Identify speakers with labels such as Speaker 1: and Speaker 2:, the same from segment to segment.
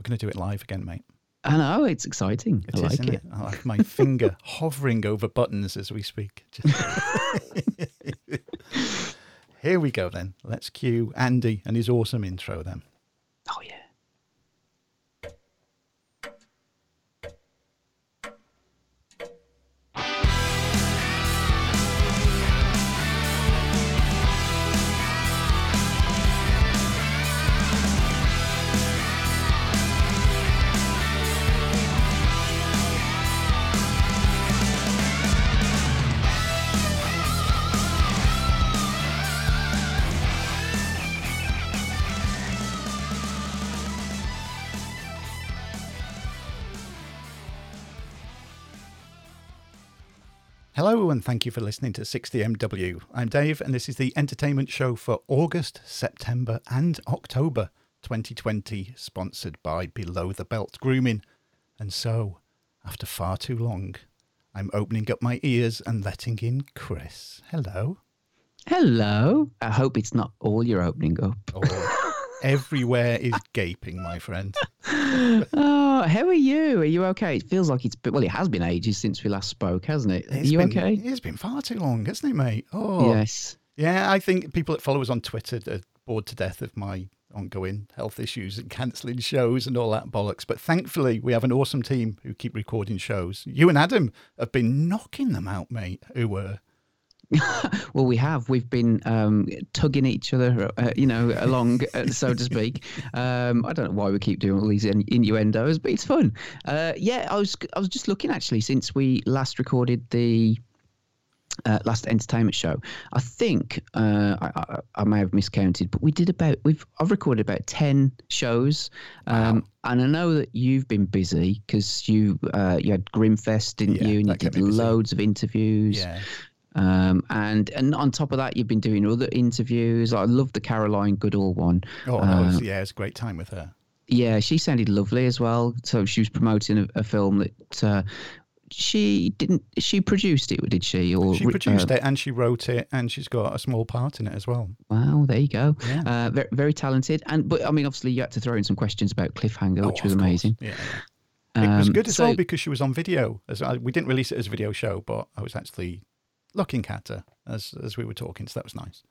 Speaker 1: We're going to do it live again, mate.
Speaker 2: I know it's exciting.
Speaker 1: It
Speaker 2: I
Speaker 1: is,
Speaker 2: like
Speaker 1: isn't
Speaker 2: it.
Speaker 1: I like my finger hovering over buttons as we speak. Here we go then. Let's cue Andy and his awesome intro then. Hello, and thank you for listening to 60MW. I'm Dave, and this is the entertainment show for August, September, and October 2020, sponsored by Below the Belt Grooming. And so, after far too long, I'm opening up my ears and letting in Chris. Hello.
Speaker 2: Hello. I hope it's not all you're opening up.
Speaker 1: Oh, everywhere is gaping, my friend.
Speaker 2: oh, how are you? Are you okay? It feels like it's been, well, it has been ages since we last spoke, hasn't it? Are you
Speaker 1: been-
Speaker 2: okay?
Speaker 1: It's been far too long, hasn't it, mate? Oh,
Speaker 2: Yes.
Speaker 1: Yeah, I think people that follow us on Twitter are bored to death of my ongoing health issues and cancelling shows and all that bollocks. But thankfully, we have an awesome team who keep recording shows. You and Adam have been knocking them out, mate. Who were
Speaker 2: Well, we have. We've been um, tugging each other, uh, you know, along, uh, so to speak. Um, I don't know why we keep doing all these innuendos, but it's fun. Uh, yeah, I was I was just looking actually since we last recorded the uh, last entertainment show. I think uh, I, I, I may have miscounted, but we did about we've I've recorded about ten shows, um, and I know that you've been busy because you uh, you had Grimfest, didn't
Speaker 1: Yeah,
Speaker 2: you? And you did loads of interviews.
Speaker 1: yeah,
Speaker 2: Um, and and on top of that, you've been doing other interviews. I love the Caroline Goodall one.
Speaker 1: oh, that was,
Speaker 2: Uh,
Speaker 1: yeah, it was a great time with her.
Speaker 2: Yeah, she sounded lovely as well. So she was promoting a, a film that uh, she didn't. She produced it, did she? Or
Speaker 1: She produced
Speaker 2: uh,
Speaker 1: it and she wrote it, and she's got a small part in it as well.
Speaker 2: Wow, there you go.
Speaker 1: Yeah.
Speaker 2: Uh, very, very talented. And but I mean, obviously, you had to throw in some questions about Cliffhanger, which
Speaker 1: Oh,
Speaker 2: was amazing.
Speaker 1: Yeah. It was
Speaker 2: Um,
Speaker 1: good as
Speaker 2: so-
Speaker 1: well because she was on video. As I, we didn't release it as a video show, but I was actually looking at her as as we were talking, so that was nice.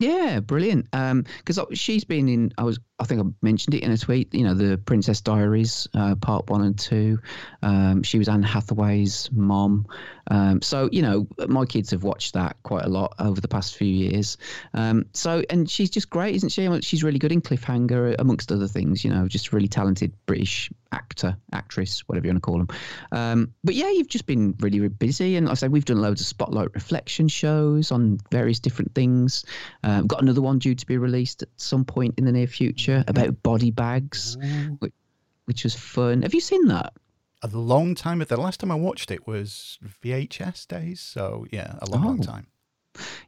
Speaker 2: Yeah, brilliant. Um, because she's been in. I was. I think I mentioned it in a tweet. You know, the Princess Diaries, uh, part one and two. Um, she was Anne Hathaway's mom. Um, so you know, my kids have watched that quite a lot over the past few years. Um, so and she's just great, isn't she? She's really good in Cliffhanger, amongst other things. You know, just really talented British actor, actress, whatever you want to call them. Um, but yeah, you've just been really, really busy, and like I say we've done loads of spotlight reflection shows on various different things. Um, got another one due to be released at some point in the near future about body bags, which, which was fun. Have you seen that?
Speaker 1: A long time. The last time I watched it was VHS days, so yeah, a long, long
Speaker 2: Oh.
Speaker 1: time.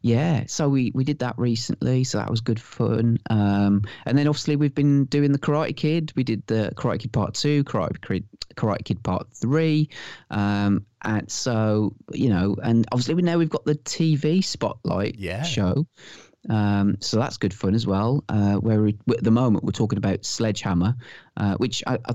Speaker 2: Yeah, so we we did that recently, so that was good fun. Um, and then obviously we've been doing the Karate Kid. We did the Karate Kid Part Two, Karate Kid, Karate Kid Part Three, um, and so you know, and obviously we now we've got the TV spotlight
Speaker 1: Yeah.
Speaker 2: show. Um, so that's good fun as well. Uh, where we, at the moment we're talking about Sledgehammer, uh, which I, I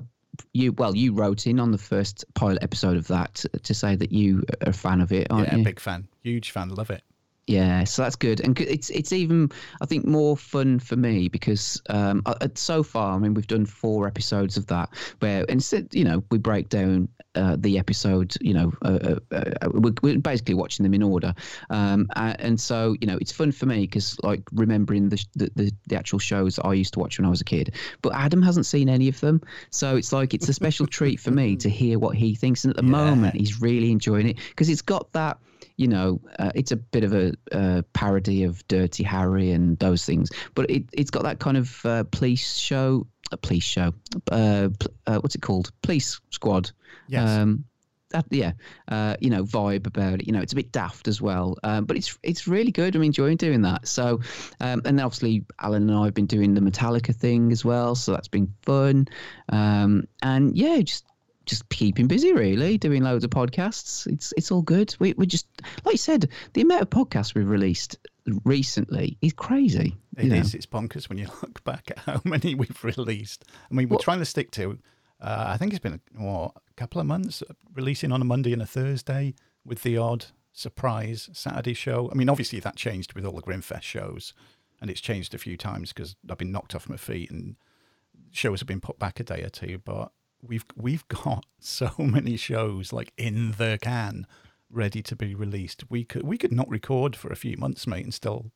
Speaker 2: you well you wrote in on the first pilot episode of that to say that you are a fan of it, aren't
Speaker 1: yeah,
Speaker 2: you?
Speaker 1: big fan, huge fan, love it.
Speaker 2: Yeah, so that's good, and it's it's even I think more fun for me because um, so far I mean we've done four episodes of that where instead you know we break down uh, the episode you know uh, uh, uh, we're, we're basically watching them in order, um, and so you know it's fun for me because like remembering the, sh- the the the actual shows I used to watch when I was a kid, but Adam hasn't seen any of them, so it's like it's a special treat for me to hear what he thinks, and at the
Speaker 1: Yeah.
Speaker 2: moment he's really enjoying it because it's got that you know, uh, it's a bit of a uh, parody of Dirty Harry and those things, but it, it's got that kind of uh, police show, a police show, uh, uh, what's it called? Police Squad.
Speaker 1: Yes.
Speaker 2: Um, that yeah, uh, you know, vibe about it. You know, it's a bit daft as well, um, but it's it's really good. I'm enjoying doing that. So, um, and obviously Alan and I have been doing the Metallica thing as well, so that's been fun. Um, and yeah, just just keeping busy really doing loads of podcasts it's it's all good we, we just like you said the amount of podcasts we've released recently is crazy.
Speaker 1: It is. It's bonkers when you look back at how many we've released. I mean, we're trying to stick to. Uh, I think it's been what, a couple of months releasing on a Monday and a Thursday with the odd surprise Saturday show. I mean, obviously that changed with all the Grimfest shows, and it's changed a few times because I've been knocked off my feet and shows have been put back a day or two. But we've we've got so many shows like in the can ready to be released. We could we could not record for a few months, mate, and still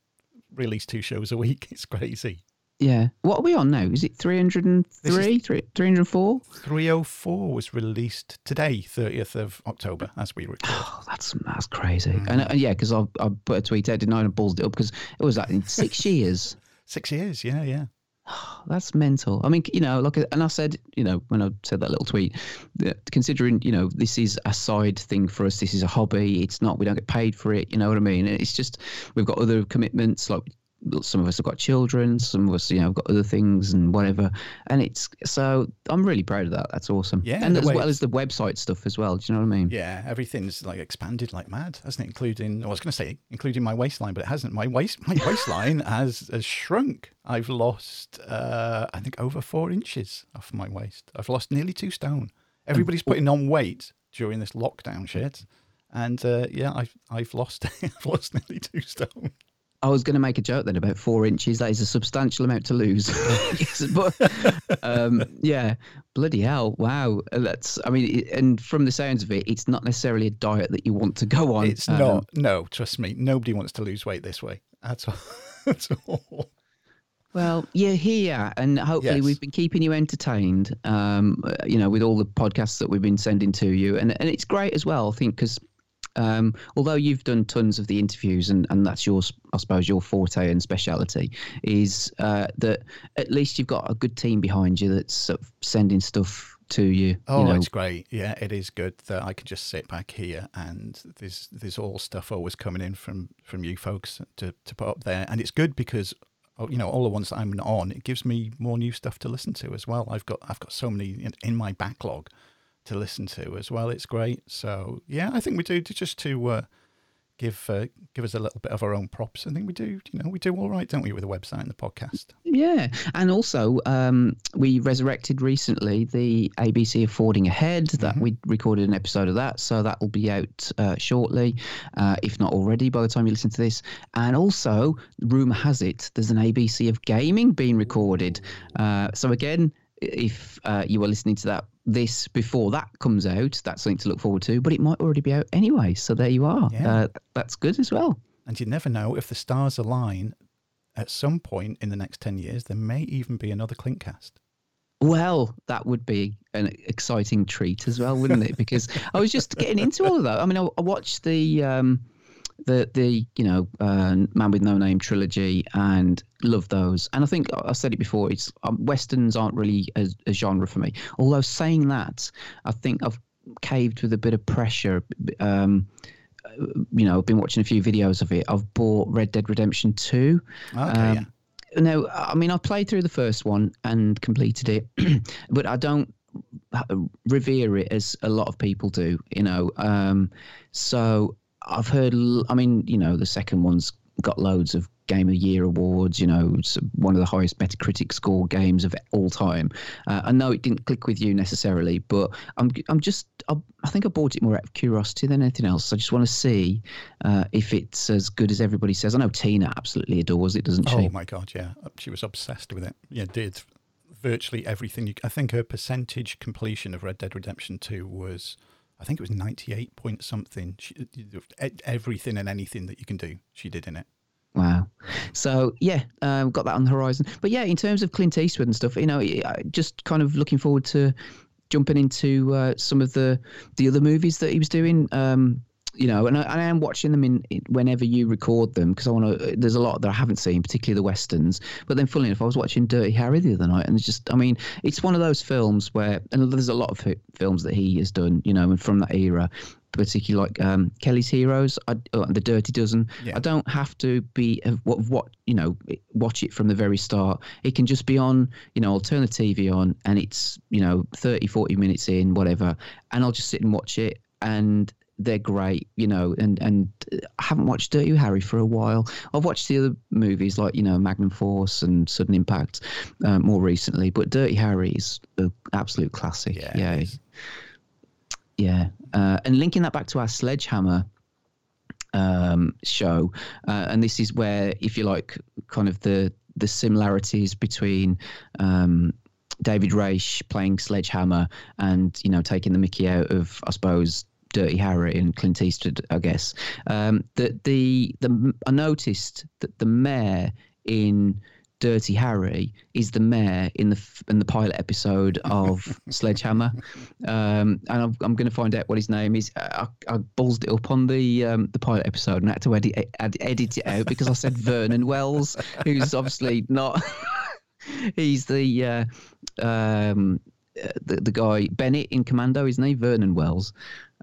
Speaker 1: release two shows a week. It's crazy.
Speaker 2: Yeah. What are we on now? Is it 303? 304?
Speaker 1: 304 was released today, 30th of October, as we record.
Speaker 2: Oh, that's that's crazy. Mm. And uh, yeah, because I, I put a tweet out, didn't I, and ballsed it up because it was like in six years.
Speaker 1: Six years, yeah, yeah.
Speaker 2: that's mental. I mean, you know, like, and I said, you know, when I said that little tweet, considering, you know, this is a side thing for us, this is a hobby. It's not, we don't get paid for it. You know what I mean? It's just, we've got other commitments like some of us have got children, some of us, you know, have got other things and whatever. And it's so I'm really proud of that. That's awesome.
Speaker 1: Yeah,
Speaker 2: and as well as the website stuff as well. Do you know what I mean?
Speaker 1: Yeah, everything's like expanded like mad, hasn't it? Including I was going to say including my waistline, but it hasn't. My waist my waistline has, has shrunk. I've lost uh, I think over four inches off my waist. I've lost nearly two stone. Everybody's putting on weight during this lockdown shit. And uh, yeah, I've I've lost I've lost nearly two stone.
Speaker 2: I was going to make a joke then about four inches. That is a substantial amount to lose. but um, yeah, bloody hell, wow. That's I mean, and from the sounds of it, it's not necessarily a diet that you want to go on.
Speaker 1: It's um, not. No, trust me, nobody wants to lose weight this way at all. at all.
Speaker 2: Well, you're here, and hopefully yes. we've been keeping you entertained. Um, you know, with all the podcasts that we've been sending to you, and and it's great as well. I think because um, although you've done tons of the interviews and, and that's your, I suppose, your forte and speciality, is uh, that at least you've got a good team behind you that's sort of sending stuff to you.
Speaker 1: Oh,
Speaker 2: you know.
Speaker 1: it's great. Yeah, it is good that I can just sit back here and there's there's all stuff always coming in from from you folks to to put up there, and it's good because oh, you know all the ones that I'm on, it gives me more new stuff to listen to as well. I've got I've got so many in, in my backlog to listen to as well. It's great. So yeah, I think we do just to uh, give uh, give us a little bit of our own props. I think we do. You know, we do all right, don't we, with the website and the podcast?
Speaker 2: Yeah, and also um, we resurrected recently the ABC of Fording Ahead. That mm-hmm. we recorded an episode of that, so that will be out uh, shortly, uh, if not already by the time you listen to this. And also, rumor has it there's an ABC of Gaming being recorded. Uh, so again if uh, you were listening to that this before that comes out, that's something to look forward to. But it might already be out anyway, so there you are. Yeah. Uh, that's good as well.
Speaker 1: And you never know if the stars align. At some point in the next ten years, there may even be another Clinkcast.
Speaker 2: Well, that would be an exciting treat as well, wouldn't it? Because I was just getting into all of that. I mean, I, I watched the. Um, the the you know uh, Man with No Name trilogy and love those. And I think I said it before. It's um, westerns aren't really a, a, genre for me. Although saying that, I think I've caved with a bit of pressure. Um, you know, I've been watching a few videos of it. I've bought Red Dead Redemption Two.
Speaker 1: Okay. Um, yeah.
Speaker 2: No, I mean I played through the first one and completed it, but I don't revere it as a lot of people do. You know, um, so I've heard. I mean, you know, the second one's got loads of Game of Year awards. You know, it's one of the highest Metacritic score games of all time. Uh, I know it didn't click with you necessarily, but I'm I'm just I, I, think I bought it more out of curiosity than anything else. I just want to see uh, if it's as good as everybody says. I know Tina absolutely adores it, doesn't she?
Speaker 1: Oh my god, yeah, she was obsessed with it. Yeah, did virtually everything. I think her percentage completion of Red Dead Redemption Two was I think it was 98 point something. She, everything and anything that you can do, she did in it.
Speaker 2: Wow. So yeah, um, got that on the horizon. But yeah, in terms of Clint Eastwood and stuff, you know, just kind of looking forward to jumping into uh, some of the the other movies that he was doing. Um, you know, and I, and I, am watching them in, in whenever you record them because I want to. There's a lot that I haven't seen, particularly the westerns. But then, funnily enough, I was watching Dirty Harry the other night, and it's just, I mean, it's one of those films where, and there's a lot of films that he has done, you know, and from that era, particularly like um, Kelly's Heroes, I, uh, The Dirty Dozen. Yeah. I don't have to be uh, what, what you know watch it from the very start. It can just be on, you know, I'll turn the TV on and it's you know 30, 40 minutes in, whatever, and I'll just sit and watch it. And they're great, you know, and and I haven't watched Dirty Harry for a while. I've watched the other movies like you know Magnum Force and Sudden Impact uh, more recently, but Dirty Harry is an absolute classic.
Speaker 1: Yeah,
Speaker 2: Yeah, yeah. Uh, and linking that back to our Sledgehammer um, show, uh, and this is where, if you like, kind of the the similarities between. Um, David Rasche playing Sledgehammer and you know taking the Mickey out of I suppose Dirty Harry and Clint Eastwood I guess um, the the the I noticed that the mayor in Dirty Harry is the mayor in the in the pilot episode of Sledgehammer, um, and I'm, I'm going to find out what his name is. I, I bullsed it up on the um, the pilot episode and I had to edit ed- edit it out because I said Vernon Wells, who's obviously not. he's the uh, um, uh, the the guy Bennett in Commando, isn't he? Vernon Wells,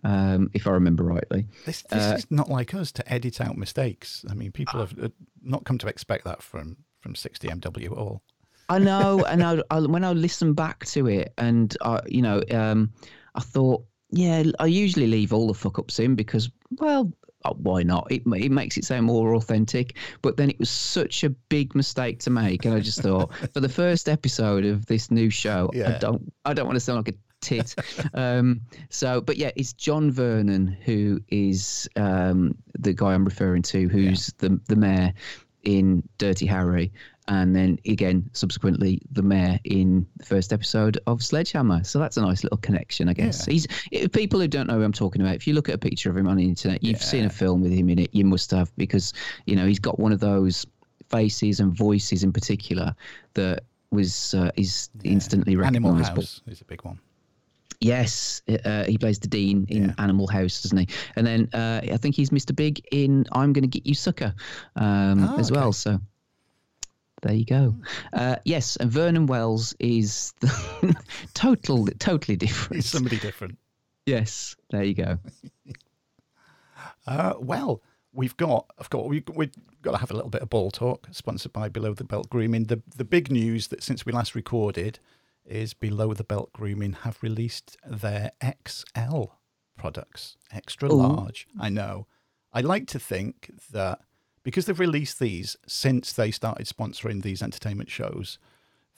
Speaker 2: um, if I remember rightly.
Speaker 1: This, this
Speaker 2: Uh,
Speaker 1: is not like us to edit out mistakes. I mean, people have uh, not come to expect that from from 60MW at all.
Speaker 2: I know, and I, I when I listen back to it, and I, you know, um, I thought, yeah, I usually leave all the fuck ups in because, well, uh, why not? It it makes it sound more authentic. But then it was such a big mistake to make, and I just thought, for the first episode of this new show,
Speaker 1: Yeah.
Speaker 2: I don't, I don't want to sound like a tit. um, so, but yeah, it's John Vernon who is um, the guy I'm referring to, who's the the mayor in Dirty Harry, and then again subsequently the mayor in the first episode of Sledgehammer. So that's a nice little connection, I guess.
Speaker 1: Yeah.
Speaker 2: He's if people who don't know who I'm talking about. If you look at a picture of him on the internet, you've seen a film with him in it. You must have because you know he's got one of those faces and voices in particular that was uh, is instantly
Speaker 1: Animal
Speaker 2: recognisable.
Speaker 1: House is a big one.
Speaker 2: Yes, uh, he plays the dean in
Speaker 1: Yeah.
Speaker 2: Animal House, doesn't he? And then uh, I think he's Mr. Big in I'm Going to Get You Sucker um,
Speaker 1: Oh,
Speaker 2: as
Speaker 1: okay.
Speaker 2: well. So there you go. Uh, yes, and Vernon Wells is the total, totally different.
Speaker 1: It's somebody different.
Speaker 2: Yes, there you go.
Speaker 1: Uh, well, we've got, of course, we, we've got to have a little bit of ball talk, sponsored by Below the Belt Grooming. The, the big news that since we last recorded is Below the Belt Grooming have released their XL products, extra
Speaker 2: Ooh.
Speaker 1: large. I know. I like to think that because they've released these since they started sponsoring these entertainment shows,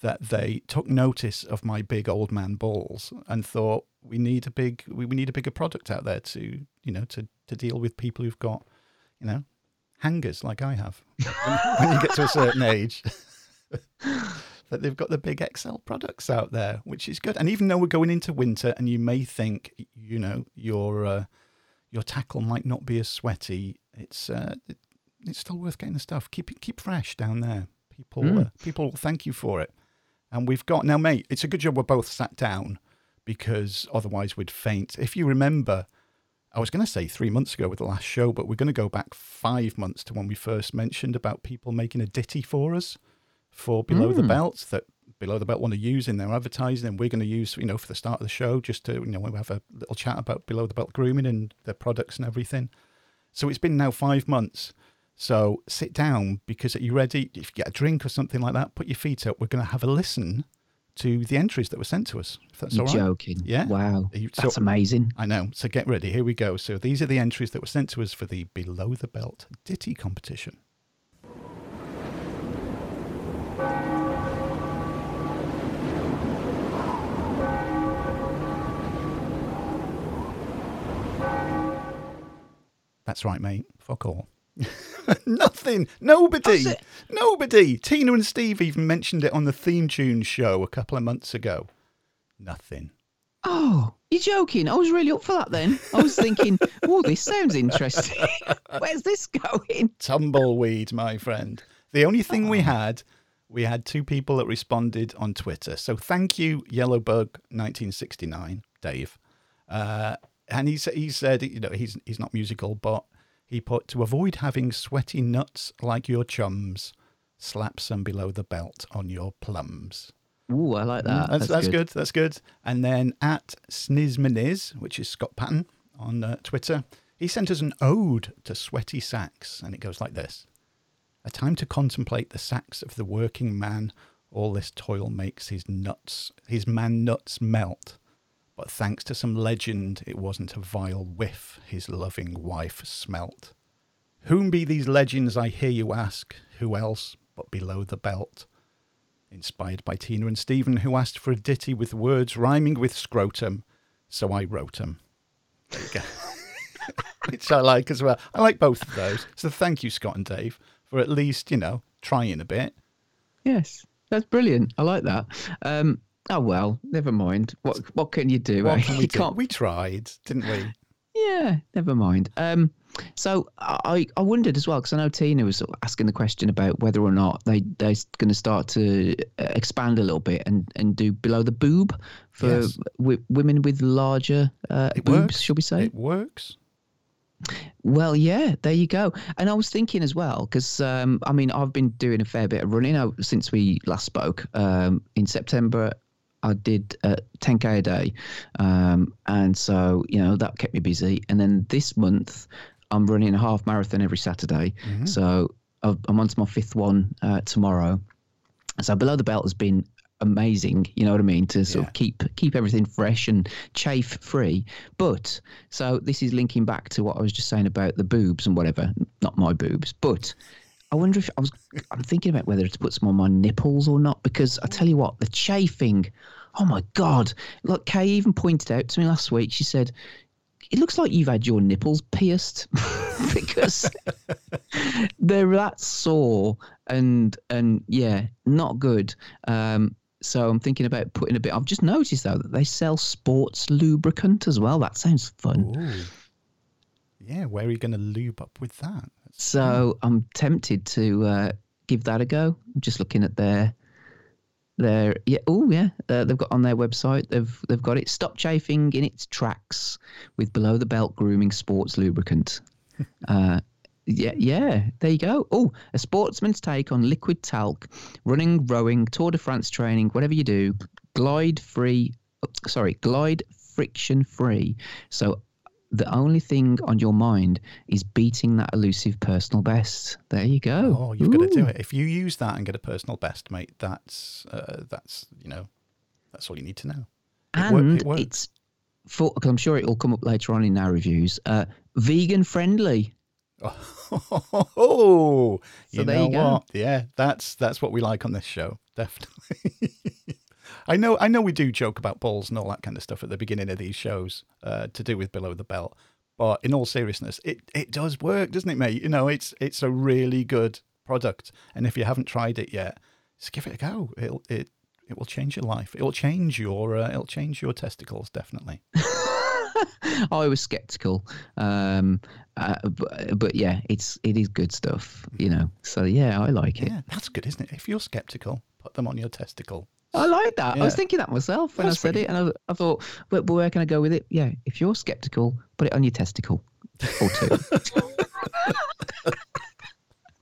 Speaker 1: that they took notice of my big old man balls and thought we need a big we, we need a bigger product out there to you know to to deal with people who've got you know hangers like I have when, when you get to a certain age that they've got the big XL products out there which is good and even though we're going into winter and you may think you know your uh, your tackle might not be as sweaty it's uh, it, it's still worth getting the stuff keep it keep fresh down there people
Speaker 2: Mm.
Speaker 1: uh, people will thank you for it and we've got now, mate. It's a good job we're both sat down because otherwise we'd faint. If you remember, I was going to say three months ago with the last show, but we're going to go back five months to when we first mentioned about people making a ditty for us for below the
Speaker 2: Mm.
Speaker 1: belt that below the belt want to use in their advertising, and we're going to use, you know, for the start of the show, just to you know, we have a little chat about below the belt grooming and their products and everything. So it's been now five months. So sit down because are you ready? If you get a drink or something like that, put your feet up. We're going to have a listen to the entries that were sent to us. If that's
Speaker 2: You're
Speaker 1: all right.
Speaker 2: joking.
Speaker 1: Yeah.
Speaker 2: Wow.
Speaker 1: You- so-
Speaker 2: That's amazing.
Speaker 1: I know. So get ready. Here we go. So these are the entries that were sent to us for the below the belt ditty competition. That's right, mate. Fuck all. Nothing. Nobody. Nobody. Tina and Steve even mentioned it on the theme tune show a couple of months ago. Nothing.
Speaker 2: Oh, you're joking. I was really up for that then. I was thinking, oh, this sounds interesting. Where's this going?
Speaker 1: tumbleweed, my friend. The only thing we had, we had two people that responded on Twitter. So thank you, Yellowbug1969, Dave. Uh, and he, he said, you know, he's, he's not musical, but he put, to avoid having sweaty nuts like your chums, slap some below the belt on your plums.
Speaker 2: Ooh, I like that.
Speaker 1: that's, that's, good. That's good. And then at Snizmaniz, which is Scott Patton on uh, Twitter, he sent us an ode to sweaty sacks, and it goes like this: A time to contemplate the sacks of the working man. All this toil makes his nuts, his man nuts melt. But thanks to some legend, it wasn't a vile whiff his loving wife smelt. Whom be these legends, I hear you ask? Who else but below the belt? Inspired by Tina and Stephen, who asked for a ditty with words rhyming with scrotum, so I wrote 'em. There you go. Which I like as well. I like both of those. So thank you, Scott and Dave, for at least, you know, trying a bit.
Speaker 2: Yes, that's brilliant. I like that. Um, oh well, never mind. What what can you do?
Speaker 1: What
Speaker 2: eh?
Speaker 1: can we do?
Speaker 2: can't-
Speaker 1: We tried, didn't we?
Speaker 2: Yeah, never mind. Um, so I I wondered as well because I know Tina was asking the question about whether or not they they're going to start to uh, expand a little bit and and do below the boob for
Speaker 1: Yes.
Speaker 2: w- women with larger uh, boobs,
Speaker 1: works.
Speaker 2: shall we say?
Speaker 1: It works.
Speaker 2: Well, yeah, there you go. And I was thinking as well, because um, I mean, I've been doing a fair bit of running out since we last spoke. Um, in September, I did uh, 10k a day, um, and so you know that kept me busy. And then this month, I'm running a half marathon every Saturday. So I've- I'm on to my fifth one uh, tomorrow. So below the belt has been amazing. You know what I mean to sort
Speaker 1: Yeah.
Speaker 2: of keep keep everything fresh and chafe free. But so this is linking back to what I was just saying about the boobs and whatever. Not my boobs, but I wonder if I was. I'm thinking about whether to put some on my nipples or not because I tell you what, the chafing. Oh my god! Look, Kay even pointed out to me last week. She said. It looks like you've had your nipples pierced because they're that sore and and yeah, not good. Um, so I'm thinking about putting a bit. I've just noticed though that they sell sports lubricant as well. That sounds fun.
Speaker 1: Ooh. Yeah, where are you going to lube up with that?
Speaker 2: So I'm tempted to uh, give that a go. I'm just looking at their their yeah. Oh yeah, uh, they've got on their website. They've they've got it. Stop chafing in its tracks with below the belt grooming sports lubricant. uh, yeah, yeah. There you go. Oh, a sportsman's take on liquid talc, running, rowing, Tour de France training, whatever you do, glide free. Sorry, glide friction free. So the only thing on your mind is beating that elusive personal best. There you go.
Speaker 1: Oh, you've got to do it. If you use that and get a personal best, mate, that's uh, that's you know, that's all you need to know. It
Speaker 2: And
Speaker 1: it
Speaker 2: it's for. Cause I'm sure it will come up later on in our reviews. Uh, vegan friendly.
Speaker 1: Oh, you
Speaker 2: So there
Speaker 1: know
Speaker 2: you
Speaker 1: what? Yeah, that's that's what we like on this show, definitely. I know, I know, we do joke about balls and all that kind of stuff at the beginning of these shows uh, to do with below the belt, but in all seriousness, it it does work, doesn't it, mate? You know, it's it's a really good product, and if you haven't tried it yet, just give it a go. It'll it it will change your life. It will change your uh, it'll change your testicles, definitely.
Speaker 2: I was skeptical, um, uh, but, but yeah, it's it is good stuff, you know. So yeah, I like it.
Speaker 1: Yeah, that's good, isn't it? If you're skeptical, put them on your testicle.
Speaker 2: I like that. I was thinking that myself when
Speaker 1: That's
Speaker 2: I said
Speaker 1: pretty
Speaker 2: it, and I, I thought, but, but where can I go with it? Yeah, if you're skeptical, put it on your testicle or two.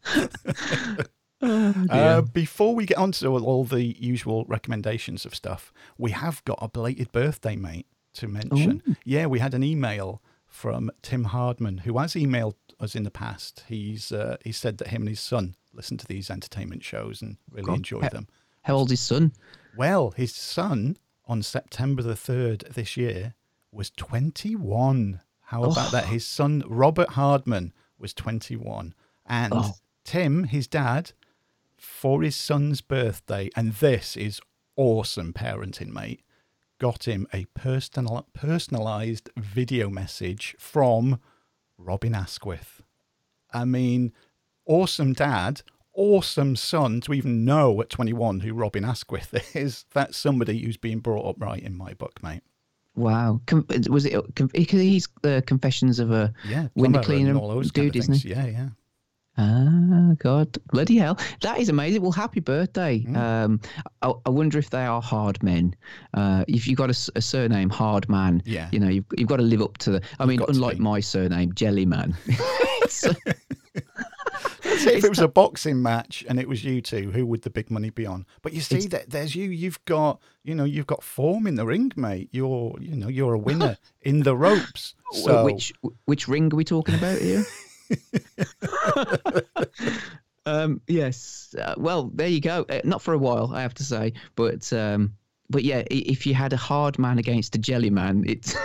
Speaker 2: Oh,
Speaker 1: Uh, before we get on to all, the usual recommendations of stuff, we have got a belated birthday, mate, to mention. Yeah, we had an email from Tim Hardman, who has emailed us in the past. He's uh, he said that him and his son listen to these entertainment shows and really
Speaker 2: God.
Speaker 1: enjoy
Speaker 2: He-
Speaker 1: them.
Speaker 2: How old's his son?
Speaker 1: Well, his son on September the 3rd this year was 21. How oh. about that? His son, Robert Hardman, was 21. And
Speaker 2: Oh.
Speaker 1: Tim, his dad, for his son's birthday, and this is awesome parenting, mate, got him a personal, personalized video message from Robin Asquith. I mean, awesome dad, awesome son to even know at 21 who Robin Asquith is. That's somebody who's being brought up right in my book, mate.
Speaker 2: Wow, was it? Because he's the Confessions of a
Speaker 1: Yeah,
Speaker 2: window cleaner
Speaker 1: those kind
Speaker 2: dude,
Speaker 1: of
Speaker 2: isn't he?
Speaker 1: Yeah, yeah.
Speaker 2: Ah, God, bloody hell, that is amazing. Well, happy birthday.
Speaker 1: Mm.
Speaker 2: Um, I, I wonder if they are hard men. Uh, if you've got a surname, Hard Man,
Speaker 1: Yeah.
Speaker 2: you know, you've, you've got to live up to the. I mean,
Speaker 1: got to
Speaker 2: unlike my surname,
Speaker 1: Let's say if it was a boxing match and it was you two, who would the big money be on? But you see that there's you. You've got you know you've got form in the ring, mate. You're you know you're a winner in the ropes. So
Speaker 2: which which ring are we talking about here? um, yes. Uh, well, there you go. Uh, not for a while, I have to say, but um, but yeah, if you had a hard man against a jelly man, it's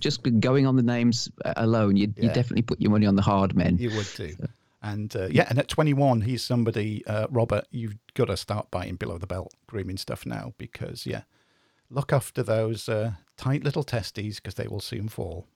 Speaker 2: just going on the names alone, you'd, yeah. you'd, definitely put your money on the hard men.
Speaker 1: You would too. So. And uh, yeah, and at 21, he's somebody, uh, Robert, you've got to start buying below the belt grooming stuff now because, yeah, look after those uh, tight little testes because they will soon fall.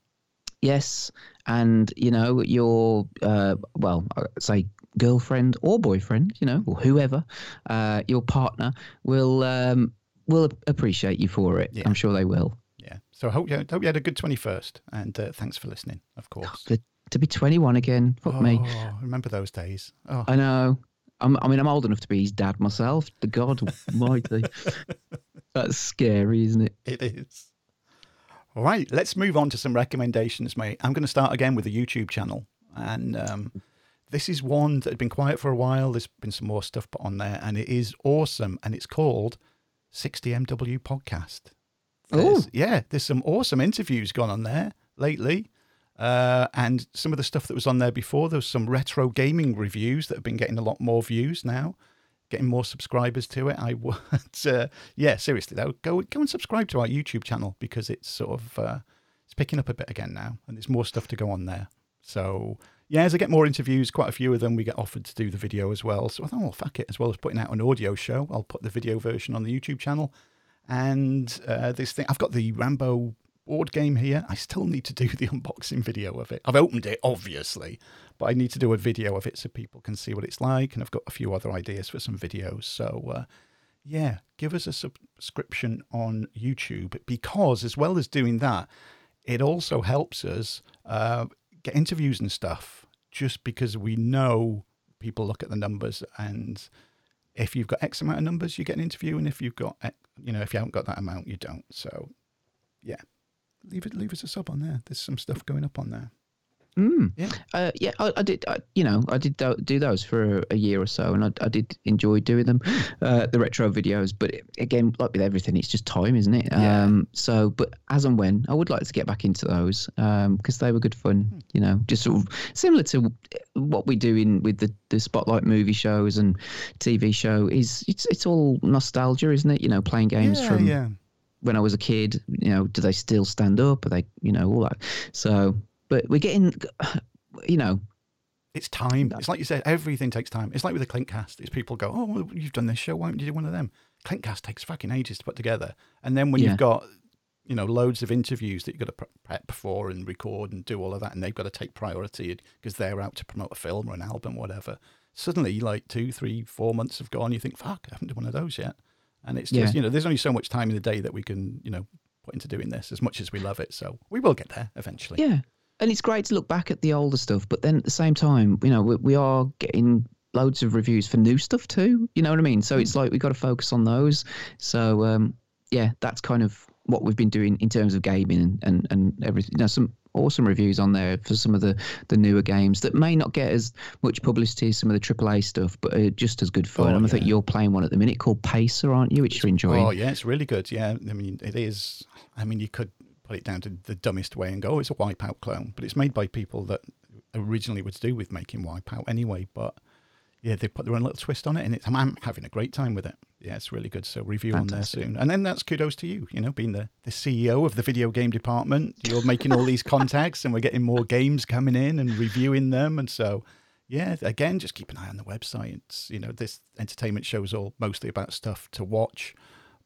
Speaker 2: Yes. And, you know, your, uh, well, say girlfriend or boyfriend, you know, or whoever, uh, your partner will um, will appreciate you for it. Yeah. I'm sure they will.
Speaker 1: Yeah. So I hope you, hope you had a good 21st. And uh, thanks for listening, of course.
Speaker 2: The, to be 21 again. Fuck
Speaker 1: oh,
Speaker 2: me.
Speaker 1: Remember those days. Oh.
Speaker 2: I know. I'm, I mean, I'm old enough to be his dad myself. The God Almighty. That's scary, isn't it?
Speaker 1: It is. All right, let's move on to some recommendations, mate. I'm going to start again with the YouTube channel. And um, this is one that had been quiet for a while. There's been some more stuff put on there, and it is awesome. And it's called 60MW Podcast. Oh, yeah, there's some awesome interviews gone on there lately. Uh, and some of the stuff that was on there before, there was some retro gaming reviews that have been getting a lot more views now, getting more subscribers to it. I would, uh, yeah, seriously though, go go and subscribe to our YouTube channel because it's sort of uh, it's picking up a bit again now, and there's more stuff to go on there. So yeah, as I get more interviews, quite a few of them, we get offered to do the video as well. So I thought, oh, fuck it, as well as putting out an audio show, I'll put the video version on the YouTube channel. And uh, this thing, I've got the Rambo board game here. I still need to do the unboxing video of it. I've opened it, obviously, but I need to do a video of it so people can see what it's like. And I've got a few other ideas for some videos. So, uh, yeah, give us a subscription on YouTube because, as well as doing that, it also helps us uh, get interviews and stuff just because we know people look at the numbers and if you've got X amount of numbers, you get an interview, and if you've got, you know, if you haven't got that amount, you don't. So, yeah, leave it, leave us a sub on there. There's some stuff going up on there.
Speaker 2: Mm. Yeah, uh, yeah, I, I did. I, you know, I did do those for a, a year or so, and I, I, did enjoy doing them, uh, the retro videos. But it, again, like with everything, it's just time, isn't it? Yeah. Um, so, but as and when, I would like to get back into those because um, they were good fun. Mm. You know, just sort of similar to what we do in with the, the spotlight movie shows and TV show. Is it's it's all nostalgia, isn't it? You know, playing games
Speaker 1: yeah,
Speaker 2: from.
Speaker 1: Yeah.
Speaker 2: When I was a kid, you know, do they still stand up? Are they, you know, all that? So but we're getting, you know,
Speaker 1: it's time. It's like you said, everything takes time. It's like with the Clinkcast. It's people go, oh, well, you've done this show. Why don't you do one of them? Clinkcast takes fucking ages to put together. And then when yeah. you've got, you know, loads of interviews that you've got to prep for and record and do all of that, and they've got to take priority because they're out to promote a film or an album, or whatever. Suddenly, like two, three, four months have gone. You think, fuck, I haven't done one of those yet. And it's just, yeah. you know, there's only so much time in the day that we can, you know, put into doing this as much as we love it. So we will get there eventually.
Speaker 2: Yeah and it's great to look back at the older stuff, but then at the same time, you know, we, we are getting loads of reviews for new stuff too. You know what I mean? So it's like we've got to focus on those. So um, yeah, that's kind of what we've been doing in terms of gaming and and, and everything. You know, some awesome reviews on there for some of the the newer games that may not get as much publicity as some of the AAA stuff, but are just as good fun. Oh, and I think you're playing one at the minute called Pacer, aren't you? Which you're enjoying.
Speaker 1: Oh yeah, it's really good. Yeah, I mean it is. I mean you could put it down to the dumbest way and go, oh, it's a Wipeout clone. But it's made by people that originally were to do with making Wipeout anyway. But yeah, they put their own little twist on it, and it's, I'm having a great time with it. Yeah, it's really good. So review Fantastic. on there soon. And then that's kudos to you, you know, being the, the CEO of the video game department. You're making all these contacts, and we're getting more games coming in and reviewing them. And so, yeah, again, just keep an eye on the website. It's, you know, this entertainment show is all mostly about stuff to watch,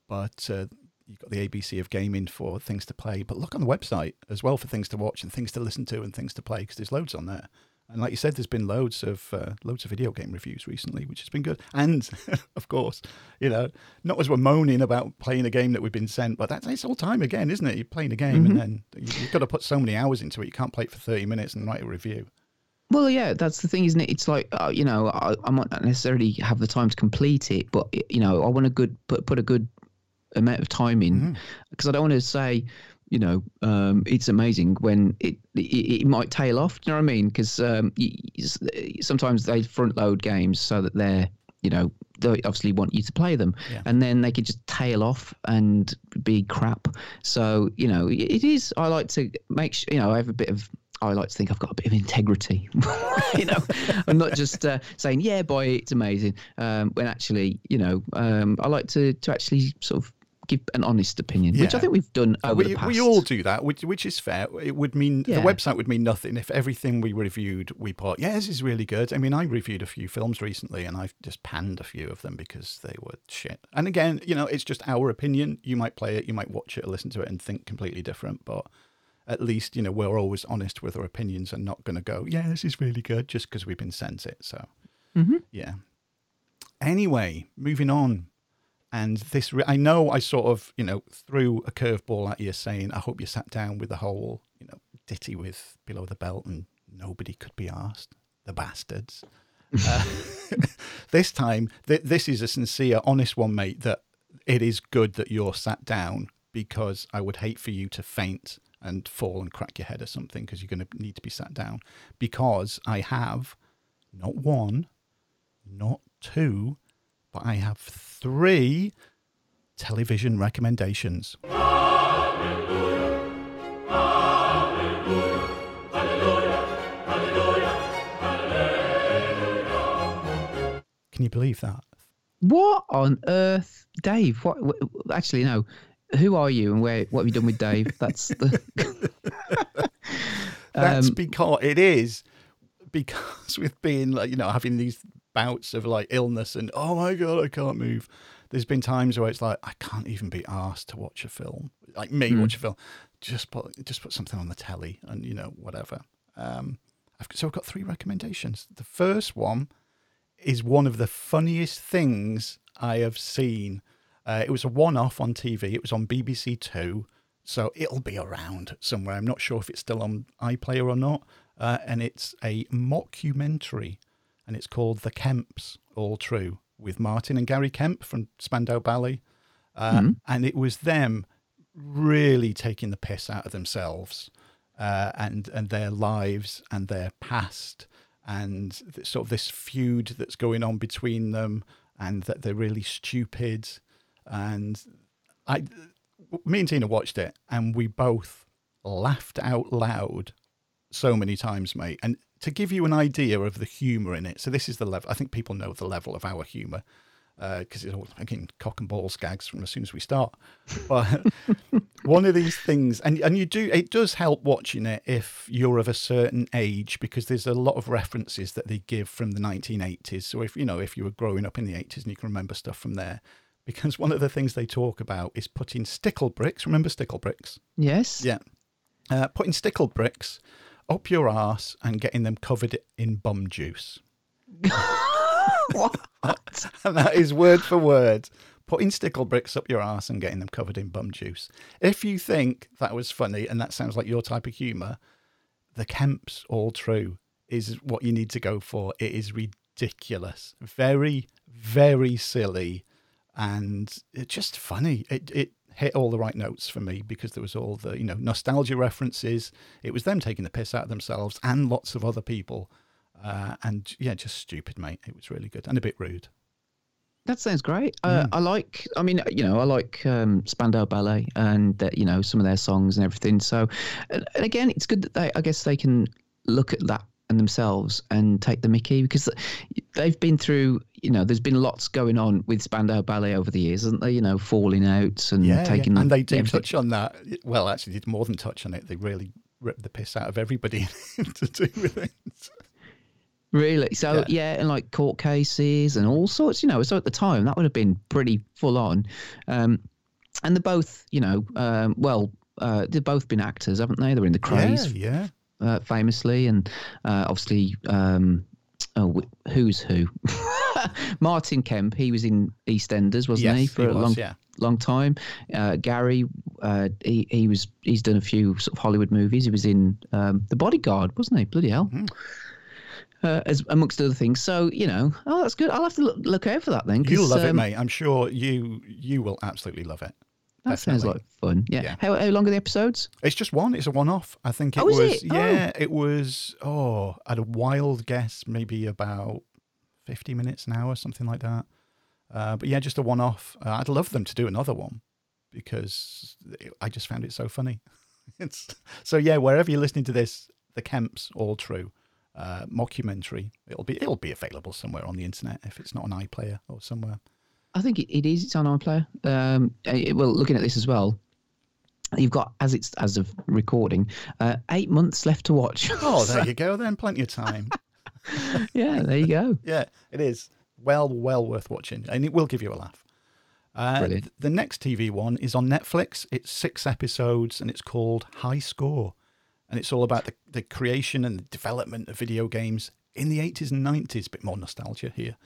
Speaker 1: but uh, you've got the ABC of gaming for things to play, but look on the website as well for things to watch and things to listen to and things to play because there's loads on there. And like you said, there's been loads of uh, loads of video game reviews recently, which has been good. And of course, you know, not as we're moaning about playing a game that we've been sent, but that's it's all time again, isn't it? You're playing a game mm-hmm. and then you've got to put so many hours into it. You can't play it for 30 minutes and write a review.
Speaker 2: Well, yeah, that's the thing, isn't it? It's like uh, you know, I, I might not necessarily have the time to complete it, but you know, I want a good put put a good amount of time in mm-hmm. because mm-hmm. I don't want to say you know um, it's amazing when it, it, it might tail off. Do you know what I mean? Because um, sometimes they front load games so that they're you know they obviously want you to play them yeah. and then they could just tail off and be crap so you know it is i like to make sure you know i have a bit of I like to think I've got a bit of integrity. you know, I'm not just uh, saying, "Yeah, boy, it's amazing." Um, when actually, you know, um, I like to to actually sort of give an honest opinion, which I think we've done over
Speaker 1: we,
Speaker 2: the past.
Speaker 1: we all do that, which which is fair. It would mean
Speaker 2: Yeah.
Speaker 1: the website would mean nothing if everything we reviewed we put. Yeah, this is really good. I mean, I reviewed a few films recently, and I've just panned a few of them because they were shit. And again, you know, it's just our opinion. You might play it, you might watch it, or listen to it, and think completely different. But at least you know we're always honest with our opinions and not going to go, yeah, this is really good just because we've been sent it. So
Speaker 2: Mhm.
Speaker 1: yeah. Anyway, moving on. And this, re- I know I sort of, you know, threw a curveball at you saying, I hope you sat down with the whole, you know, ditty with Below the Belt and nobody could be asked. The bastards. uh, this time, th- this is a sincere, honest one, mate, that it is good that you're sat down because I would hate for you to faint and fall and crack your head or something because you're going to need to be sat down. Because I have not one, not two, but I have three television recommendations. Can you believe that?
Speaker 2: What on earth, Dave? What? what actually, no. Who are you, and where? What have you done with Dave? That's the.
Speaker 1: That's
Speaker 2: Um,
Speaker 1: because it is because with being like you know having these bouts of like illness and oh my god I can't move. There's been times where it's like I can't even be asked to watch a film. Like me
Speaker 2: Hmm.
Speaker 1: watch a film, just put just put something on the telly and you know whatever. Um, I've, so I've got three recommendations. The first one is one of the funniest things I have seen. Uh, it was a one-off on TV. It was on BBC Two, so it'll be around somewhere. I'm not sure if it's still on iPlayer or not. Uh, and it's a mockumentary, and it's called The Kemps All True with Martin and Gary Kemp from Spandau Ballet. Uh, And it was them really taking the piss out of themselves uh, and and their lives and their past and sort of this feud that's going on between them and that they're really stupid. And I me and Tina watched it and we both laughed out loud so many times mate. And to give you an idea of the humor in it so this is the level I think people know the level of our humor because it's all again cock and balls gags from as soon as we start. But one of these things, and and you do, it does help watching it if you're of a certain age because there's a lot of references that they give from the 1980s. So if you know if you were growing up in the 80s and you can remember stuff from there, because one of the things they talk about is putting stickle bricks. Remember stickle bricks?
Speaker 2: yes.
Speaker 1: Yeah, uh, putting stickle bricks up your arse and getting them covered in bum juice.
Speaker 2: what?
Speaker 1: and that is word for word. Putting stickle bricks up your ass and getting them covered in bum juice. If you think that was funny and that sounds like your type of humour, the Kemps all true is what you need to go for. It is ridiculous, very, very silly, and it's just funny. It it hit all the right notes for me because there was all the you know nostalgia references. It was them taking the piss out of themselves and lots of other people. Uh, and yeah, just stupid, mate. It was really good and a bit rude.
Speaker 2: That sounds great. Uh, I like. I mean, you know, I like um, Spandau Ballet and uh, you know some of their songs and everything. So, and and again, it's good that they. I guess they can look at that and themselves and take the Mickey because they've been through. You know, there's been lots going on with Spandau Ballet over the years, hasn't there? You know, falling outs and
Speaker 1: Yeah,
Speaker 2: taking.
Speaker 1: yeah. and they do
Speaker 2: everything.
Speaker 1: touch on that. Well, actually, did more than touch on it. They really ripped the piss out of everybody to do with it.
Speaker 2: Really? So
Speaker 1: Yeah.
Speaker 2: yeah. and like court cases and all sorts. You know, so at the time that would have been pretty full on. Um, and they're both, you know, um, well, uh, they've both been actors, haven't they? They're in the Krays,
Speaker 1: Yeah,
Speaker 2: uh, famously, and uh, obviously, um, oh, who's who? Martin Kemp. He was in EastEnders, wasn't
Speaker 1: Yes,
Speaker 2: he, for
Speaker 1: he
Speaker 2: a
Speaker 1: was,
Speaker 2: long,
Speaker 1: yeah.
Speaker 2: long time? Uh, Gary, uh, he he was he's done a few sort of Hollywood movies. He was in um, The Bodyguard, wasn't he? Bloody hell.
Speaker 1: Mm-hmm.
Speaker 2: Uh, as amongst other things, so you know, oh, that's good. I'll have to look, look out for that then.
Speaker 1: You'll love it,
Speaker 2: um,
Speaker 1: mate. I'm sure you you will absolutely love it.
Speaker 2: That sounds like fun. Yeah.
Speaker 1: Yeah.
Speaker 2: How, how long are the episodes?
Speaker 1: It's just one. It's a one-off. I think it
Speaker 2: Oh,
Speaker 1: was.
Speaker 2: it? Oh.
Speaker 1: Yeah, it was. Oh, at a wild guess, maybe about fifty minutes an hour, something like that. Uh, but yeah, just a one-off. Uh, I'd love them to do another one because I just found it so funny. it's so yeah. Wherever you're listening to this, the Kemps all true. Uh, mockumentary. It'll be it'll be available somewhere on the internet if it's not on iPlayer or somewhere.
Speaker 2: I think it, it is. It's on iPlayer. Um, it, well, looking at this as well, you've got as it's as of recording, uh, eight months left to watch.
Speaker 1: Oh, there you go. Then plenty of time.
Speaker 2: yeah, there you go.
Speaker 1: yeah, it is well, well worth watching, and it will give you a laugh. Uh,
Speaker 2: Brilliant.
Speaker 1: the next TV one is on Netflix. It's six episodes, and it's called High Score, and it's all about the, the creation and the development of video games in the eighties and nineties. Bit more nostalgia here.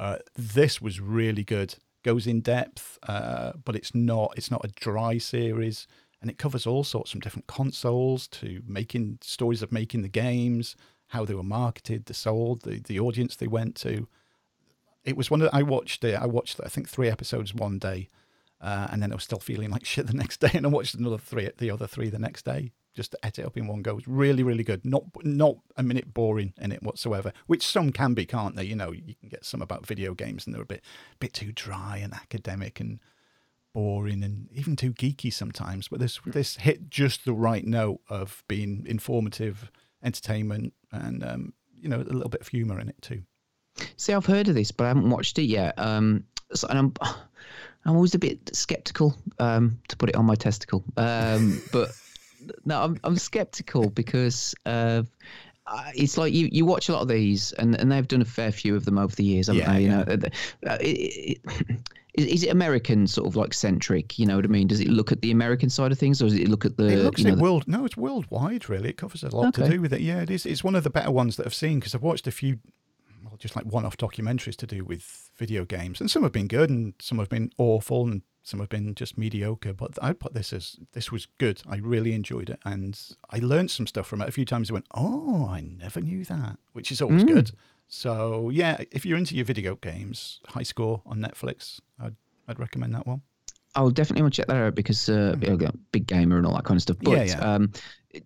Speaker 1: Uh, this was really good. Goes in depth, uh, but it's not it's not a dry series, and it covers all sorts from different consoles to making stories of making the games, how they were marketed, the sold, the the audience they went to. It was one that I watched it. I watched I think three episodes one day, uh, and then I was still feeling like shit the next day, and I watched another three, the other three the next day, just to ate it up in one go. Was really, really good. Not not a minute boring in it whatsoever, which some can be, can't they? You know, you can get some about video games, and they're a bit bit too dry and academic and boring and even too geeky sometimes. But this this hit just the right note of being informative, entertainment, and um, you know a little bit of humour in it too.
Speaker 2: See, I've heard of this, but I haven't watched it yet. Um, so, and I'm, I'm always a bit skeptical, um, to put it on my testicle. Um, but no, I'm, I'm skeptical because uh, it's like you, you watch a lot of these, and, and they've done a fair few of them over the years, haven't
Speaker 1: Yeah,
Speaker 2: they? You
Speaker 1: yeah.
Speaker 2: know, uh, it, it, is, is it American sort of like centric? You know what I mean? Does it look at the American side of things, or does it look at the?
Speaker 1: It looks
Speaker 2: you know,
Speaker 1: at
Speaker 2: the-
Speaker 1: world. No, it's worldwide. Really, it covers a lot to do with it. Yeah, it is. It's one of the better ones that I've seen because I've watched a few, just like one-off documentaries to do with video games, and some have been good, and some have been awful, and some have been just mediocre. But I put this as this was good. I really enjoyed it, and I learned some stuff from it. A few times I went, "Oh, I never knew that," which is always
Speaker 2: Mm.
Speaker 1: good. So yeah, if you're into your video games, High Score on Netflix, I'd I'd recommend that one.
Speaker 2: I'll definitely want to check that out because uh, know, big gamer and all that kind of stuff. But.
Speaker 1: Yeah, yeah.
Speaker 2: Um,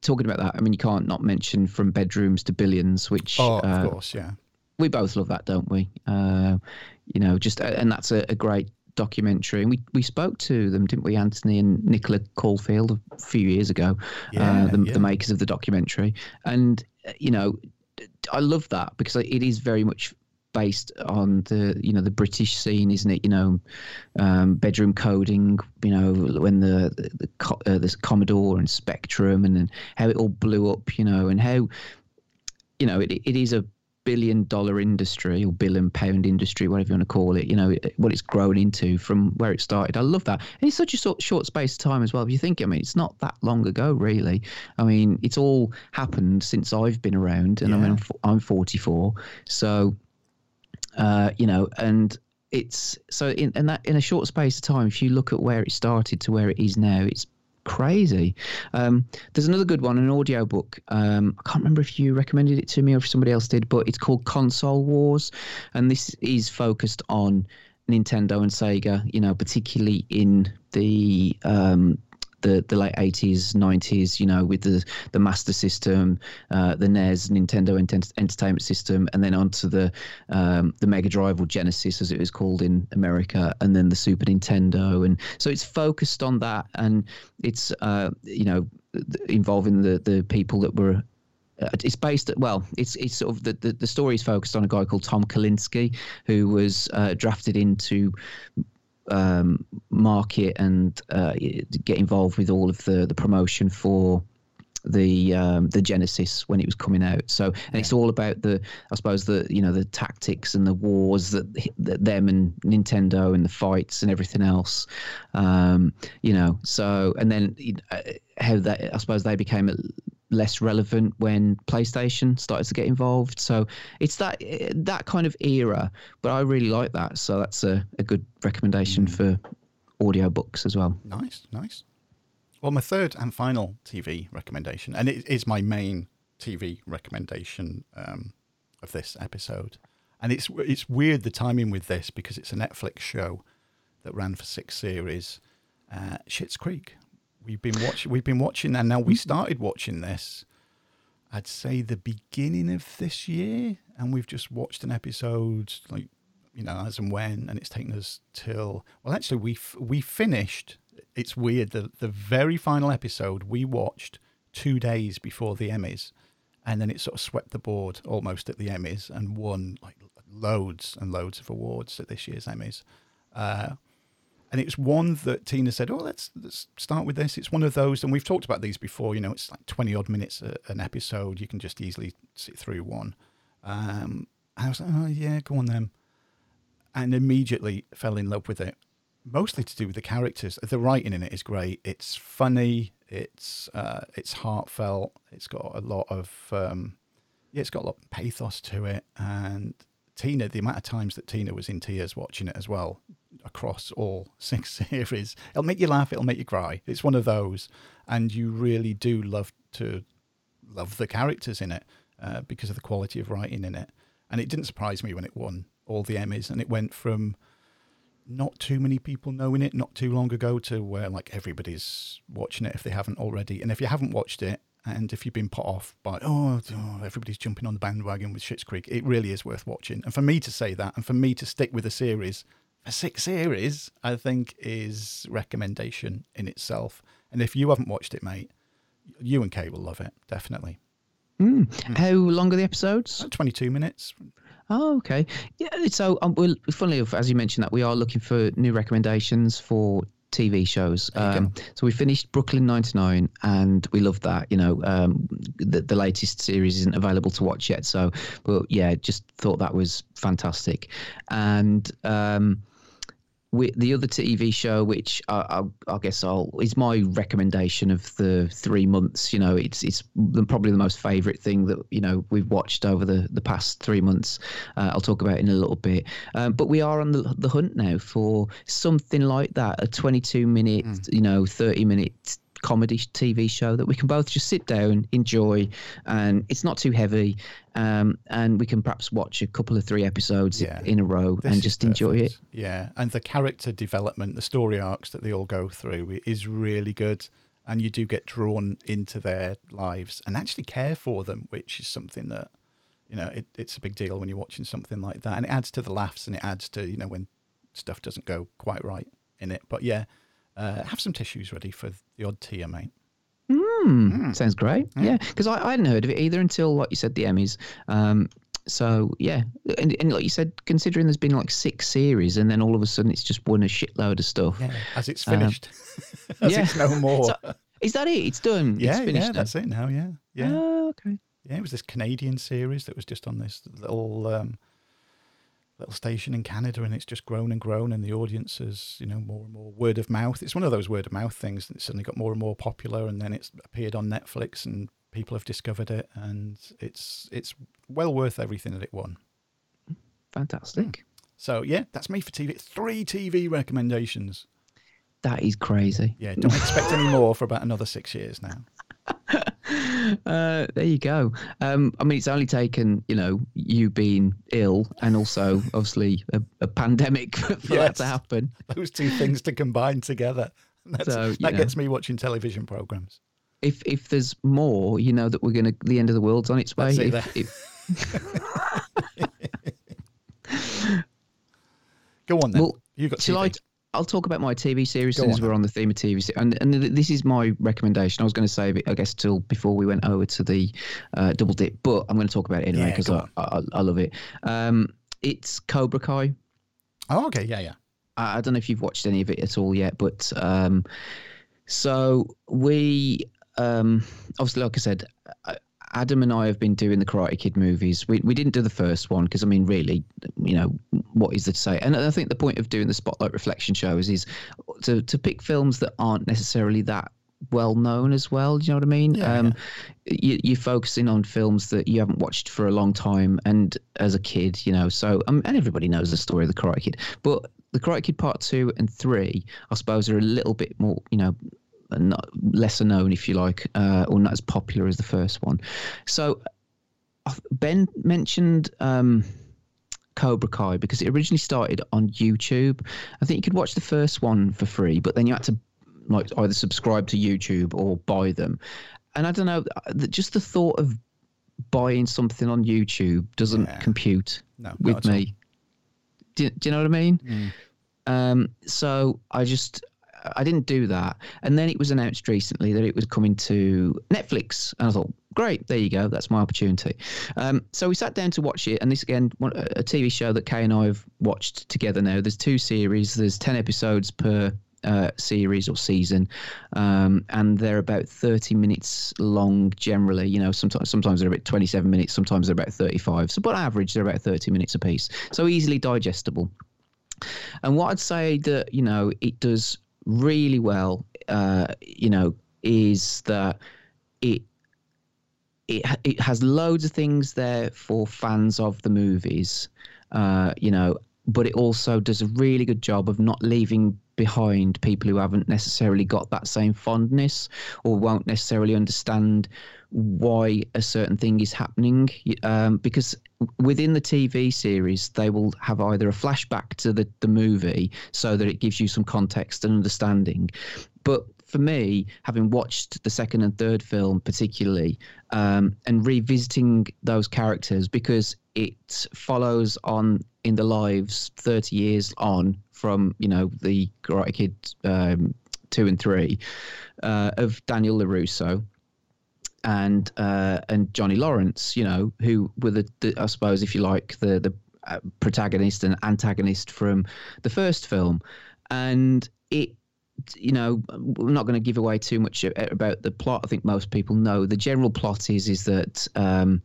Speaker 2: talking about that, I mean, you can't not mention from bedrooms to billions, which
Speaker 1: Oh,
Speaker 2: uh,
Speaker 1: of course, yeah.
Speaker 2: We both love that, don't we? Uh, you know, just uh, and that's a, a great documentary. And we we spoke to them, didn't we, Anthony and Nicola Caulfield, a few years ago,
Speaker 1: Yeah,
Speaker 2: uh, the,
Speaker 1: yeah.
Speaker 2: the makers of the documentary. And uh, you know, I love that because it is very much based on the you know the British scene, isn't it? You know, um, bedroom coding. You know, when the the, the, uh, the Commodore and Spectrum, and then how it all blew up. You know, and how you know it, it is a billion dollar industry or billion pound industry, whatever you want to call it. You know, what it's grown into from where it started. I love that, and it's such a short, short space of time as well. If you think, I mean, it's not that long ago, really. I mean, it's all happened since I've been around, and I mean, I'm, I'm 44, so uh, you know, and it's so in, in that in a short space of time, if you look at where it started to where it is now, it's crazy. Um, there's another good one, an audio book. Um, I can't remember if you recommended it to me or if somebody else did, but it's called Console Wars, and this is focused on Nintendo and Sega. You know, particularly in the um, the, the late 80s 90s you know with the the master system uh, the nes nintendo Ent- entertainment system and then onto the um, the mega drive or genesis as it was called in america and then the super nintendo. And so it's focused on that and it's uh, you know involving the the people that were uh, it's based at well it's it's sort of the, the the story is focused on a guy called tom kalinske who was uh, drafted into um, market and uh, get involved with all of the the promotion for the um, the Genesis when it was coming out. So and it's all about the I suppose the you know the tactics and the wars that, that them and Nintendo and the fights and everything else. Um, you know so and then uh, how that I suppose they became less relevant when PlayStation started to get involved. So it's that that kind of era, but I really like that. So that's a, a good recommendation for audiobooks as well.
Speaker 1: Nice, nice. Well, my third and final TV recommendation, and it is my main TV recommendation um, of this episode, and it's it's weird the timing with this because it's a Netflix show that ran for six series. Uh, Schitt's Creek. We've been watching. We've been watching, and now we started watching this. I'd say the beginning of this year, and we've just watched an episode, like you know, as and when, and it's taken us till. Well, actually, we f- we finished. It's weird. The the very final episode we watched two days before the Emmys, and then it sort of swept the board almost at the Emmys and won like loads and loads of awards at this year's Emmys. Uh, and it's one that Tina said, "Oh, let's let's start with this." It's one of those, and we've talked about these before. You know, it's like twenty odd minutes a, an episode. You can just easily sit through one. Um, I was like, "Oh yeah, go on then," and immediately fell in love with it. Mostly to do with the characters. The writing in it is great. It's funny. It's uh, it's heartfelt. It's got a lot of um, yeah, it's got a lot of pathos to it. And Tina, the amount of times that Tina was in tears watching it as well, across all six series. It'll make you laugh, it'll make you cry. It's one of those, and you really do love to love the characters in it uh, because of the quality of writing in it. And it didn't surprise me when it won all the Emmys, and it went from not too many people knowing it not too long ago to where like everybody's watching it if they haven't already. And if you haven't watched it, and if you've been put off by, oh, oh, everybody's jumping on the bandwagon with Schitt's Creek, it really is worth watching. And for me to say that, and for me to stick with a series six series, I think, is recommendation in itself. And if you haven't watched it, mate, you and Kate will love it, definitely.
Speaker 2: Mm. Mm. How long are the episodes?
Speaker 1: 22 minutes.
Speaker 2: Oh, okay. Yeah. So, um, well, funnily enough, as you mentioned, that we are looking for new recommendations for TV shows. Um, so we finished Brooklyn 99 and we loved that. You know, um, the, the latest series isn't available to watch yet. So, but yeah, just thought that was fantastic. And, um, the other TV show, which I, I, I, guess I'll is my recommendation of the three months. You know, it's it's probably the most favourite thing that you know we've watched over the, the past three months. Uh, I'll talk about in a little bit. Um, but we are on the the hunt now for something like that, a 22 minute, mm. you know, 30 minute comedy TV show that we can both just sit down, enjoy, and it's not too heavy. Um, and we can perhaps watch a couple of three episodes yeah. in a row this and just enjoy it.
Speaker 1: Yeah, and the character development, the story arcs that they all go through is really good. And you do get drawn into their lives and actually care for them, which is something that, you know, it, it's a big deal when you're watching something like that. And it adds to the laughs and it adds to, you know, when stuff doesn't go quite right in it. But yeah, uh, have some tissues ready for the odd tear, mate.
Speaker 2: Mm, mm. Sounds great. Yeah, because I, I hadn't heard of it either until, like you said, the Emmys. Um, so yeah, and, and like you said, considering there's been like six series, and then all of a sudden it's just won a shitload of stuff.
Speaker 1: Yeah, as it's finished, um, as yeah. it's no more. So,
Speaker 2: is that it? It's done.
Speaker 1: Yeah,
Speaker 2: it's
Speaker 1: yeah, that's it now. Yeah, yeah.
Speaker 2: Oh, okay.
Speaker 1: Yeah, it was this Canadian series that was just on this little um, little station in Canada, and it's just grown and grown, and the audience is, you know, more and more word of mouth. It's one of those word of mouth things that suddenly got more and more popular, and then it's appeared on Netflix, and people have discovered it, and it's it's well worth everything that it won.
Speaker 2: Fantastic. Mm.
Speaker 1: So yeah, that's me for TV. Three TV recommendations.
Speaker 2: That is crazy.
Speaker 1: Yeah, don't expect any more for about another six years now.
Speaker 2: Uh, there you go. Um, I mean, it's only taken you know you being ill and also obviously a, a pandemic for, yes, that to happen.
Speaker 1: Those two things to combine together. so, that know, gets me watching television programs.
Speaker 2: If if there's more, you know that we're going to the end of the world's on its way. If,
Speaker 1: if... Go on then. Well, you got. Shall I,
Speaker 2: I'll talk about my TV series since we're on the theme of TV and and this is my recommendation. I was going to save it, I guess, till before we went over to the uh, double dip, but I'm going to talk about it anyway because yeah, I, I, I, love it. Um, it's Cobra Kai.
Speaker 1: Oh, okay, yeah, yeah.
Speaker 2: I, I, don't know if you've watched any of it at all yet, but um, so we um, obviously, like I said, Adam and I have been doing the Karate Kid movies. We we didn't do the first one because I mean, really, you know, what is there to say? And I think the point of doing the Spotlight Reflection shows is to to pick films that aren't necessarily that well known as well. Do you know what I mean? Yeah, um, yeah. You, are focusing on films that you haven't watched for a long time, and as a kid, you know. So, um, and everybody knows the story of the Karate Kid, but the Karate Kid Part Two and Three, I suppose, are a little bit more, you know, not lesser known, if you like, uh, or not as popular as the first one. So Ben mentioned um, Cobra Kai because it originally started on YouTube. I think you could watch the first one for free, but then you had to like either subscribe to YouTube or buy them. And I don't know, just the thought of buying something on YouTube doesn't yeah. compute no, with me. Do, do, you know what I mean? Mm. Um, so I just I didn't do that. And then it was announced recently that it was coming to Netflix. And I thought, great. There you go. That's my opportunity. Um, so we sat down to watch it, and this again, a TV show that Kay and I have watched together now. There's two series. There's ten episodes per uh, series or season, um, and they're about 30 minutes long generally. You know, sometimes sometimes they're about 27 minutes, sometimes they're about 35. So, but average, they're about 30 minutes a piece. So easily digestible. And what I'd say that you know it does really well, uh, you know, is that it it it has loads of things there for fans of the movies, uh, you know, but it also does a really good job of not leaving behind people who haven't necessarily got that same fondness or won't necessarily understand why a certain thing is happening um, because within the TV series they will have either a flashback to the, the movie so that it gives you some context and understanding. But for me, having watched the second and third film particularly, um, and revisiting those characters because it follows on in the lives 30 years on from you know the Karate Kid um, two and three uh, of Daniel LaRusso and uh, and Johnny Lawrence, you know, who were the, the I suppose if you like the the uh, protagonist and antagonist from the first film, and it you know, we're not going to give away too much about the plot. I think most people know the general plot is is that um,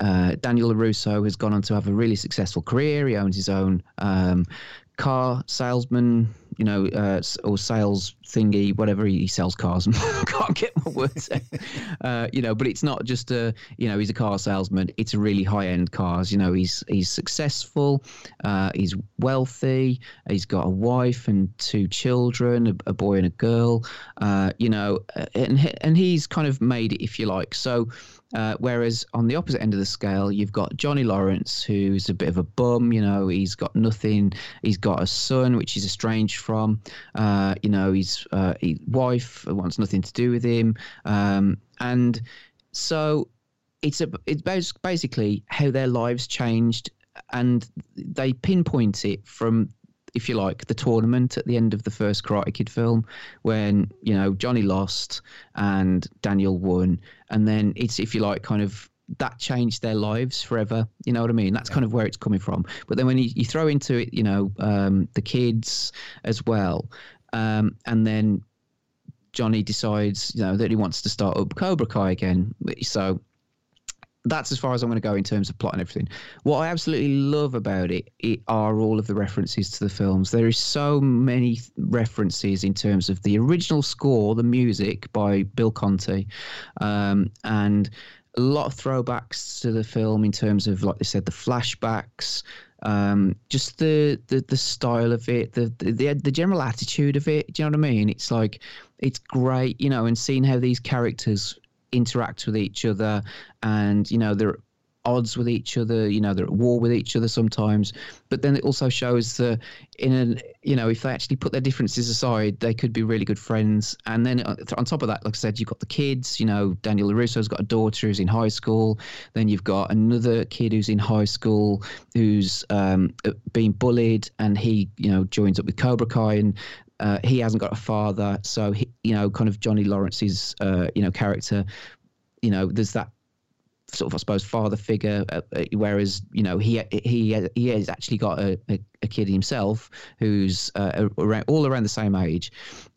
Speaker 2: uh, Daniel LaRusso has gone on to have a really successful career. He owns his own um, car salesman, you know, uh, or sales thingy, whatever he, sells cars. And can't get my words out. Uh, you know, but it's not just a, you know, he's a car salesman. It's really high end cars. You know, he's he's successful, uh, he's wealthy, he's got a wife and two children, a, a boy and a girl. Uh, you know, and and he's kind of made it, if you like. So uh, whereas on the opposite end of the scale, you've got Johnny Lawrence, who's a bit of a bum. You know, he's got nothing. He's got a son, which he's estranged from. Uh, you know, his, uh, his wife wants nothing to do with him. Um, and so it's a it's basically how their lives changed, and they pinpoint it from if you like, the tournament at the end of the first Karate Kid film when, you know, Johnny lost and Daniel won. And then it's, if you like, kind of that changed their lives forever. You know what I mean? That's yeah. kind of where it's coming from. But then when you, you throw into it, you know, um, the kids as well, um, and then Johnny decides, you know, that he wants to start up Cobra Kai again. So that's as far as I'm going to go in terms of plot and everything. What I absolutely love about it, it are all of the references to the films. There is so many references in terms of the original score, the music by Bill Conti, um, and a lot of throwbacks to the film in terms of, like they said, the flashbacks, um, just the, the the style of it, the, the the general attitude of it. Do you know what I mean? It's like it's great, you know, and seeing how these characters interact with each other and you know they're odds with each other you know they're at war with each other sometimes. But then it also shows that in a you know if they actually put their differences aside they could be really good friends. And then uh, on top of that like i said you've got the kids you know daniel larusso's got a daughter who's in high school. Then you've got another kid who's in high school who's um, uh, being bullied and he you know joins up with cobra kai and uh, he hasn't got a father, so he, you know, kind of Johnny Lawrence's, uh, you know, character. You know, there's that sort of, I suppose, father figure. Uh, uh whereas, you know, he he he has actually got a, a, a kid himself who's uh, around, all around the same age,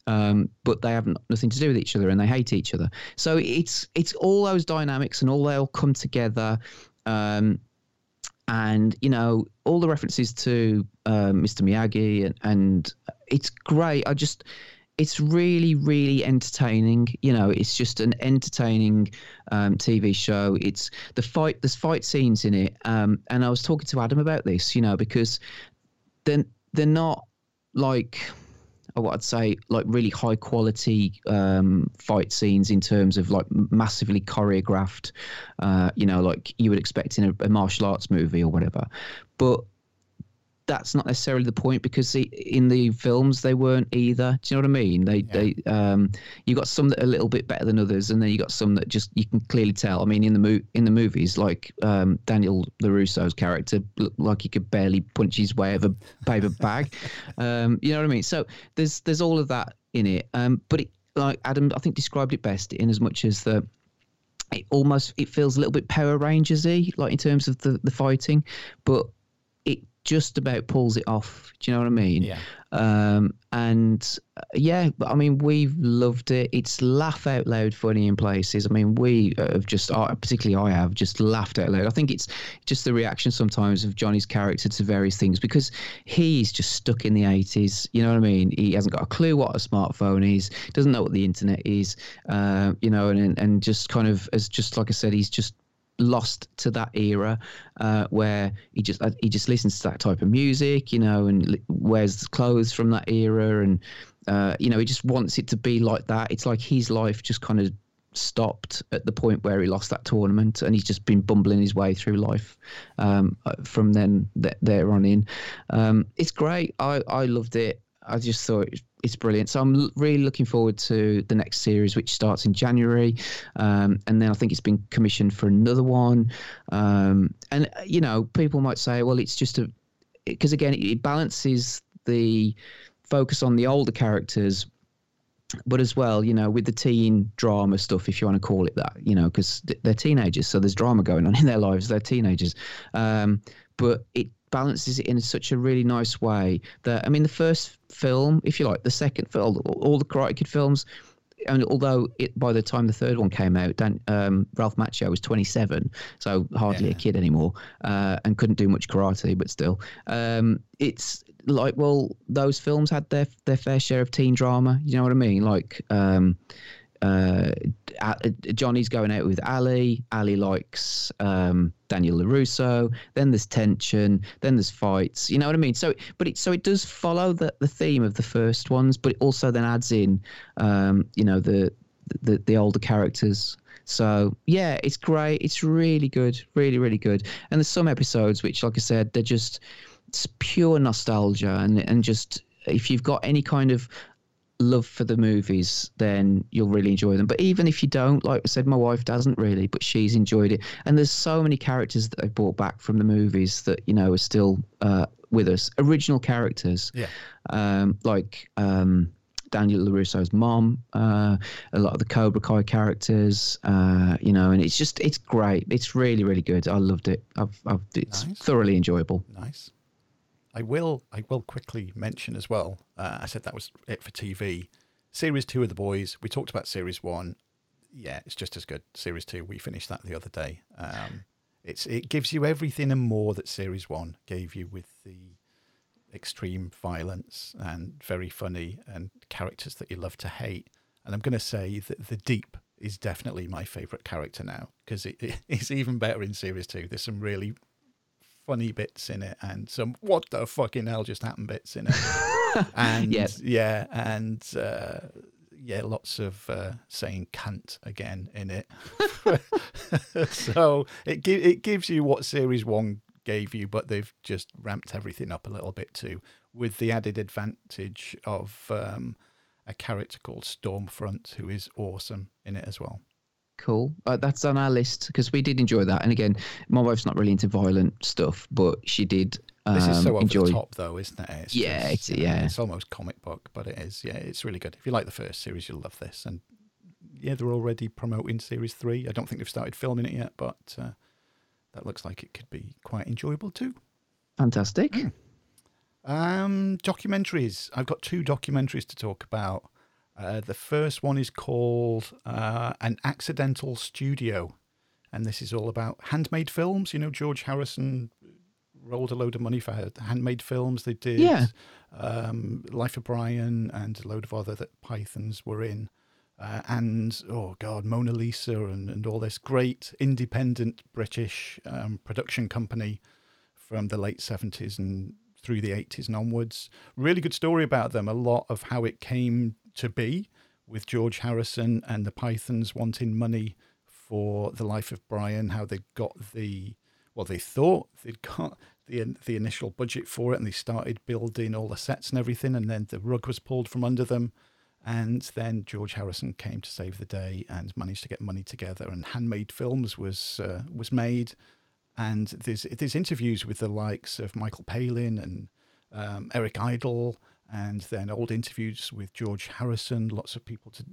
Speaker 2: um, but they have nothing to do with each other and they hate each other. So it's it's all those dynamics and all they'll come together. Um, and you know all the references to um, Mr. Miyagi and, and it's great. I just it's really really entertaining you know it's just an entertaining um, tv show it's the fight there's fight scenes in it um, and i was talking to adam about this you know because then they're, they're not like what I'd say like really high quality um, fight scenes in terms of like massively choreographed, uh, you know, like you would expect in a, a martial arts movie or whatever. But that's not necessarily the point because in the films they weren't either. Do you know what I mean? They yeah. they um you got some that are a little bit better than others, and then you got some that just you can clearly tell. I mean, in the mo- in the movies, like um, Daniel LaRusso's character looked like he could barely punch his way of a paper bag. um, you know what I mean? So there's there's all of that in it. Um, but it, like Adam, I think described it best in as much as the it almost it feels a little bit Power Rangersy, like in terms of the the fighting, but it just about pulls it off. Do you know what I mean?
Speaker 1: Yeah.
Speaker 2: Um, and uh, yeah, but I mean, we've loved it. It's laugh out loud funny in places. I mean, we have just, uh, particularly I have, just laughed out loud. I think it's just the reaction sometimes of Johnny's character to various things because he's just stuck in the 80s. You know what I mean? He hasn't got a clue what a smartphone is, doesn't know what the internet is, uh, you know, and, and just kind of, as just like I said, he's just lost to that era uh, where he just uh, he just listens to that type of music, you know, and wears clothes from that era, and uh, you know he just wants it to be like that. It's like his life just kind of stopped at the point where he lost that tournament, and he's just been bumbling his way through life um, uh, from then th- there on in. Um, it's great. I I loved it. I just thought it's brilliant. So I'm really looking forward to the next series, which starts in January, um, and then I think it's been commissioned for another one. Um, and uh, you know, people might say, well, it's just a because again, it balances the focus on the older characters but as well, you know, with the teen drama stuff, if you want to call it that, you know, because they're teenagers, so there's drama going on in their lives. They're teenagers, um, but it balances it in such a really nice way that I mean, the first film, if you like, the second film, all the Karate Kid films. And although it, by the time the third one came out, Dan, um, Ralph Macchio was 27, so hardly yeah. a kid anymore, uh, and couldn't do much karate, but still, um, it's like well, those films had their their fair share of teen drama. You know what I mean? Like um, uh, Johnny's going out with Ali. Ali likes um, Daniel LaRusso. Then there's tension. Then there's fights. You know what I mean? So, but it so it does follow the, the theme of the first ones, but it also then adds in, um, you know, the, the the older characters. So yeah, it's great. It's really good, really really good. And there's some episodes which, like I said, they're just it's pure nostalgia and and just if you've got any kind of love for the movies, then you'll really enjoy them. But even if you don't, like I said, my wife doesn't really, but she's enjoyed it. And there's so many characters that they've brought back from the movies that you know are still uh, with us. Original characters,
Speaker 1: yeah,
Speaker 2: um, like. Um, Daniel LaRusso's mom, uh, a lot of the Cobra Kai characters, uh, you know, and it's just, it's great. It's really, really good. I loved it. I've, I've it's nice. thoroughly enjoyable.
Speaker 1: Nice. I will I will quickly mention as well. Uh, I said that was it for TV. Series two of the boys. We talked about series one. Yeah, it's just as good. Series two. We finished that the other day. Um, it's it gives you everything and more that series one gave you with the extreme violence and very funny and characters that you love to hate. And I'm going to say that the deep is definitely my favorite character now because it, it's even better in series two. There's some really funny bits in it and some what the fucking hell just happened bits in it. and yes. yeah, and uh, yeah, lots of uh, saying cunt again in it. so it gi- it gives you what series one gave you, but they've just ramped everything up a little bit too, with the added advantage of um, a character called Stormfront, who is awesome in it as well
Speaker 2: cool. Uh, that's on our list because we did enjoy that. And again, my wife's not really into violent stuff, but she did. Um,
Speaker 1: this is so
Speaker 2: um, over enjoy...
Speaker 1: the top, though, isn't it?
Speaker 2: It's yeah, just, it's, yeah.
Speaker 1: It's almost comic book, but it is. Yeah, it's really good. If you like the first series, you'll love this. And yeah, they're already promoting series three. I don't think they've started filming it yet, but uh, that looks like it could be quite enjoyable too.
Speaker 2: Fantastic. Mm.
Speaker 1: Um, documentaries. I've got two documentaries to talk about. Uh, the first one is called uh, An Accidental Studio. And this is all about handmade films. You know, George Harrison rolled a load of money for handmade films. They did
Speaker 2: yeah.
Speaker 1: um, Life of Brian and a load of other that Pythons were in. Uh, and, oh God, Mona Lisa and, and all this great independent British um, production company from the late 70s and through the 80s and onwards. Really good story about them. A lot of how it came to be with George Harrison and the Pythons wanting money for the life of Brian, how they got the well, they thought they'd got the the initial budget for it, and they started building all the sets and everything, and then the rug was pulled from under them, and then George Harrison came to save the day and managed to get money together, and handmade films was uh, was made, and there's there's interviews with the likes of Michael Palin and um, Eric Idle and then old interviews with George Harrison, lots of people to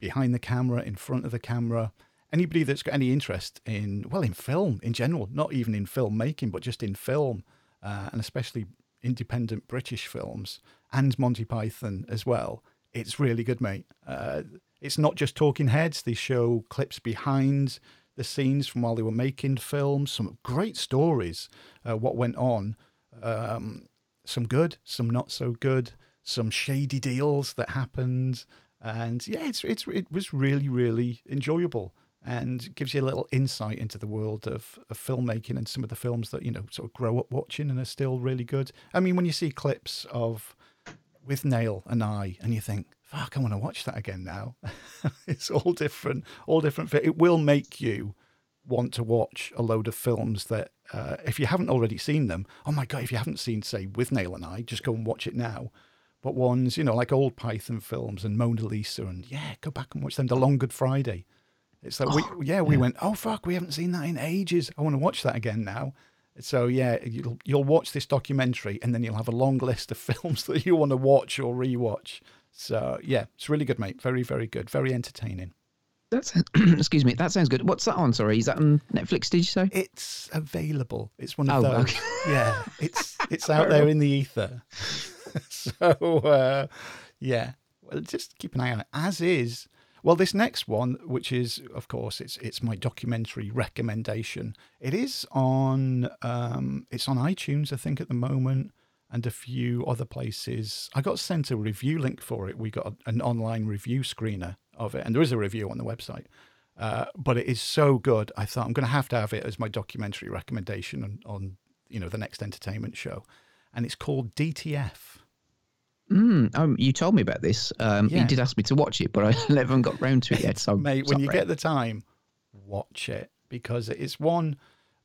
Speaker 1: behind the camera, in front of the camera. anybody that's got any interest in well in film in general, not even in filmmaking, but just in film, uh, and especially independent British films and Monty Python as well. It's really good, mate. Uh, it's not just talking heads. They show clips behind the scenes from while they were making films. Some great stories. Uh, what went on. Um, some good, some not so good. Some shady deals that happened. And yeah, it's, it's it was really really enjoyable and gives you a little insight into the world of, of filmmaking and some of the films that you know sort of grow up watching and are still really good. I mean, when you see clips of Withnail and I, and you think, "Fuck, I want to watch that again now." it's all different, all different. It will make you want to watch a load of films that, uh, if you haven't already seen them, oh my god, if you haven't seen, say, Withnail and I, just go and watch it now. But ones, you know, like old Python films and Mona Lisa, and yeah, go back and watch them. The Long Good Friday it's like, oh, we, yeah, we yeah. went, oh, fuck, we haven't seen that in ages. I want to watch that again now. So, yeah, you'll, you'll watch this documentary and then you'll have a long list of films that you want to watch or rewatch. So, yeah, it's really good, mate. Very, very good. Very entertaining.
Speaker 2: That's excuse me. That sounds good. What's that on? Sorry, is that on Netflix? Did you say
Speaker 1: it's available? It's one of oh, those. Okay. Yeah, it's it's out there in the ether. so uh, yeah, well, just keep an eye on it. As is well, this next one, which is, of course, it's it's my documentary recommendation. It is on um, it's on iTunes, I think, at the moment, and a few other places. I got sent a review link for it. We got an online review screener of it, and there is a review on the website. Uh, but it is so good. I thought I'm going to have to have it as my documentary recommendation on, on you know the next entertainment show, and it's called DTF.
Speaker 2: Mm, um, you told me about this. Um, yeah. You did ask me to watch it, but I haven't got round to it yet. So,
Speaker 1: mate, when you get the time, watch it because it's one.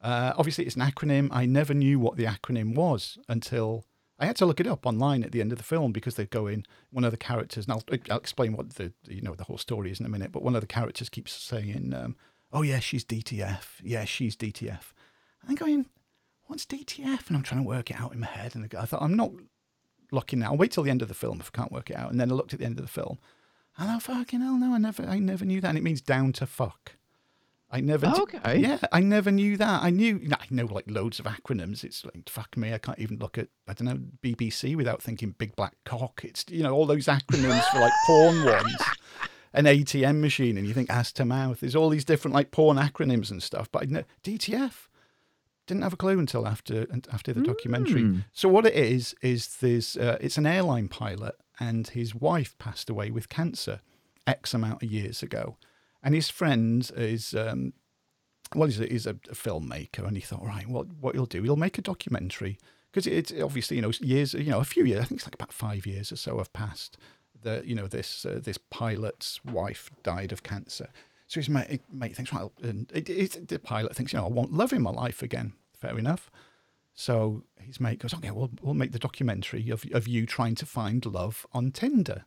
Speaker 1: Uh, obviously, it's an acronym. I never knew what the acronym was until I had to look it up online at the end of the film because they go in one of the characters, and I'll, I'll explain what the you know the whole story is in a minute. But one of the characters keeps saying, um, "Oh yeah, she's DTF. Yeah, she's DTF." And I'm going, "What's DTF?" And I'm trying to work it out in my head, and I thought I'm not looking now. I'll wait till the end of the film if I can't work it out. And then I looked at the end of the film, and I fucking hell no, I never, I never knew that. And it means down to fuck. I never.
Speaker 2: Oh, okay.
Speaker 1: yeah, I never knew that. I knew. I know like loads of acronyms. It's like fuck me. I can't even look at I don't know BBC without thinking big black cock. It's you know all those acronyms for like porn ones. An ATM machine, and you think ass to mouth. There's all these different like porn acronyms and stuff. But I know DTF didn't have a clue until after after the documentary. Mm. So what it is is there's uh, it's an airline pilot and his wife passed away with cancer X amount of years ago, and his friend is um, well he's a, he's a, filmmaker and he thought right what what he'll do he'll make a documentary because it's obviously you know years you know a few years I think it's like about five years or so have passed that you know this uh, this pilot's wife died of cancer. So his mate, mate thinks, well, and it, it, the pilot thinks, you know, I want love in my life again fair enough. So his mate goes, okay, we'll, we'll make the documentary of, of you trying to find love on Tinder.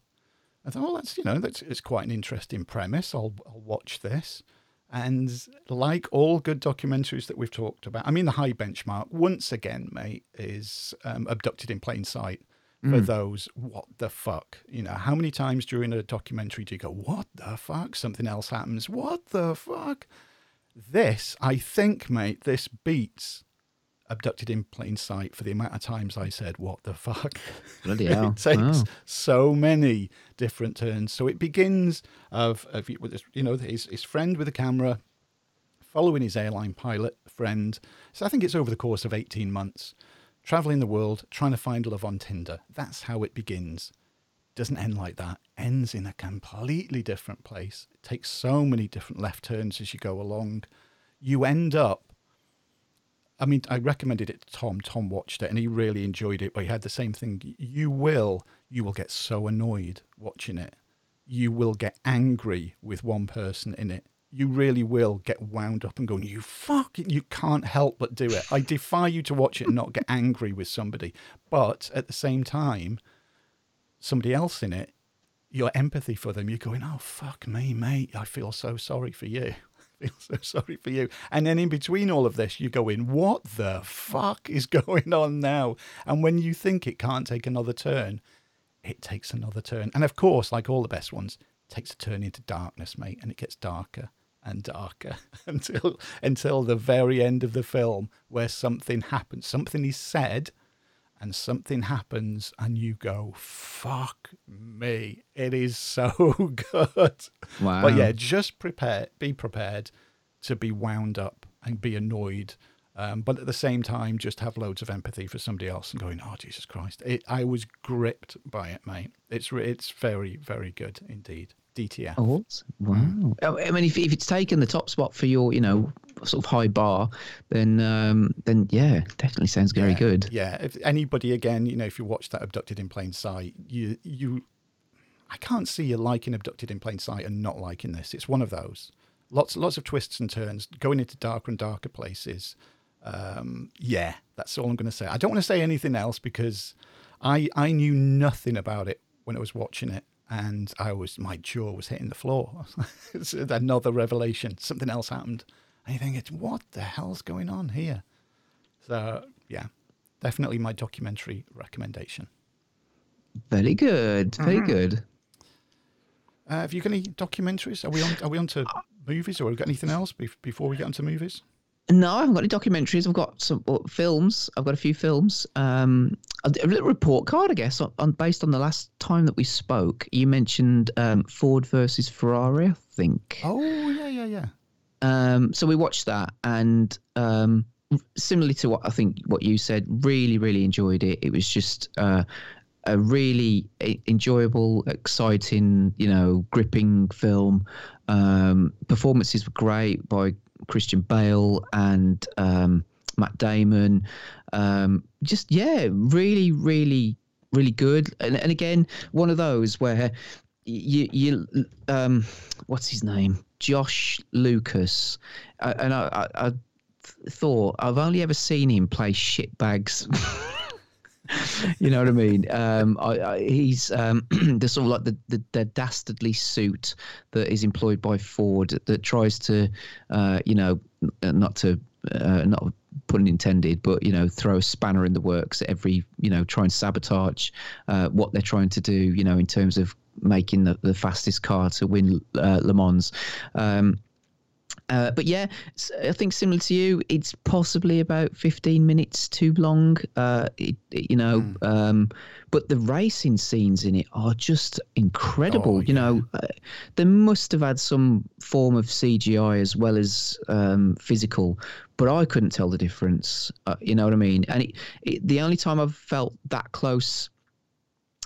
Speaker 1: I thought, well, that's, you know, that's it's quite an interesting premise. I'll, I'll watch this. And like all good documentaries that we've talked about, I mean, the high benchmark, once again, mate, is um, Abducted in Plain Sight. For mm. those, what the fuck? You know, how many times during a documentary do you go, what the fuck? Something else happens. What the fuck? This, I think, mate, this beats abducted in plain sight for the amount of times I said, What the fuck?
Speaker 2: Bloody hell.
Speaker 1: it takes wow. so many different turns. So it begins of, of you know, his, his friend with a camera following his airline pilot friend. So I think it's over the course of 18 months, traveling the world, trying to find love on Tinder. That's how it begins doesn't end like that. Ends in a completely different place. It takes so many different left turns as you go along. You end up. I mean, I recommended it to Tom. Tom watched it and he really enjoyed it. But he had the same thing. You will, you will get so annoyed watching it. You will get angry with one person in it. You really will get wound up and going, you fucking, you can't help but do it. I defy you to watch it and not get angry with somebody. But at the same time, somebody else in it, your empathy for them, you're going, oh, fuck me, mate. I feel so sorry for you. Feel so sorry for you. And then in between all of this, you're going, what the fuck is going on now? And when you think it can't take another turn, it takes another turn. And of course, like all the best ones, takes a turn into darkness, mate, and it gets darker and darker until until the very end of the film where something happens something is said and something happens and you go fuck me it is so good.
Speaker 2: Wow.
Speaker 1: but yeah just prepare be prepared to be wound up and be annoyed um, but at the same time just have loads of empathy for somebody else and going oh jesus christ. It, i was gripped by it mate. It's it's very very good indeed dtf
Speaker 2: Oh, wow. I mean, if, if it's taken the top spot for your, you know, sort of high bar, then um, then yeah, definitely sounds very
Speaker 1: yeah,
Speaker 2: good.
Speaker 1: Yeah. If anybody again, you know, if you watch that Abducted in Plain Sight, you you I can't see you liking Abducted in Plain Sight and not liking this. It's one of those. Lots lots of twists and turns, going into darker and darker places. Um, yeah, that's all I'm going to say. I don't want to say anything else because I I knew nothing about it when I was watching it, and I was my jaw was hitting the floor. it's another revelation. Something else happened. And you think, it's what the hell's going on here? So yeah, definitely my documentary recommendation.
Speaker 2: Very good. Very
Speaker 1: Mm-hmm.
Speaker 2: good.
Speaker 1: Uh, have you got any documentaries? Are we on? Are we on to movies, or have we got anything else bef- before we get onto movies?
Speaker 2: No, I haven't got any documentaries. I've got some well, films. I've got a few films. Um, a, a little report card, I guess, on, on based on the last time that we spoke. You mentioned um, Ford versus Ferrari, I think.
Speaker 1: Oh yeah, yeah, yeah.
Speaker 2: Um, so we watched that, and um, similarly to what I think what you said, really, really enjoyed it. It was just uh, a really enjoyable, exciting, you know, gripping film. Um, performances were great by Christian Bale and um, Matt Damon. Um, just yeah, really, really, really good. And, and again, one of those where you you um what's his name josh lucas and i i, I thought i've only ever seen him play shitbags you know what i mean um I, I, he's um the sort of like the, the the dastardly suit that is employed by ford that tries to uh you know not to uh, not pun intended, but you know, throw a spanner in the works at every, you know, try and sabotage uh, what they're trying to do, you know, in terms of making the, the fastest car to win uh, Le Mans. Um, uh, but yeah, I think similar to you, it's possibly about 15 minutes too long. Uh, it, it- you know, um, but the racing scenes in it are just incredible.
Speaker 1: Oh,
Speaker 2: you know, uh, they must have had some form of CGI as well as um, physical, but I couldn't tell the difference. Uh, you know what I mean? And it, it, the only time I've felt that close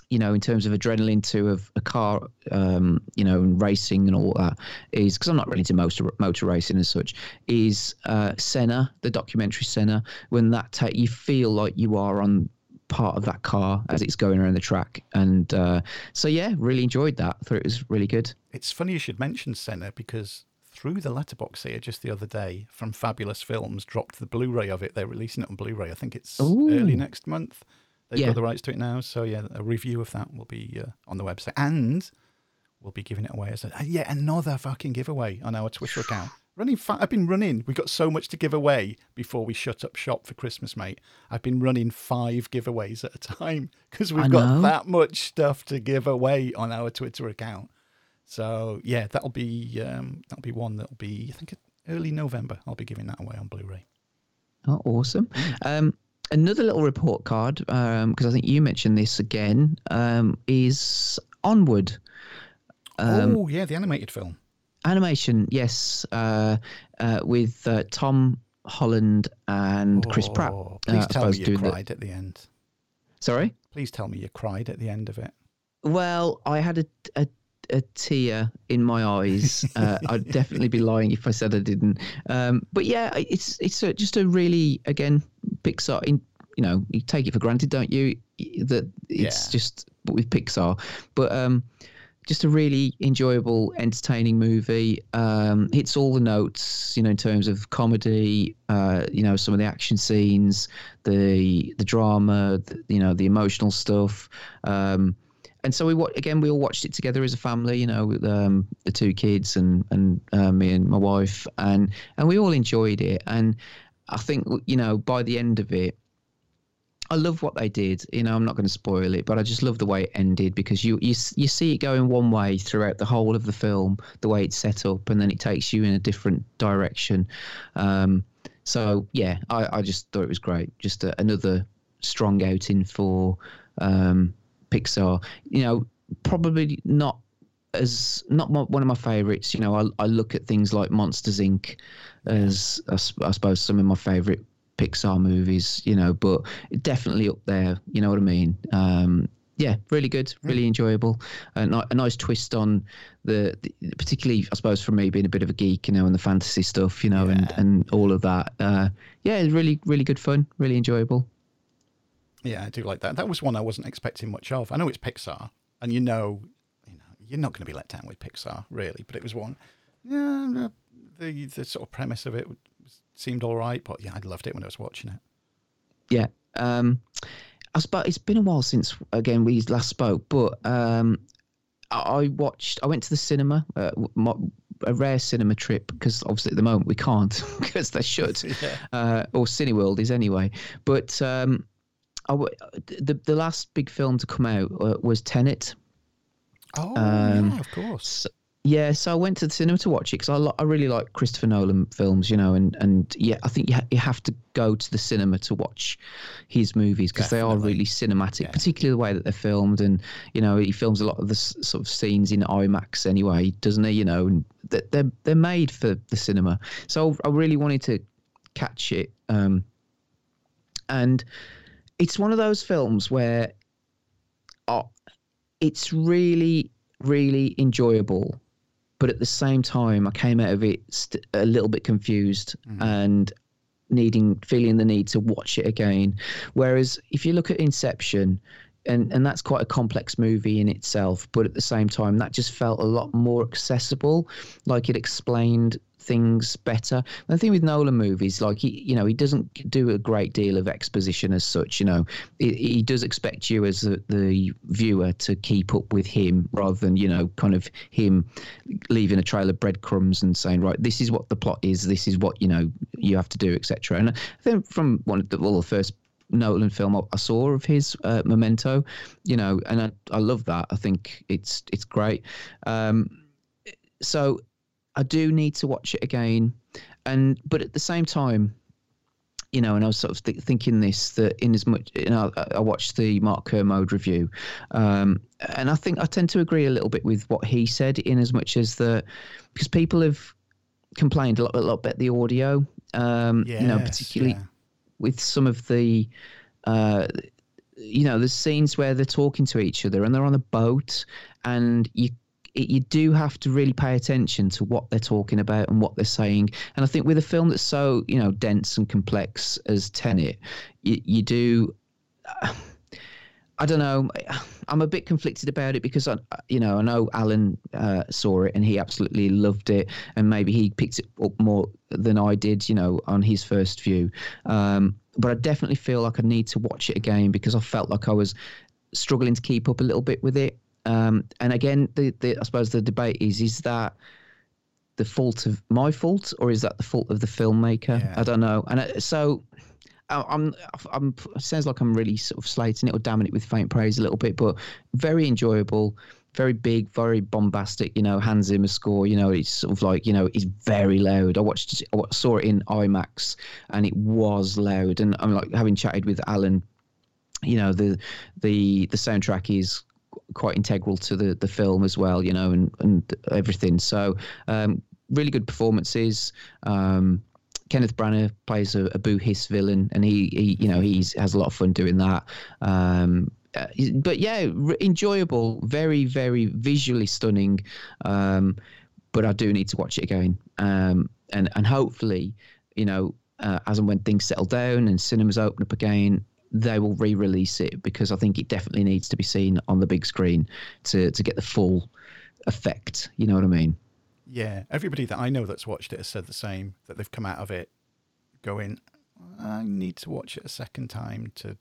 Speaker 2: you know, in terms of adrenaline to of a car, um, you know, and racing and all that is because I'm not really into motor motor racing as such. Is uh, Senna, the documentary Senna, when that ta- you feel like you are on part of that car as it's going around the track, and uh, so yeah, really enjoyed that. Thought it was really good.
Speaker 1: It's funny you should mention Senna because through the letterbox here just the other day from Fabulous Films dropped the Blu-ray of it. They're releasing it on Blu-ray. I think it's
Speaker 2: Ooh.
Speaker 1: early next month. They've
Speaker 2: Yeah.
Speaker 1: got the rights to it now, so yeah, a review of that will be uh, on the website, and we'll be giving it away as a yet another fucking giveaway on our Twitter account. Running, fa- I've been running. We've got so much to give away before we shut up shop for Christmas, mate. I've been running five giveaways at a time because we've
Speaker 2: I
Speaker 1: got
Speaker 2: know.
Speaker 1: that much stuff to give away on our Twitter account. So yeah, that'll be um, that'll be one that'll be I think early November. I'll be giving that away on Blu-ray.
Speaker 2: Oh, awesome. Um, another little report card, because I think you mentioned this again, um, is Onward. Um,
Speaker 1: oh yeah, the animated film.
Speaker 2: Animation, yes, uh, uh, with uh, Tom Holland and Chris Pratt.
Speaker 1: Oh,
Speaker 2: uh,
Speaker 1: Please tell me you
Speaker 2: doing the-
Speaker 1: cried at the end.
Speaker 2: Sorry?
Speaker 1: Please tell me you cried at the end of it.
Speaker 2: Well, I had a, a, a tear in my eyes. Uh, I'd definitely be lying if I said I didn't. Um, but yeah, it's it's a, just a really again Pixar. In you know, you take it for granted, don't you? That it's
Speaker 1: Yeah.
Speaker 2: just but with Pixar, but um, just a really enjoyable, entertaining movie. Um, hits all the notes, you know, in terms of comedy. Uh, you know, some of the action scenes, the the drama, the, you know, the emotional stuff. Um, and so we again we all watched it together as a family you know with um, the two kids and and uh, me and my wife and and we all enjoyed it and i think you know by the end of it I love what they did. You know, I'm not going to spoil it, but I just love the way it ended because you you you see it going one way throughout the whole of the film, the way it's set up, and then it takes you in a different direction. Um, so yeah, I, I just thought it was great. Just a, another strong outing for um, Pixar. You know, probably not as not my, one of my favorites. You know, I, I look at things like Monsters Inc. as I, I suppose some of my favorite Pixar movies. You know, but definitely up there. You know what I mean? Um, yeah, really good, really enjoyable. A, a nice twist on the, the, particularly, I suppose, for me being a bit of a geek, you know, and the fantasy stuff, you know, yeah. and and all of that. Uh, yeah, really, really good fun, really enjoyable.
Speaker 1: Yeah, I do like that. That was one I wasn't expecting much of. I know it's Pixar, and you know, you know, you're not going to be let down with Pixar, really. But it was one. Yeah, the the sort of premise of it seemed all right, but yeah, I loved it when I was watching it.
Speaker 2: Yeah. Um, I suppose it's been a while since again we last spoke, but um, I watched. I went to the cinema, uh, a rare cinema trip because obviously at the moment we can't because they should, yeah. uh, or Cineworld is anyway. But um, the the last big film to come out uh, was Tenet.
Speaker 1: Oh, um, yeah, of course.
Speaker 2: So, yeah, so I went to the cinema to watch it because I, lo- I really like Christopher Nolan films, you know, and, and yeah, I think you, ha- you have to go to the cinema to watch his movies because they are really cinematic, yeah. particularly the way that they're filmed. And, you know, he films a lot of the s- sort of scenes in IMAX anyway, doesn't he? You know, and they're, they're made for the cinema. So I really wanted to catch it. Um, and it's one of those films where oh, it's really, really enjoyable. But at the same time, I came out of it st- a little bit confused mm. and needing, feeling the need to watch it again. Whereas if you look at Inception, and and that's quite a complex movie in itself but at the same time that just felt a lot more accessible like it explained things better. The thing with Nolan movies, like he, you know, he doesn't do a great deal of exposition as such. You know, he, he does expect you as the, viewer to keep up with him rather than you know, kind of him leaving a trail of breadcrumbs and saying, right, this is what the plot is, this is what you know you have to do, etc. And I think from one of the, well, the first Nolan film I saw of his, uh, Memento, you know, and I, I love that. I think it's it's great. Um, so I do need to watch it again, and but at the same time, you know, and I was sort of th- thinking this that in as much, you know, I, I watched the Mark Kermode review, um, and I think I tend to agree a little bit with what he said in as much as that because people have complained a lot, a lot about the audio, um, yes, you know, particularly yeah. with some of the. Uh, you know, there's scenes where they're talking to each other and they're on a boat, and you it, you do have to really pay attention to what they're talking about and what they're saying. And I think with a film that's so you know dense and complex as Tenet, you, you do. I don't know. I'm a bit conflicted about it because I, you know, I know Alan uh, saw it and he absolutely loved it, and maybe he picked it up more than I did, you know, on his first view. Um, but I definitely feel like I need to watch it again because I felt like I was struggling to keep up a little bit with it. Um, and again, the, the I suppose the debate is: is that the fault of my fault, or is that the fault of the filmmaker? Yeah. I don't know. And uh, so I'm, I'm, it sounds like I'm really sort of slating it or damning it with faint praise a little bit, but very enjoyable, very big, very bombastic. You know, Hans Zimmer score. You know, it's sort of like you know, it's very loud. I watched, I saw it in IMAX, and it was loud. And I'm like having chatted with Alan. You know, the the the soundtrack is quite integral to the the film as well, you know, and and everything. So um, really good performances. Um, Kenneth Branagh plays a, a Boo Hiss villain, and he, he you know he's has a lot of fun doing that. Um, uh, but yeah, re- enjoyable, very very visually stunning. Um, but I do need to watch it again, um, and and hopefully, you know, uh, as and when things settle down and cinemas open up again, they will re-release it because I think it definitely needs to be seen on the big screen to to get the full effect. You know what I mean?
Speaker 1: Yeah, everybody that I know that's watched it has said the same that they've come out of it going, I need to watch it a second time to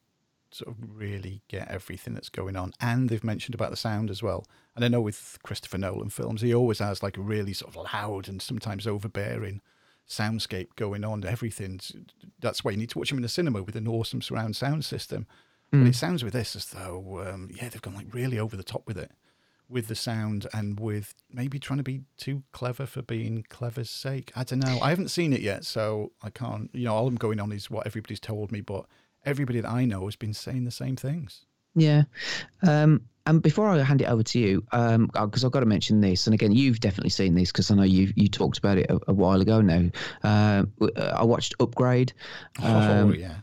Speaker 1: sort of really get everything that's going on. And they've mentioned about the sound as well. And I know with Christopher Nolan films, he always has like a really sort of loud and sometimes overbearing soundscape going on. Everything's that's why you need to watch them in the cinema with an awesome surround sound system. Mm. But it sounds with this as though, um, yeah, they've gone like really over the top with it, with the sound and with maybe trying to be too clever for being clever's sake. I don't know. I haven't seen it yet, so I can't. You know, all I'm going on is what everybody's told me, but everybody that I know has been saying the same things.
Speaker 2: Yeah. Um, and before I hand it over to you, because um, uh, I've got to mention this, and again, you've definitely seen this because I know you you talked about it a, a while ago now. Uh, I watched Upgrade.
Speaker 1: Oh, um, oh yeah.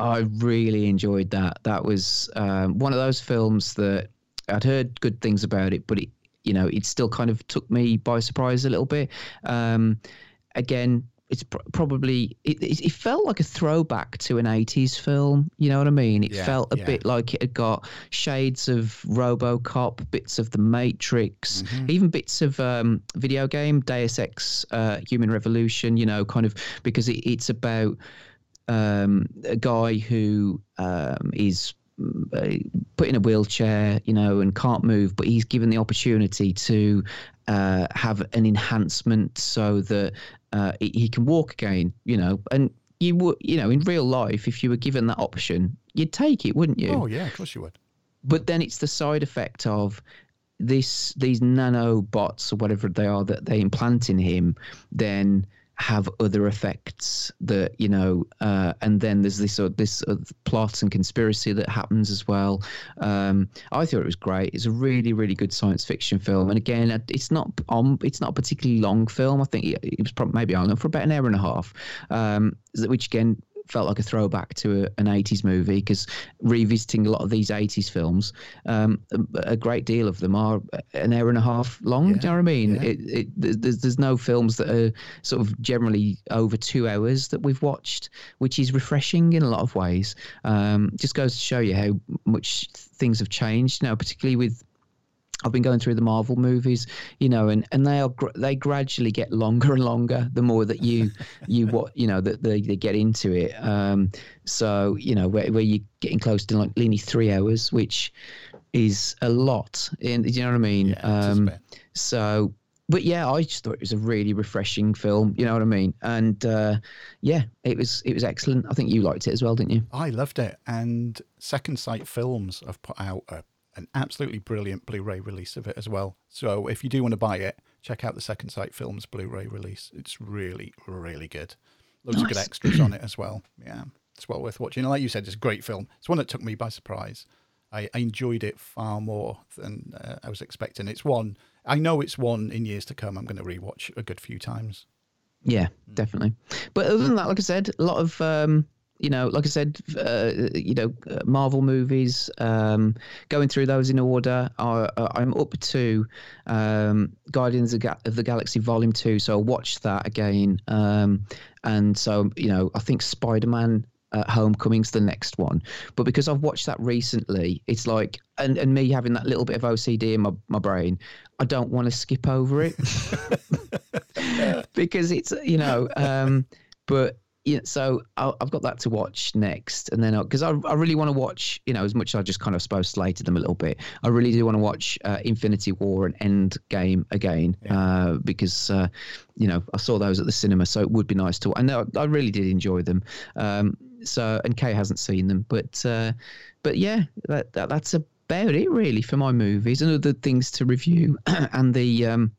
Speaker 2: I really enjoyed that. That was um, one of those films that I'd heard good things about it, but it, you know, it still kind of took me by surprise a little bit. Um, again, it's pr- probably it, it, felt like a throwback to an 80s film you know what i mean it yeah, felt a yeah. bit like it had got shades of robocop bits of the matrix mm-hmm. even bits of um, video game deus ex uh, human revolution you know kind of because it, it's about um, a guy who um, is put in a wheelchair, you know, and can't move, but he's given the opportunity to uh, have an enhancement so that uh, he can walk again, you know, and you would, you know, in real life, if you were given that option, you'd take it, wouldn't you?
Speaker 1: Oh yeah, of course you would.
Speaker 2: But then it's the side effect of this these nanobots or whatever they are that they implant in him, then have other effects that you know uh, and then there's this uh, this uh, plot and conspiracy that happens as well. Um, i thought it was great. It's a really really good science fiction film. And again it's not on it's not a particularly long film. I think it, was probably maybe on for about an hour and a half. Um, which again felt like a throwback to a, an 80s movie because revisiting a lot of these 80s films, um, a, a, great deal of them are an hour and a half long. Yeah, do you know what I mean? Yeah. It, it, there's, there's no films that are sort of generally over two hours that we've watched, which is refreshing in a lot of ways. Um, just goes to show you how much things have changed now, particularly with I've been going through the Marvel movies, you know, and, and they are they gradually get longer and longer the more that you you what you know that they, they get into it. Um, so you know where, where you're getting close to like nearly three hours, which is a lot. In do you know what I mean?
Speaker 1: Yeah, um,
Speaker 2: so, but yeah, I just thought it was a really refreshing film. You know what I mean? And uh, yeah, it was it was excellent. I think you liked it as well, didn't you?
Speaker 1: I loved it. And Second Sight Films have put out a an absolutely brilliant Blu-ray release of it as well. So if you do want to buy it, check out the Second Sight Films Blu-ray release. It's really, really good. Loads nice. of good extras on it as well. Yeah, it's well worth watching. And like you said, it's a great film. It's one that took me by surprise. I, I enjoyed it far more than uh, I was expecting. It's one I know it's one in years to come. I'm going to rewatch a good few times.
Speaker 2: Yeah, definitely. But other than that, like I said, a lot of um, you know, like I said, uh, you know, uh, Marvel movies. Um, going through those in order, I, am up to um, Guardians of, the Galaxy Volume Two, so I'll watch that again. Um, and so, you know, I think Spider Man uh, Homecoming's the next one. But because I've watched that recently, it's like, and, and me having that little bit of OCD in my, my brain, I don't want to skip over it because it's, you know, um, but yeah, so i have got that to watch next, and then because I, I really want to watch, you know, as much as I just kind of suppose slated them a little bit, I really do want to watch uh, Infinity War and End Game again yeah. uh, because uh, you know I saw those at the cinema, so it would be nice to. And I, I really did enjoy them. Um, so and Kay hasn't seen them, but uh, but yeah, that, that that's about it really for my movies and other things to review and the um,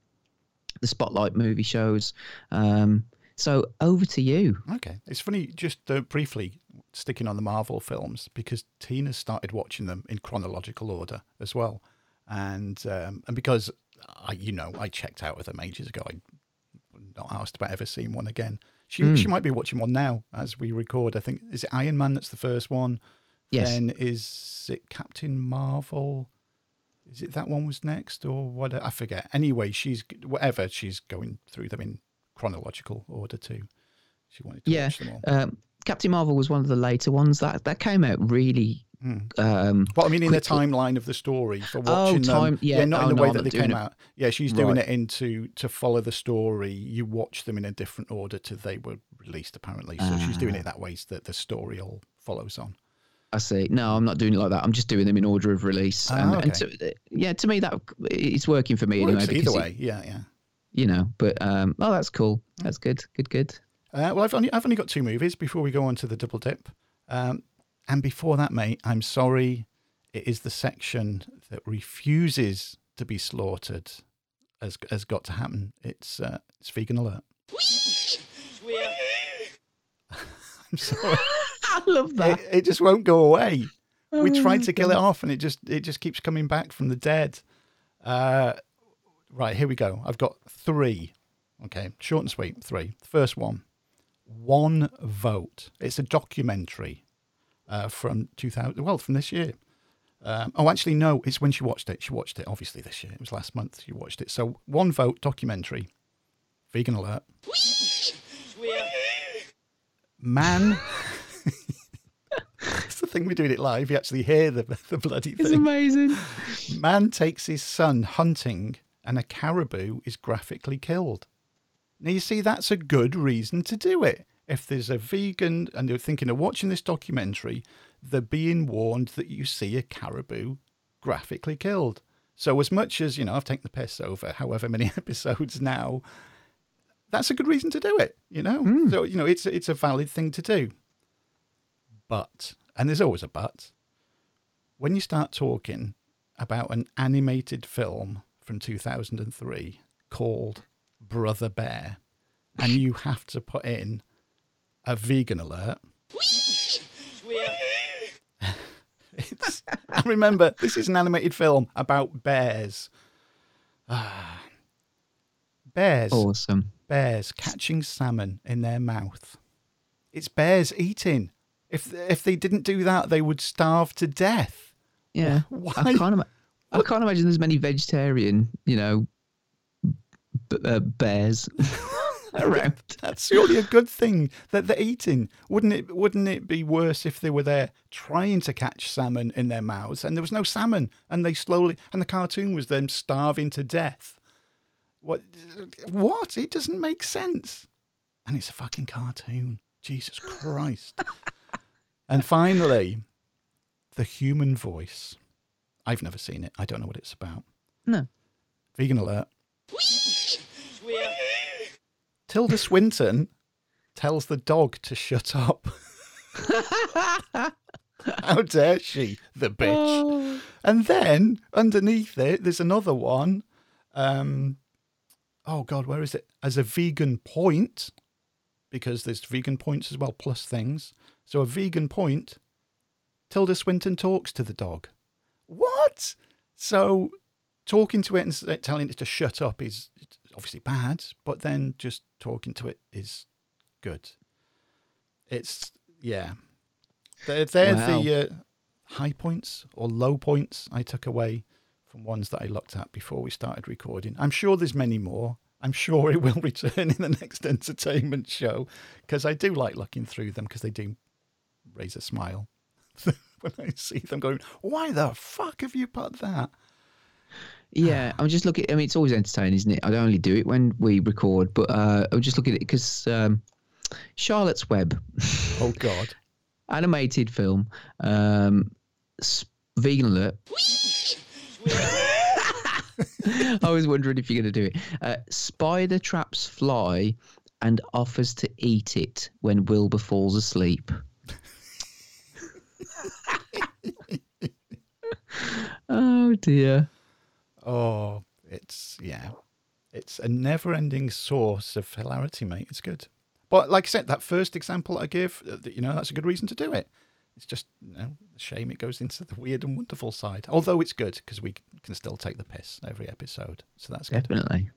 Speaker 2: the spotlight movie shows. Um, so over to you.
Speaker 1: Okay. It's funny, just uh, briefly sticking on the Marvel films, because Tina started watching them in chronological order as well. And um, and because, I, you know, I checked out of them ages ago. I'm not asked about ever seeing one again. She, mm. she might be watching one now as we record. I think, is it Iron Man that's the first one?
Speaker 2: Yes.
Speaker 1: Then is it Captain Marvel? Is it that one was next or what? I forget. Anyway, she's whatever. She's going through them in chronological order too. She wanted to
Speaker 2: yeah. watch them all. Um, Captain Marvel was one of the later ones that that came out really. Mm. Um,
Speaker 1: but I mean, in quickly. the timeline of the story for oh, watching oh, time, them, yeah, yeah, not oh, in the oh, way that they came it. out. Yeah, she's doing right. it into to follow the story. You watch them in a different order to they were released, apparently. So uh, she's doing it ah. that way so that the story all follows on.
Speaker 2: I see. No, I'm not doing it like that. I'm just doing them in order of release. And,
Speaker 1: okay.
Speaker 2: and to, yeah, to me that it's working for me anyway.
Speaker 1: Either way, it, yeah, yeah
Speaker 2: you know. But um, oh, that's cool. That's good. Good. Good.
Speaker 1: Uh, well, I've only I've only got two movies before we go on to the double dip. Um, and before that, mate, I'm sorry. It is the section that refuses to be slaughtered has has got to happen. It's uh, it's vegan alert. I'm sorry.
Speaker 2: I love that.
Speaker 1: It, it just won't go away.
Speaker 2: Oh
Speaker 1: we tried to kill it off, and it just it just keeps coming back from the dead. Uh, right here we go. I've got three. Okay, short and sweet. Three. First one. One vote. It's a documentary uh, from 2000. Well, from this year. Um, oh, actually, no. It's when she watched it. She watched it obviously this year. It was last month. She watched it. So one vote documentary. Vegan alert. Man. It's the thing we're doing it live. You actually hear the, the bloody thing.
Speaker 2: It's amazing.
Speaker 1: Man takes his son hunting and a caribou is graphically killed. Now, you see, that's a good reason to do it. If there's a vegan and they're thinking of watching this documentary, they're being warned that you see a caribou graphically killed. So, as much as, you know, I've taken the piss over however many episodes now, that's a good reason to do it, you know? Hmm. So, you know, it's, it's a valid thing to do. But, and there's always a but, when you start talking about an animated film from 2003 called Brother Bear, and you have to put in a vegan alert. it's, I remember this is an animated film about bears. Ah. bears,
Speaker 2: Awesome.
Speaker 1: bears catching salmon in their mouth. It's bears eating. If if they didn't do that, they would starve to death.
Speaker 2: Yeah.
Speaker 1: Why?
Speaker 2: I can't. I can't imagine there's many vegetarian, you know, b- uh, bears around.
Speaker 1: That's surely a good thing that they're eating. Wouldn't it? Wouldn't it be worse if they were there trying to catch salmon in their mouths and there was no salmon and they slowly and the cartoon was them starving to death? What? What? It doesn't make sense. And it's a fucking cartoon. Jesus Christ. and finally, the human voice. I've never seen it. I don't know what it's about.
Speaker 2: No.
Speaker 1: Vegan alert. Tilda Swinton tells the dog to shut up. How dare she, the bitch?
Speaker 2: Oh.
Speaker 1: And then underneath it, there's another one. Um, oh God, where is it? As a vegan point, because there's vegan points as well, plus things. So a vegan point. Tilda Swinton talks to the dog. What? So talking to it and telling it to shut up is obviously bad, but then just talking to it is good. It's yeah. They're, they're
Speaker 2: Wow.
Speaker 1: the uh, high points or low points I took away from ones that I looked at before we started recording. I'm sure there's many more. I'm sure it will return in the next entertainment show because I do like looking through them because they do raise a smile when I see them going, why the fuck have you put that?
Speaker 2: Yeah, I'm just looking. I mean, it's always entertaining, isn't it? I don't only do it when we record, but uh, I'm just looking at it because um, Charlotte's Web,
Speaker 1: Oh God.
Speaker 2: animated film, um, vegan alert. I was wondering if you're going to do it. Uh, spider traps fly and offers to eat it when Wilbur falls asleep. oh dear.
Speaker 1: Oh, it's yeah, it's a never-ending source of hilarity, mate. It's good, but like I said, that first example I give, uh, you know, that's a good reason to do it. It's just you know, a shame it goes into the weird and wonderful side. Although it's good because we can still take the piss every episode, so that's good.
Speaker 2: Definitely.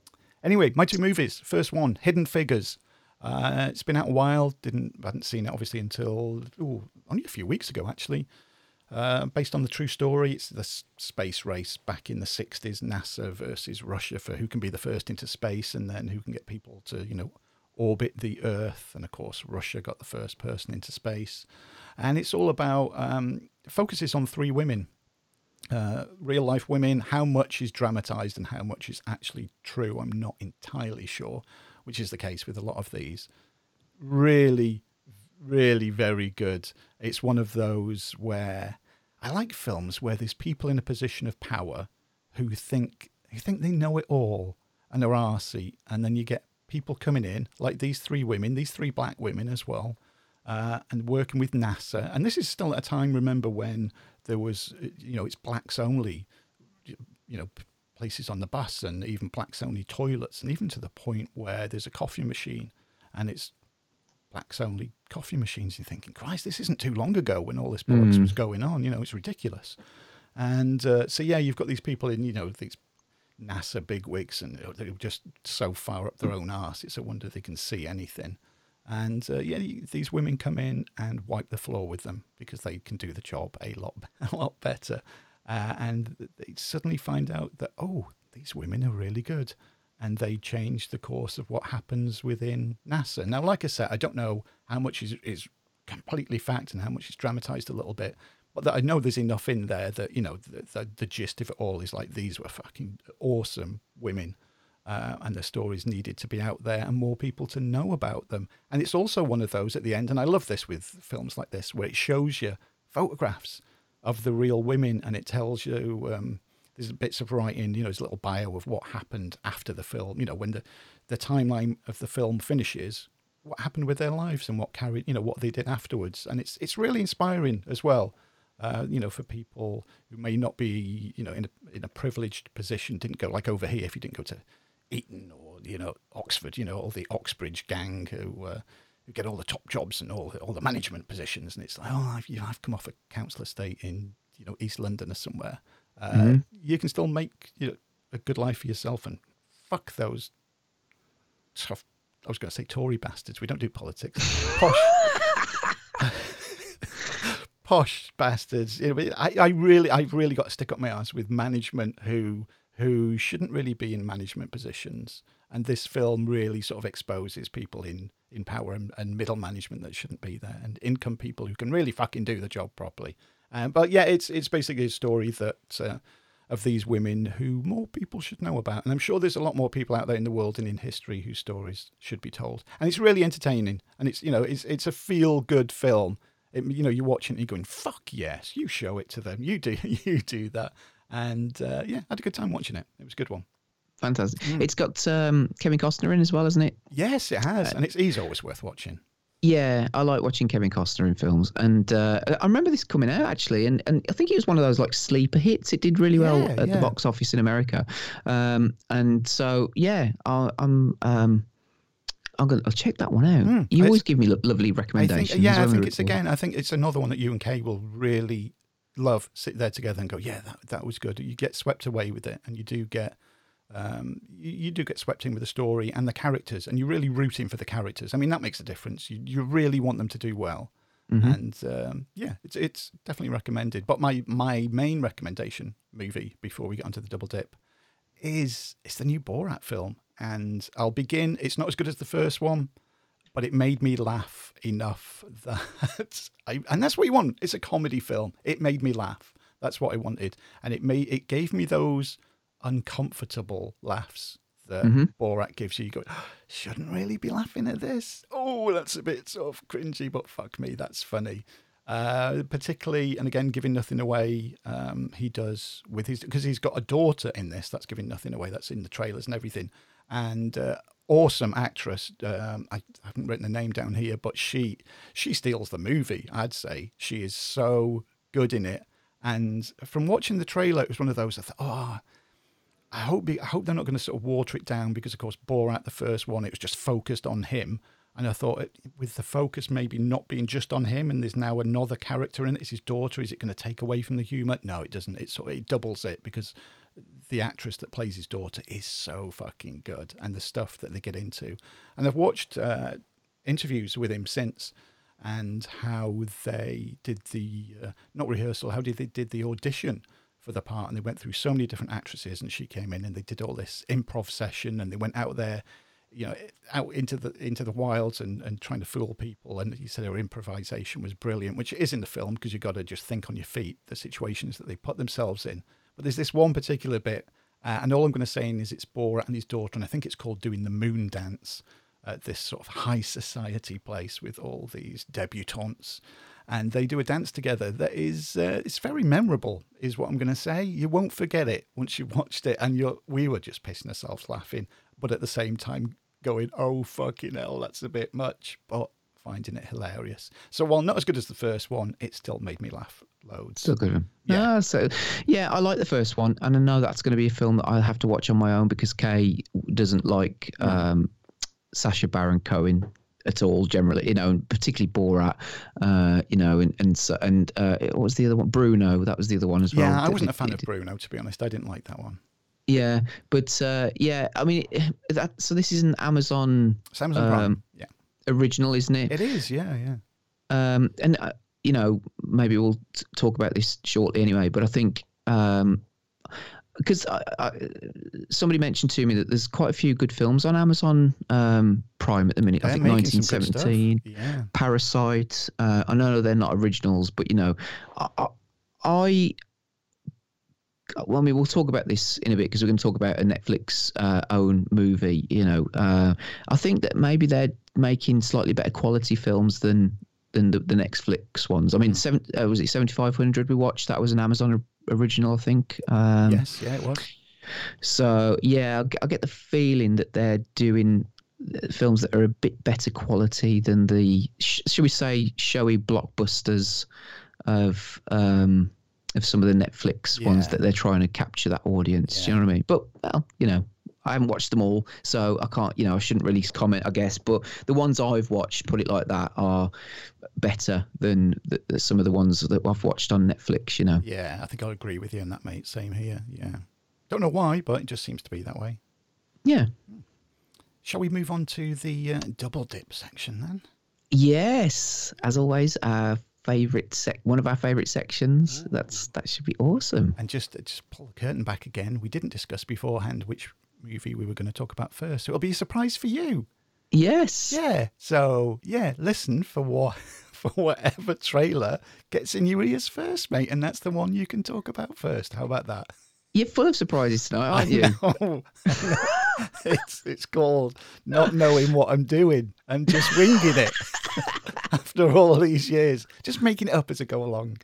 Speaker 1: Anyway, my two movies. First one, Hidden Figures. Uh, it's been out a while. Didn't hadn't seen it obviously until ooh, only a few weeks ago actually. Uh, based on the true story, it's the space race back in the '60s, NASA versus Russia for who can be the first into space, and then who can get people to you know orbit the Earth. And of course, Russia got the first person into space, and it's all about um, focuses on three women uh, real life women, how much is dramatized and how much is actually true, I'm not entirely sure, which is the case with a lot of these. Really, really very good. It's one of those where I like films where there's people in a position of power who think who think they know it all and are arsey, and then you get people coming in, like these three women, these three black women as well, uh, and working with NASA. And this is still at a time, remember, when there was, you know, it's blacks only, you know, places on the bus and even blacks only toilets, and even to the point where there's a coffee machine and it's blacks only coffee machines. You're thinking, Christ, this isn't too long ago when all this bollocks
Speaker 2: Mm.
Speaker 1: was going on. You know, it's ridiculous. And uh, so, yeah, you've got these people in, you know, these NASA bigwigs, and they're just so far up their own arse. It's a wonder they can see anything. And uh, yeah, these women come in and wipe the floor with them because they can do the job a lot, a lot better. Uh, and they suddenly find out that oh, these women are really good, and they change the course of what happens within NASA. Now, like I said, I don't know how much is is completely fact and how much is dramatized a little bit, but that I know there's enough in there that you know the, the, the gist of it all is like these were fucking awesome women uh, and their stories needed to be out there and more people to know about them. And it's also one of those at the end, and I love this with films like this, where it shows you photographs of the real women and it tells you um, there's bits of writing, you know, a little bio of what happened after the film, you know, when the, the timeline of the film finishes, what happened with their lives and what carried, you know, what they did afterwards. And it's, it's really inspiring as well. Uh, you know, for people who may not be, you know, in a in a privileged position, didn't go like over here. If you didn't go to Eton or you know Oxford, you know all the Oxbridge gang who uh, who get all the top jobs and all all the management positions, and it's like, oh, I've, you know, I've come off a council estate in you know East London or somewhere. Uh, You can still make you know a good life for yourself, and fuck those tough. I was going to say Tory bastards. We don't do politics. Posh. posh bastards. You know, I, I really, I've really got to stick up my ass with management who who shouldn't really be in management positions. And this film really sort of exposes people in in power and, and middle management that shouldn't be there, and income people who can really fucking do the job properly. Um, but yeah, it's it's basically a story that. Uh, of these women who more people should know about. And I'm sure there's a lot more people out there in the world and in history whose stories should be told. And it's really entertaining. And it's, you know, it's, it's a feel good film. It, you know, you're watching it, you're going, fuck yes, you show it to them. You do, you do that. And uh, yeah, I had a good time watching it. It was a good one.
Speaker 2: Fantastic.
Speaker 1: Mm.
Speaker 2: It's got um, Kevin Costner in as well, hasn't it?
Speaker 1: Yes, it has. And it's, he's always worth watching.
Speaker 2: Yeah, I like watching Kevin Costner in films, and uh, I remember this coming out actually, and, and I think it was one of those like sleeper hits. It did really well
Speaker 1: Yeah,
Speaker 2: at
Speaker 1: yeah.
Speaker 2: the box office in America, um, and so yeah, I, I'm um, I'm gonna I'll check that one out.
Speaker 1: Mm,
Speaker 2: you always give me lo- lovely
Speaker 1: I
Speaker 2: recommendations.
Speaker 1: think, yeah, I think it's again. I think it's another one that you and Kay will really love. Sit there together and go, yeah, that that was good. You get swept away with it, and you do get, um, you, you do get swept in with the story and the characters, and you're really rooting for the characters. I mean, that makes a difference. You you really want them to do well,
Speaker 2: Mhm.
Speaker 1: and um, yeah, it's it's definitely recommended. But my my main recommendation movie before we get onto the double dip is it's the new Borat film, and I'll begin. It's not as good as the first one, but it made me laugh enough that I, and that's what you want. It's a comedy film. It made me laugh. That's what I wanted, and it made it gave me those uncomfortable laughs that
Speaker 2: Mhm.
Speaker 1: Borat gives you. You go, shouldn't really be laughing at this. Oh, that's a bit sort of cringy, but fuck me, that's funny. Uh, particularly, and again, giving nothing away, um, he does with his because he's got a daughter in this. That's giving nothing away. That's in the trailers and everything. And uh, awesome actress. Um, I haven't written the name down here, but she she steals the movie. I'd say she is so good in it. And from watching the trailer, it was one of those. I thought, oh, I hope I hope they're not going to sort of water it down because, of course, Borat, the first one, it was just focused on him. And I thought, it, with the focus maybe not being just on him, and there's now another character in it, it's his daughter. Is it going to take away from the humour? No, it doesn't. It sort of it doubles it because the actress that plays his daughter is so fucking good, and the stuff that they get into. And I've watched uh, interviews with him since, and how they did the uh, not rehearsal, how did they did the audition for the part, and they went through so many different actresses, and she came in and they did all this improv session, and they went out there, you know, out into the into the wilds and, and trying to fool people. And he said her improvisation was brilliant, which is in the film because you've got to just think on your feet the situations that they put themselves in. But there's this one particular bit, uh, and all I'm going to say is it's Borat and his daughter, and I think it's called doing the moon dance at this sort of high society place with all these debutantes and they do a dance together that is uh, it's very memorable is what i'm going to say you won't forget it once you've watched it and you're we were just pissing ourselves laughing but at the same time going, "Oh fucking hell, that's a bit much," but finding it hilarious. So while not as good as the first one, it still made me laugh loads.
Speaker 2: Still good. one.
Speaker 1: Yeah.
Speaker 2: Yeah. so yeah, I like the first one, and I know that's going to be a film that I'll have to watch on my own because Kay doesn't like um, Sacha Baron Cohen at all. Generally, you know, and particularly Borat. Uh, you know, and and so, and uh, what was the other one? Bruno. That was the other one as well.
Speaker 1: Yeah, I wasn't a
Speaker 2: did-
Speaker 1: fan of Bruno to be honest. I didn't like that one.
Speaker 2: Yeah, but uh, yeah, I mean, that so this is an Amazon
Speaker 1: It's Amazon.
Speaker 2: Um,
Speaker 1: Yeah,
Speaker 2: original, isn't it?
Speaker 1: it is. Yeah, yeah.
Speaker 2: um, and uh, you know maybe we'll t- talk about this shortly anyway but i think because I, I, somebody mentioned to me that there's quite a few good films on amazon um, prime at the minute i
Speaker 1: They're
Speaker 2: think
Speaker 1: good stuff.
Speaker 2: 1917
Speaker 1: Yeah.
Speaker 2: parasite uh, i know they're not originals but you know i, I I- well, I mean, we'll talk about this in a bit because we're going to talk about a Netflix uh, own movie. You know, uh, I think that maybe they're making slightly better quality films than than the, the Netflix ones. I mean, seven uh, was it seventy five hundred we watched? That was an Amazon original, I think. Um,
Speaker 1: yes, yeah, it was.
Speaker 2: So yeah, I get the feeling that they're doing uh, films that are a bit better quality than the sh- should we say showy blockbusters of um of some of the Netflix ones that they're trying to capture that audience. Do you know what I mean? But well, you know. I haven't watched them all, so I can't, you know, I shouldn't really comment, I guess. But the ones I've watched, put it like that, are better than the, the, some of the ones that I've watched on Netflix. You know,
Speaker 1: Yeah, I think I'll agree with you on that, mate. Same here. Yeah. Don't know why, but it just seems to be that way.
Speaker 2: yeah,
Speaker 1: Shall we move on to the uh, double dip section then?
Speaker 2: Yes, as always, our favorite sec, one of our favorite sections. That's that should be awesome.
Speaker 1: And just just pull the curtain back again. We didn't discuss beforehand which movie we were going to talk about first. So it'll be a surprise for you.
Speaker 2: Yes.
Speaker 1: Yeah. So yeah, listen for what for whatever trailer gets in your ears first, mate, and that's the one you can talk about first. How about that?
Speaker 2: You're full of surprises tonight, aren't you?
Speaker 1: know. it's it's called not knowing what I'm doing and just winging it after all these years, just making it up as I go along.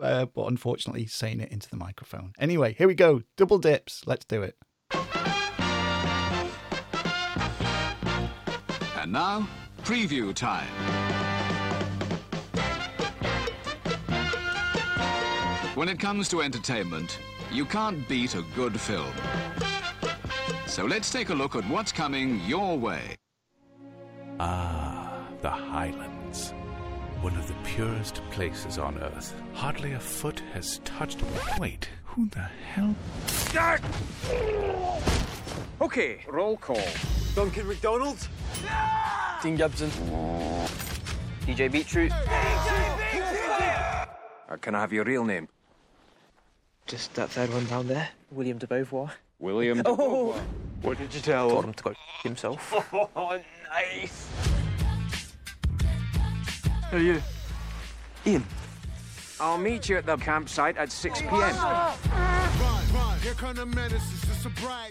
Speaker 1: Uh, but unfortunately, saying it into the microphone. Anyway, here we go. Double dips. Let's do it.
Speaker 3: And now, preview time. When it comes to entertainment, you can't beat a good film. So let's take a look at what's coming your way.
Speaker 4: Ah, the Highlands. One of the purest places on Earth. Hardly a foot has touched. Wait, who the hell?
Speaker 5: Okay, roll call. Duncan McDonald. Dean Gibson. DJ Beetroot. Uh, can I have your real name?
Speaker 6: Just that third one down there. William de Beauvoir.
Speaker 5: William.
Speaker 6: Oh.
Speaker 5: What did you tell
Speaker 6: Got
Speaker 5: him?
Speaker 6: him to go himself.
Speaker 5: Oh, nice. Who are you?
Speaker 6: Ian.
Speaker 5: I'll meet you at the campsite at 6 p.m.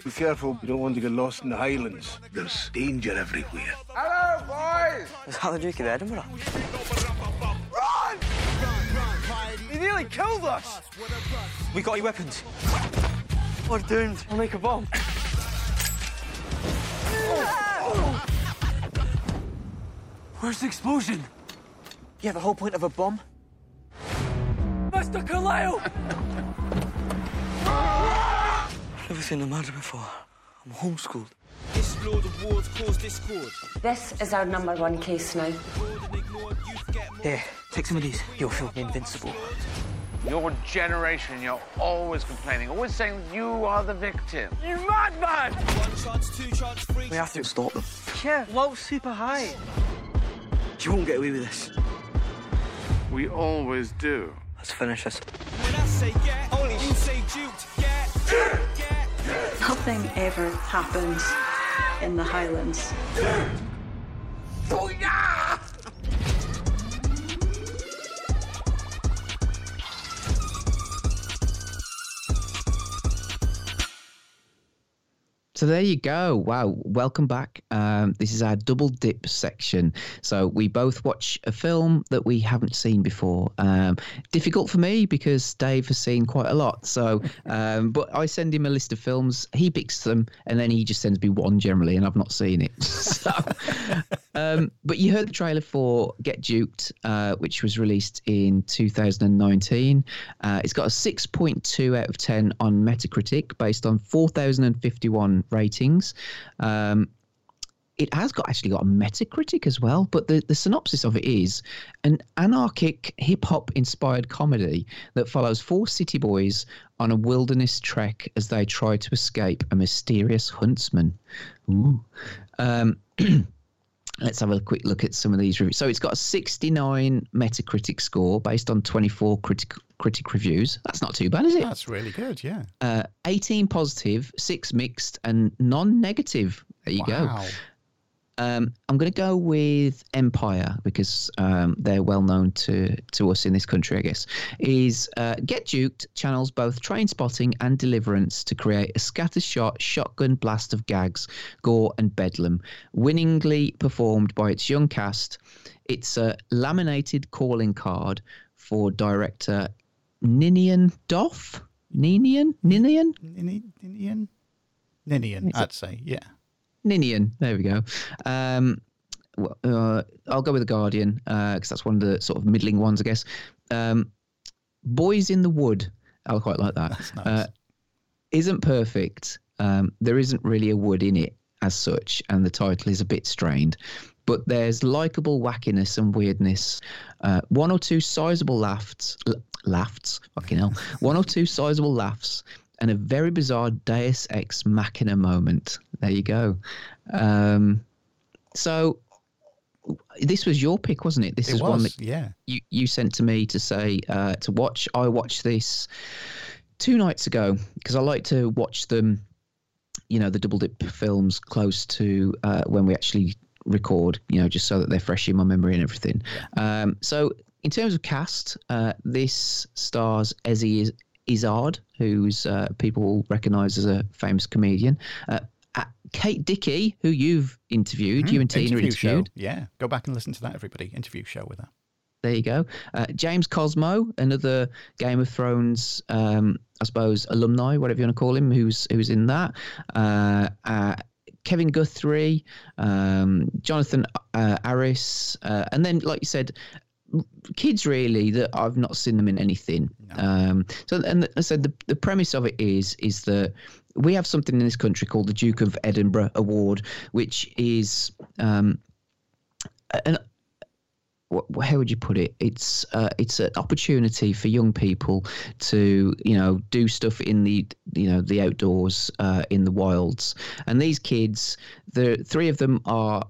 Speaker 7: Be careful, you don't want to get lost in the Highlands. There's danger everywhere.
Speaker 5: Hello, boys!
Speaker 6: Is that the Duke of Edinburgh?
Speaker 5: Run! He nearly killed us!
Speaker 6: We got your weapons. We're doomed. We'll make a bomb.
Speaker 5: Where's the explosion?
Speaker 6: Yeah, the whole point of a bomb.
Speaker 5: Mr. Carlisle!
Speaker 6: Never seen a murder before. I'm homeschooled.
Speaker 8: This is our number one case now.
Speaker 6: Here, take some of these. You'll feel invincible.
Speaker 9: Your generation, you're always complaining, always saying you are the victim.
Speaker 5: You madman!
Speaker 6: We have to stop them.
Speaker 5: Yeah, low super high.
Speaker 6: You won't get away with this.
Speaker 9: We always do.
Speaker 6: Let's finish this.
Speaker 8: Nothing ever happens in the Highlands.
Speaker 2: So there you go. Wow. Welcome back. Um, this is our double dip section. So we both watch a film that we haven't seen before. Um, difficult for me because Dave has seen quite a lot. So, um, but I send him a list of films. He picks them, and then he just sends me one generally, and I've not seen it. so, um, but you heard the trailer for Get Duked, uh, which was released in 2019. Uh, it's got a 6.2 out of 10 on Metacritic, based on 4,051 ratings. Um, it has got actually got a Metacritic as well, but the, the synopsis of it is an anarchic hip hop inspired comedy that follows four city boys on a wilderness trek as they try to escape a mysterious huntsman. Ooh. Um, let's have a quick look at some of these reviews. So it's got a 69 Metacritic score based on 24 critic critic reviews. That's not too bad, is it?
Speaker 1: That's really good, yeah.
Speaker 2: Uh, 18 positive, six mixed, and non negative. There you
Speaker 1: wow.
Speaker 2: go. Um, I'm going to go with Empire because um, they're well known to to us in this country, I guess. Is uh, Get Duked channels both Trainspotting and deliverance to create a scattershot shotgun blast of gags, gore, and bedlam, winningly performed by its young cast. It's a laminated calling card for director Ninian Doff. Ninian? Ninian?
Speaker 1: Ninian? Ninian, I'd say, yeah.
Speaker 2: Ninian. There we go. Um, uh, I'll go with the Guardian because uh, that's one of the sort of middling ones, I guess. Um, Boys in the Wood. I quite like that.
Speaker 1: Nice.
Speaker 2: Uh, isn't perfect. Um, there isn't really a wood in it as such, and the title is a bit strained. But there's likable wackiness and weirdness. Uh, one or two sizable laughs, l- laughs, fucking hell. one or two sizable laughs, and a very bizarre Deus Ex Machina moment. There you go. Um, so this was your pick, wasn't it? This
Speaker 1: It
Speaker 2: is one
Speaker 1: was,
Speaker 2: that
Speaker 1: yeah.
Speaker 2: you, you sent to me to say uh, to watch. I watched this two nights ago because I like to watch them. You know, the double dip films close to uh, when we actually record. You know, just so that they're fresh in my memory and everything. Um, so in terms of cast, uh, this stars Eddie Izzard, who's uh, people will recognise as a famous comedian. Kate Dickie, who you've interviewed, you and Tina
Speaker 1: Hmm, Interview show.
Speaker 2: interviewed.
Speaker 1: Yeah, go back and listen to that, everybody. Interview show with her.
Speaker 2: There you go. Uh, James Cosmo, another Game of Thrones, um, I suppose, alumni, whatever you want to call him, who's who's in that. Uh, uh, Kevin Guthrie, um, Jonathan uh, Aris, uh, and then, like you said, kids really that I've not seen them in anything. Um, so, and I said the the premise of it is is that we have something in this country called the Duke of Edinburgh Award, which is um, an how would you put it? It's uh, it's an opportunity for young people to you know do stuff in the you know the outdoors uh, in the wilds, and these kids, the three of them are.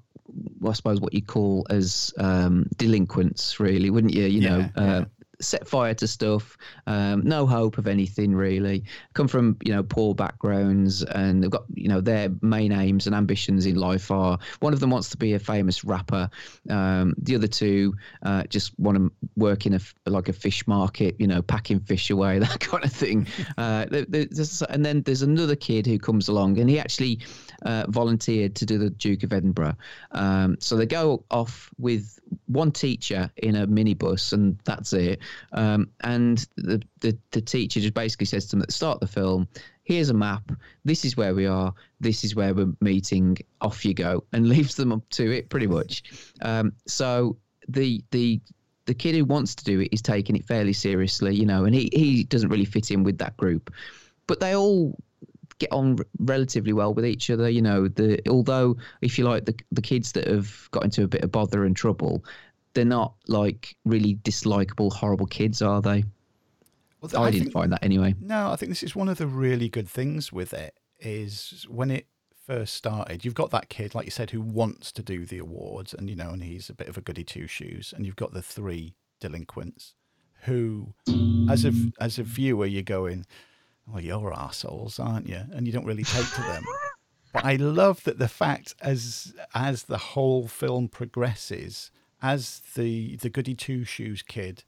Speaker 2: I suppose what you call as um, delinquents, really, wouldn't you? You know,
Speaker 1: Yeah,
Speaker 2: uh, set fire to stuff, um, no hope of anything really. Come from you know poor backgrounds, and they've got you know their main aims and ambitions in life are one of them wants to be a famous rapper, um, the other two uh, just want to work in a like a fish market, you know, packing fish away, that kind of thing. uh, and then there's another kid who comes along, and he actually uh, volunteered to do the Duke of Edinburgh. Um, so they go off with one teacher in a minibus, and that's it. Um, and the, the the teacher just basically says to them at the start of the film, "Here's a map. This is where we are. This is where we're meeting. Off you go," and leaves them up to it pretty much. Um, so the the the kid who wants to do it is taking it fairly seriously, you know, and he, he doesn't really fit in with that group. But they all get on r- relatively well with each other, you know. The although if you like the the kids that have got into a bit of bother and trouble, they're not like really dislikable, horrible kids, are they?
Speaker 1: Well,
Speaker 2: I,
Speaker 1: I
Speaker 2: didn't
Speaker 1: think-
Speaker 2: find that anyway.
Speaker 1: No, I think this is one of the really good things with it is when it first started, you've got that kid, like you said, who wants to do the awards and, you know, and he's a bit of a goody two shoes. And you've got the three delinquents who, as a, as a viewer, you're going, well, you're assholes, aren't you? And you don't really take to them. But I love that the fact as as the whole film progresses, as the the goody two shoes kid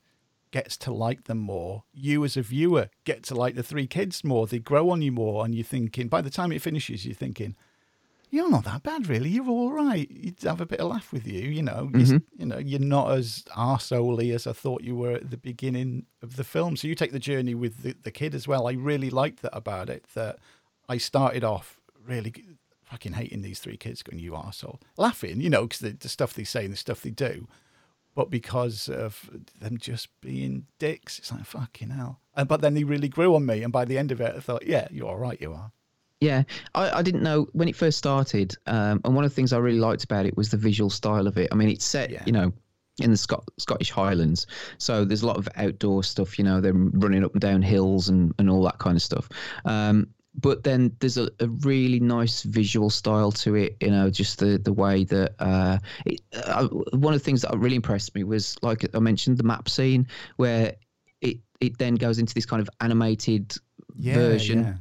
Speaker 1: gets to like them more. You, as a viewer, get to like the three kids more. They grow on you more, and you're thinking. By the time it finishes, you're thinking, "You're not that bad, really. You're all right. You'd have a bit of laugh with you. You know,
Speaker 2: Mhm.
Speaker 1: you, you know, you're not as arseholey as I thought you were at the beginning of the film. So you take the journey with the, the kid as well. I really liked that about it. That I started off really fucking hating these three kids, going, "You arsehole," laughing, you know, because the, the stuff they say and the stuff they do but because of them just being dicks, it's like fucking hell. And but then they really grew on me, and by the end of it, I thought, yeah, you're all right, you are.
Speaker 2: Yeah, I, I didn't know when it first started, um, and one of the things I really liked about it was the visual style of it. I mean, it's set, you know, in the Scot- Scottish Highlands, so there's a lot of outdoor stuff. You know, they're running up and down hills and, and all that kind of stuff. Um, but then there's a, a really nice visual style to it. You know, just the the way that uh, it, uh, one of the things that really impressed me was like I mentioned the map scene where it it then goes into this kind of animated
Speaker 1: Yeah,
Speaker 2: version.
Speaker 1: yeah.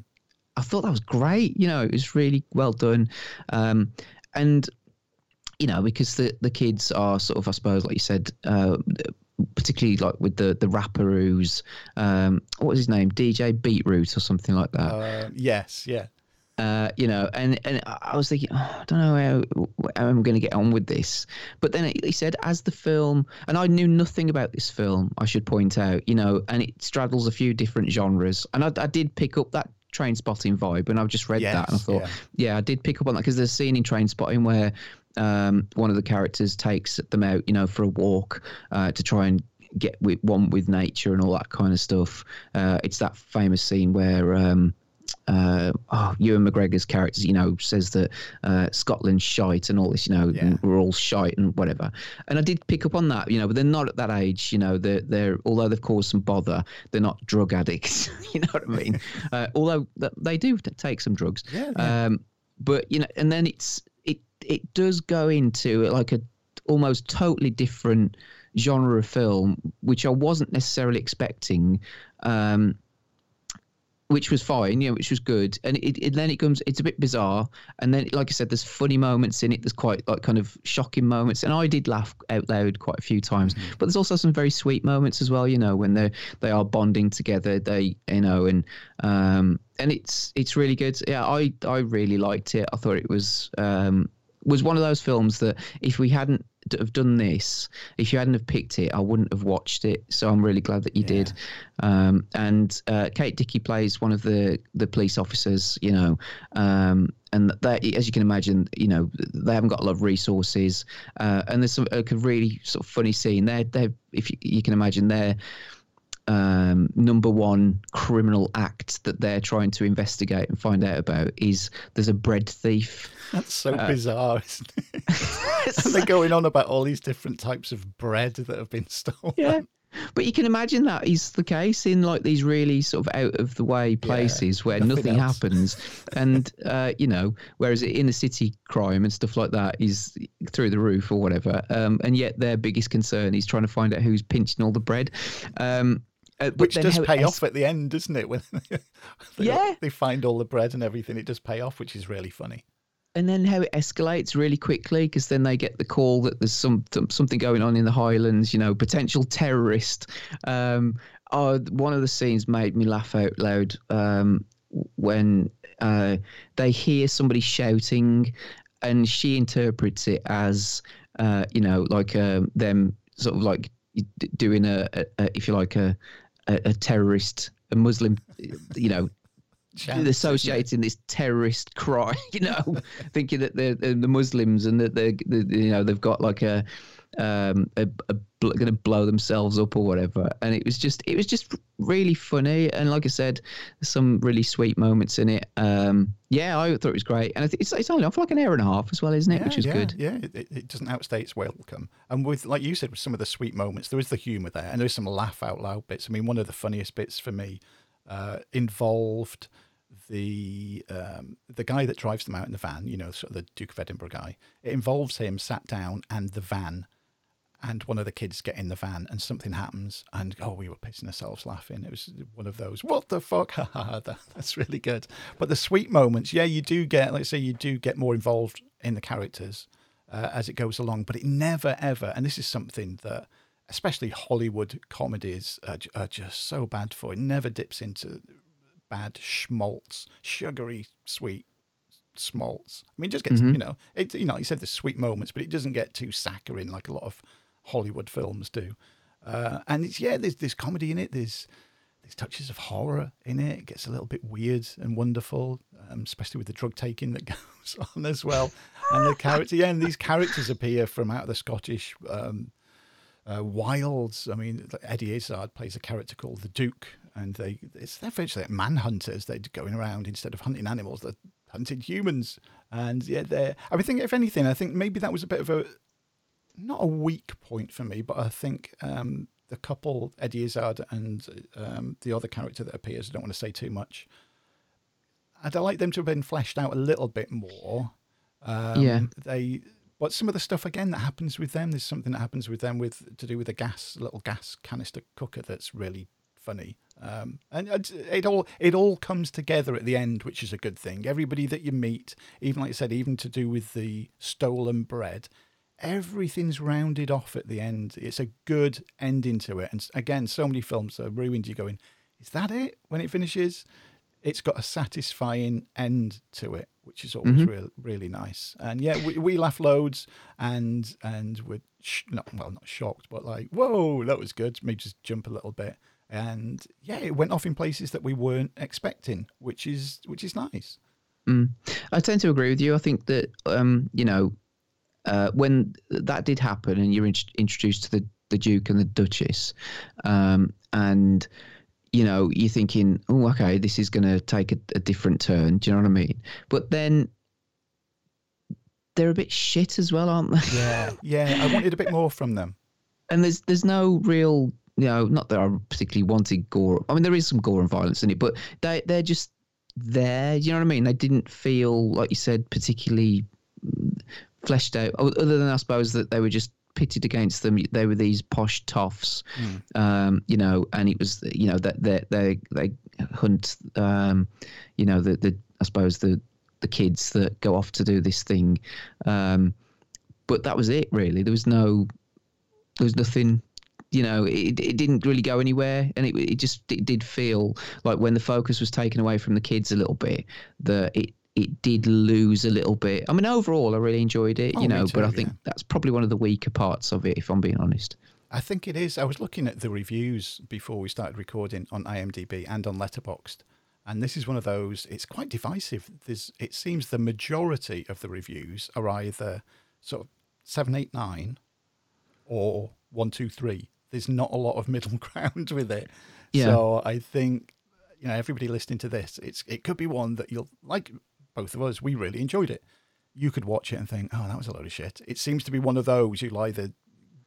Speaker 2: I thought that was great. You know, it was really well done. Um, and you know, because the the kids are sort of, I suppose, like you said, uh, particularly like with the the rapper who's um, what was his name, DJ Beetroot or something like that.
Speaker 1: Uh, yes, yeah.
Speaker 2: Uh, you know, and and I was thinking, oh, I don't know how, how I'm going to get on with this. But then he said, as the film, and I knew nothing about this film, I should point out, you know, and it straddles a few different genres, and I, I did pick up that Trainspotting vibe, and I've just read that, and I thought,
Speaker 1: yeah.
Speaker 2: yeah. I did pick up on that because there's a scene in Trainspotting where um, one of the characters takes them out, you know, for a walk uh, to try and get with one with nature and all that kind of stuff. Uh, it's that famous scene where. Um, uh, oh, Ewan McGregor's character, you know, says that uh, Scotland's shite and all this, you know, and we're all shite and whatever. And I did pick up on that, you know, but they're not at that age, you know, they're, they're although they've caused some bother, they're not drug addicts, you know what I mean? uh, although they do take some drugs.
Speaker 1: Yeah,
Speaker 2: Um, but, you know, and then it's, it, it does go into like a almost totally different genre of film, which I wasn't necessarily expecting. Um, which was fine, you know, which was good. And it, it then it comes, it's a bit bizarre. And then, like I said, there's funny moments in it. There's quite like kind of shocking moments, and I did laugh out loud quite a few times. But there's also some very sweet moments as well. You know, when they they are bonding together, they you know, and um, and it's it's really good. Yeah, I I really liked it. I thought it was um was one of those films that if we hadn't have done this, if you hadn't have picked it, I wouldn't have watched it. So I'm really glad that you did. Um, and uh, Kate Dickie plays one of the the police officers, you know, um, and they, as you can imagine, you know, they haven't got a lot of resources. Uh, and there's some a really sort of funny scene. They're they're if you, you can imagine they're um, number one criminal act that they're trying to investigate and find out about is there's a bread thief.
Speaker 1: That's so
Speaker 2: Uh,
Speaker 1: bizarre, isn't it? and they're going on about all these different types of bread that have been stolen.
Speaker 2: Yeah. But you can imagine that is the case in like these really sort of out of the way places where
Speaker 1: nothing
Speaker 2: nothing, happens. and, uh, you know, whereas inner city crime and stuff like that is through the roof or whatever. Um, and yet their biggest concern is trying to find out who's pinching all the bread. Um, uh,
Speaker 1: Which does pay off at the end, doesn't it? When they,
Speaker 2: Yeah.
Speaker 1: they find all the bread and everything, it does pay off, which is really funny.
Speaker 2: and then how it escalates really quickly because then they get the call that there's some something going on in the Highlands. You know, potential terrorist. Um, oh, one of the scenes made me laugh out loud um, when uh, they hear somebody shouting, and she interprets it as uh, you know, like um, them sort of like doing a, a, a if you like a, a a terrorist, a Muslim, you know,
Speaker 1: Chant,
Speaker 2: associating this terrorist crime, you know, thinking that they're, they're the Muslims and that they're, they you know, they've got like a, um, a, a bl- going to blow themselves up or whatever. And it was just, it was just really funny. And like I said, there's some really sweet moments in it. Um, yeah, I thought it was great. And I think it's, it's only on for like an hour and a half as well, isn't it?
Speaker 1: Yeah,
Speaker 2: Which is
Speaker 1: yeah,
Speaker 2: good.
Speaker 1: Yeah, it, it- doesn't outstay its welcome. And with, like you said, with some of the sweet moments, there is the humour there, and there is some laugh out loud bits. I mean, one of the funniest bits for me uh, involved the um, the guy that drives them out in the van. You know, sort of the Duke of Edinburgh guy. It involves him sat down and the van. And one of the kids get in the van, and something happens, and oh, we were pissing ourselves laughing. It was one of those, what the fuck? Ha ha ha, that- That's really good. But the sweet moments, yeah, you do get, let's say, you do get more involved in the characters uh, as it goes along, but it never ever, and this is something that especially Hollywood comedies are, are just so bad for it. Never dips into bad schmaltz, sugary sweet schmaltz. I mean, it just gets
Speaker 2: Mhm.
Speaker 1: you know, it you know, you said the sweet moments, but it doesn't get too saccharine like a lot of Hollywood films do. Uh, and it's yeah, there's there's comedy in it. There's there's touches of horror in it. It gets a little bit weird and wonderful, um, especially with the drug taking that goes on as well. And the character, yeah, and these characters appear from out of the Scottish um, uh, wilds. I mean, Eddie Izzard plays a character called the Duke, and they it's they're virtually like manhunters. They're going around instead of hunting animals, they're hunting humans. And yeah, they're. I mean, think if anything, I think maybe that was a bit of a not a weak point for me, but I think um, the couple Eddie Izzard and um, the other character that appears. I don't want to say too much. I'd like them to have been fleshed out a little bit more. Um,
Speaker 2: Yeah.
Speaker 1: They, but some of the stuff again that happens with them. There's something that happens with them with to do with a gas little gas canister cooker that's really funny. Um, and it, it all it all comes together at the end, which is a good thing. Everybody that you meet, even like I said, even to do with the stolen bread, everything's rounded off at the end. It's a good ending to it. And again, so many films are ruined. You going, is that it? When it finishes, it's got a satisfying end to it, which is always
Speaker 2: Mhm.
Speaker 1: real, really nice. And yeah, we, we laugh loads, and and we're sh- not well, not shocked, but like, whoa, that was good. Made just jump a little bit. And yeah, it went off in places that we weren't expecting, which is which is nice.
Speaker 2: Mm. I tend to agree with you. I think that um, you know uh, when that did happen, and you're int- introduced to the the Duke and the Duchess, um, and you know you're thinking, oh, okay, this is going to take a, a different turn. Do you know what I mean? But then they're a bit shit as well, aren't they?
Speaker 1: Yeah, yeah. I wanted a bit more from them.
Speaker 2: and there's there's no real you know not that I particularly wanted gore. I mean there is some gore and violence in it, but they they're just there. You know what I mean? They didn't feel like you said particularly fleshed out. Other than I suppose that they were just pitted against them. They were these posh toffs, um, you know, and it was you know that they they they hunt, um, you know the the I suppose the the kids that go off to do this thing. Um, but that was it really. There was no there was nothing you know it, it didn't really go anywhere and it, it just it did feel like when the focus was taken away from the kids a little bit that it it did lose a little bit i mean overall i really enjoyed it
Speaker 1: Oh,
Speaker 2: you know but i think
Speaker 1: yeah.
Speaker 2: that's probably one of the weaker parts of it if i'm being honest
Speaker 1: I think it is. I was looking at the reviews before we started recording on IMDb and on Letterboxd, and this is one of those. It's quite divisive. There's. It seems the majority of the reviews are either sort of seven, eight, nine, or one, two, three. There's not a lot of middle ground with it.
Speaker 2: Yeah.
Speaker 1: So I think you know everybody listening to this, it's it could be one that you'll like. Both of us, we really enjoyed it. You could watch it and think, "Oh, that was a load of shit." It seems to be one of those you'll either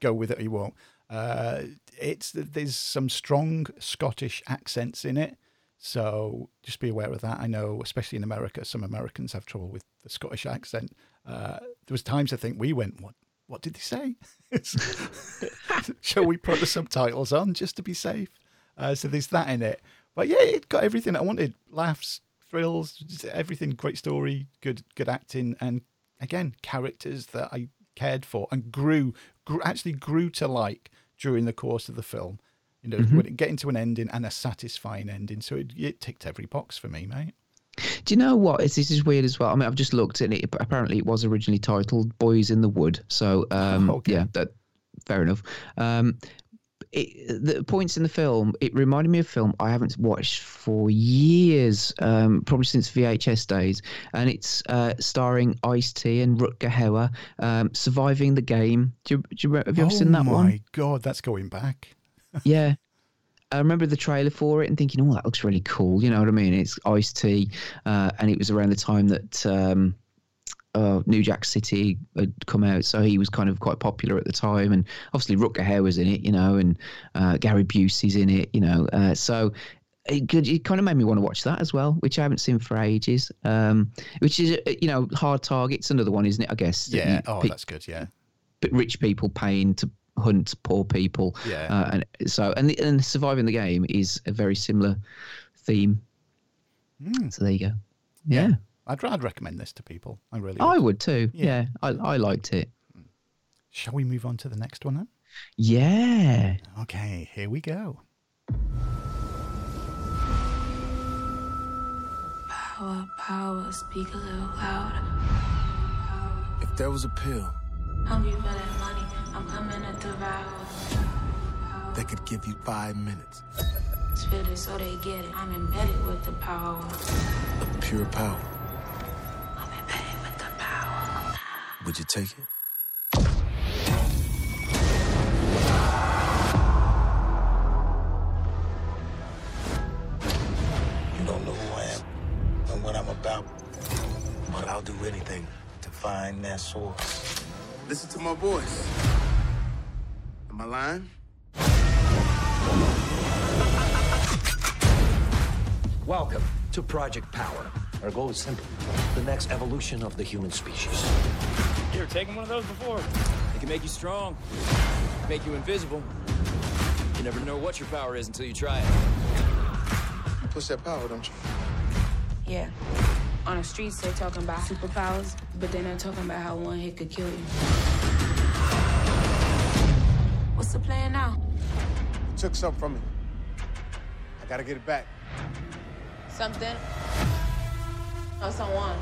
Speaker 1: go with it or you won't. Uh, it's there's some strong Scottish accents in it, so just be aware of that. I know, especially in America, some Americans have trouble with the Scottish accent. Uh, there was times I think we went, "What? What did they say?" Shall we put the subtitles on just to be safe? Uh, so there's that in it. But yeah, it got everything I wanted: laughs, thrills, everything. Great story, good good acting, and again characters that I cared for and grew, grew actually grew to like during the course of the film. You know,
Speaker 2: Mhm.
Speaker 1: when it getting to an ending and a satisfying ending. So it, it ticked every box for me, mate.
Speaker 2: do you know what it's, this is weird as well i mean i've just looked at it apparently it was originally titled boys in the wood so um
Speaker 1: Okay.
Speaker 2: yeah that fair enough um it, the points in the film, it reminded me of a film I haven't watched for years, um, probably since VHS days, and it's uh, starring Ice T and Rutger Hauer, um, surviving the game. Do you, do you, have you ever
Speaker 1: oh
Speaker 2: seen that one?
Speaker 1: Oh my god, that's going back.
Speaker 2: yeah. I remember the trailer for it and thinking, "Oh, that looks really cool." You know what I mean? It's Ice T, uh, and it was around the time that um, uh, New Jack City had come out, so he was kind of quite popular at the time. And obviously, Rutger Hauer was in it, you know, and uh, Gary Busey's in it, you know. Uh, so it, could, it kind of made me want to watch that as well, which I haven't seen for ages. Um, which is, uh, you know, Hard Target's another one, isn't it? I guess.
Speaker 1: Yeah.
Speaker 2: you-
Speaker 1: Oh,
Speaker 2: pe-
Speaker 1: that's good. Yeah.
Speaker 2: but rich people paying to hunt poor people.
Speaker 1: Yeah.
Speaker 2: Uh, and so, and, the, and surviving the game is a very similar theme.
Speaker 1: Mm.
Speaker 2: So there you go. Yeah,
Speaker 1: I'd, I'd recommend this to people. I really.
Speaker 2: I
Speaker 1: would.
Speaker 2: would too.
Speaker 1: Yeah.
Speaker 2: Yeah, I, I liked it.
Speaker 1: Shall we move on to the next one then?
Speaker 2: Yeah.
Speaker 1: Okay, here we go.
Speaker 10: Power, power, speak a little louder.
Speaker 7: If there was a pill
Speaker 10: Hungry for that money, I'm coming to devour.
Speaker 7: that could give you five minutes
Speaker 10: Spit it so they get it. I'm embedded with the power.
Speaker 7: of pure power, would you take it?
Speaker 11: You don't know who I am and what I'm about, but I'll do anything to find that source.
Speaker 7: Listen to my voice. Am I lying?
Speaker 12: Welcome to Project Power. Our goal is simple the next evolution of the human species.
Speaker 13: You ever taken one of those before? It can make you strong, make you invisible. You never know what your power is until you try it.
Speaker 7: You push that power, don't you?
Speaker 10: Yeah. On the streets, they're talking about superpowers, but they're not talking about how one hit could kill you. What's the plan now?
Speaker 7: You took something from me. I gotta get it back.
Speaker 10: Something or someone.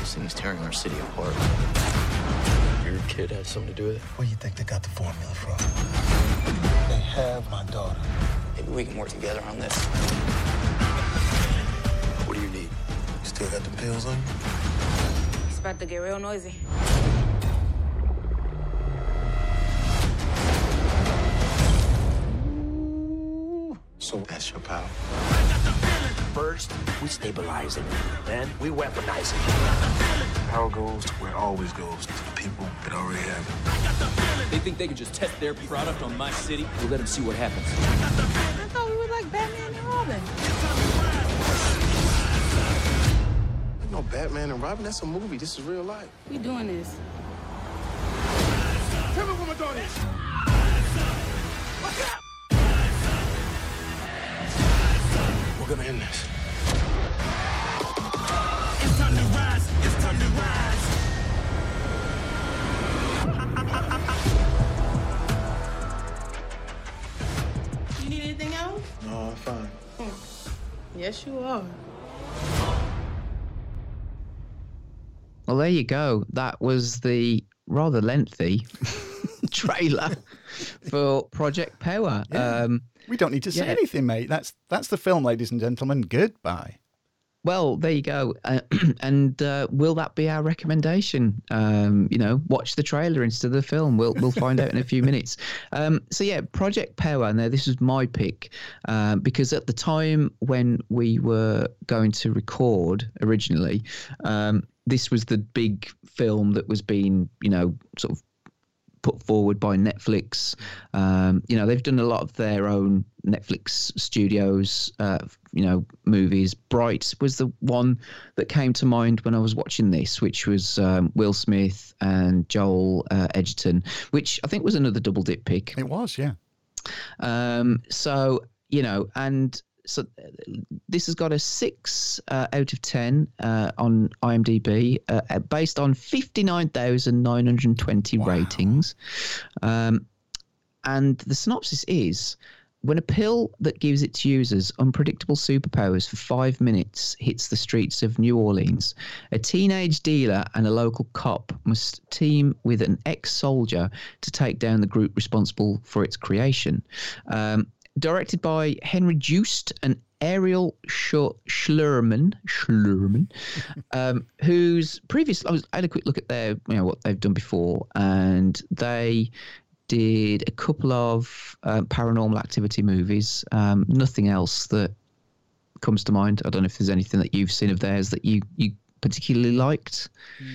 Speaker 12: This thing is tearing our city apart. Your kid has something to do with it?
Speaker 11: Where you think they got the formula from? They have my daughter.
Speaker 12: Maybe we can work together on this. What do you need?
Speaker 11: You still got the pills on you?
Speaker 10: It's about to get real noisy.
Speaker 11: So that's your power.
Speaker 12: First, we stabilize it. Then we weaponize it.
Speaker 11: Power goes to where it always goes to the people that already have it.
Speaker 13: They think they can just test their product on my city. We'll let them see what happens.
Speaker 10: I thought we were like Batman and Robin.
Speaker 7: You know, Batman and Robin, that's a movie. This is real life.
Speaker 10: We doing this.
Speaker 7: Tell me what my daughter We're gonna end this.
Speaker 14: It's time to rise. It's time to rise.
Speaker 10: You need anything else?
Speaker 7: No, I'm fine. Hmm.
Speaker 10: Yes, you are.
Speaker 2: Well, there you go. That was the rather lengthy trailer for Project Power.
Speaker 1: Yeah.
Speaker 2: Um,
Speaker 1: We don't need to say
Speaker 2: yeah.
Speaker 1: anything, mate. That's that's the film, ladies and gentlemen. Goodbye.
Speaker 2: Well, there you go. Uh, and uh, will that be our recommendation? Um, you know, watch the trailer instead of the film. We'll we'll find out in a few minutes. Um, so yeah, Project Power. Now this was my pick um, because at the time when we were going to record originally, um, this was the big film that was being you know sort of put forward by Netflix. Um, you know, they've done a lot of their own Netflix studios, uh, you know, movies. Bright was the one that came to mind when I was watching this, which was um, Will Smith and Joel uh, Edgerton, which I think was another double dip pick.
Speaker 1: It was, yeah.
Speaker 2: Um, so you know, and so this has got a six uh, out of ten uh, on IMDb, uh, based on fifty nine thousand nine hundred twenty ratings. Um, and the synopsis is. When a pill that gives its users unpredictable superpowers for five minutes hits the streets of New Orleans, a teenage dealer and a local cop must team with an ex soldier to take down the group responsible for its creation. Um, directed by Henry Joost and Ariel Sch- Schlurman, Schlurman, um, whose previous I, was, I had a quick look at their you know what they've done before, and they did a couple of uh, paranormal activity movies. Um, nothing else that comes to mind. I don't know if there's anything that you've seen of theirs that you you particularly liked.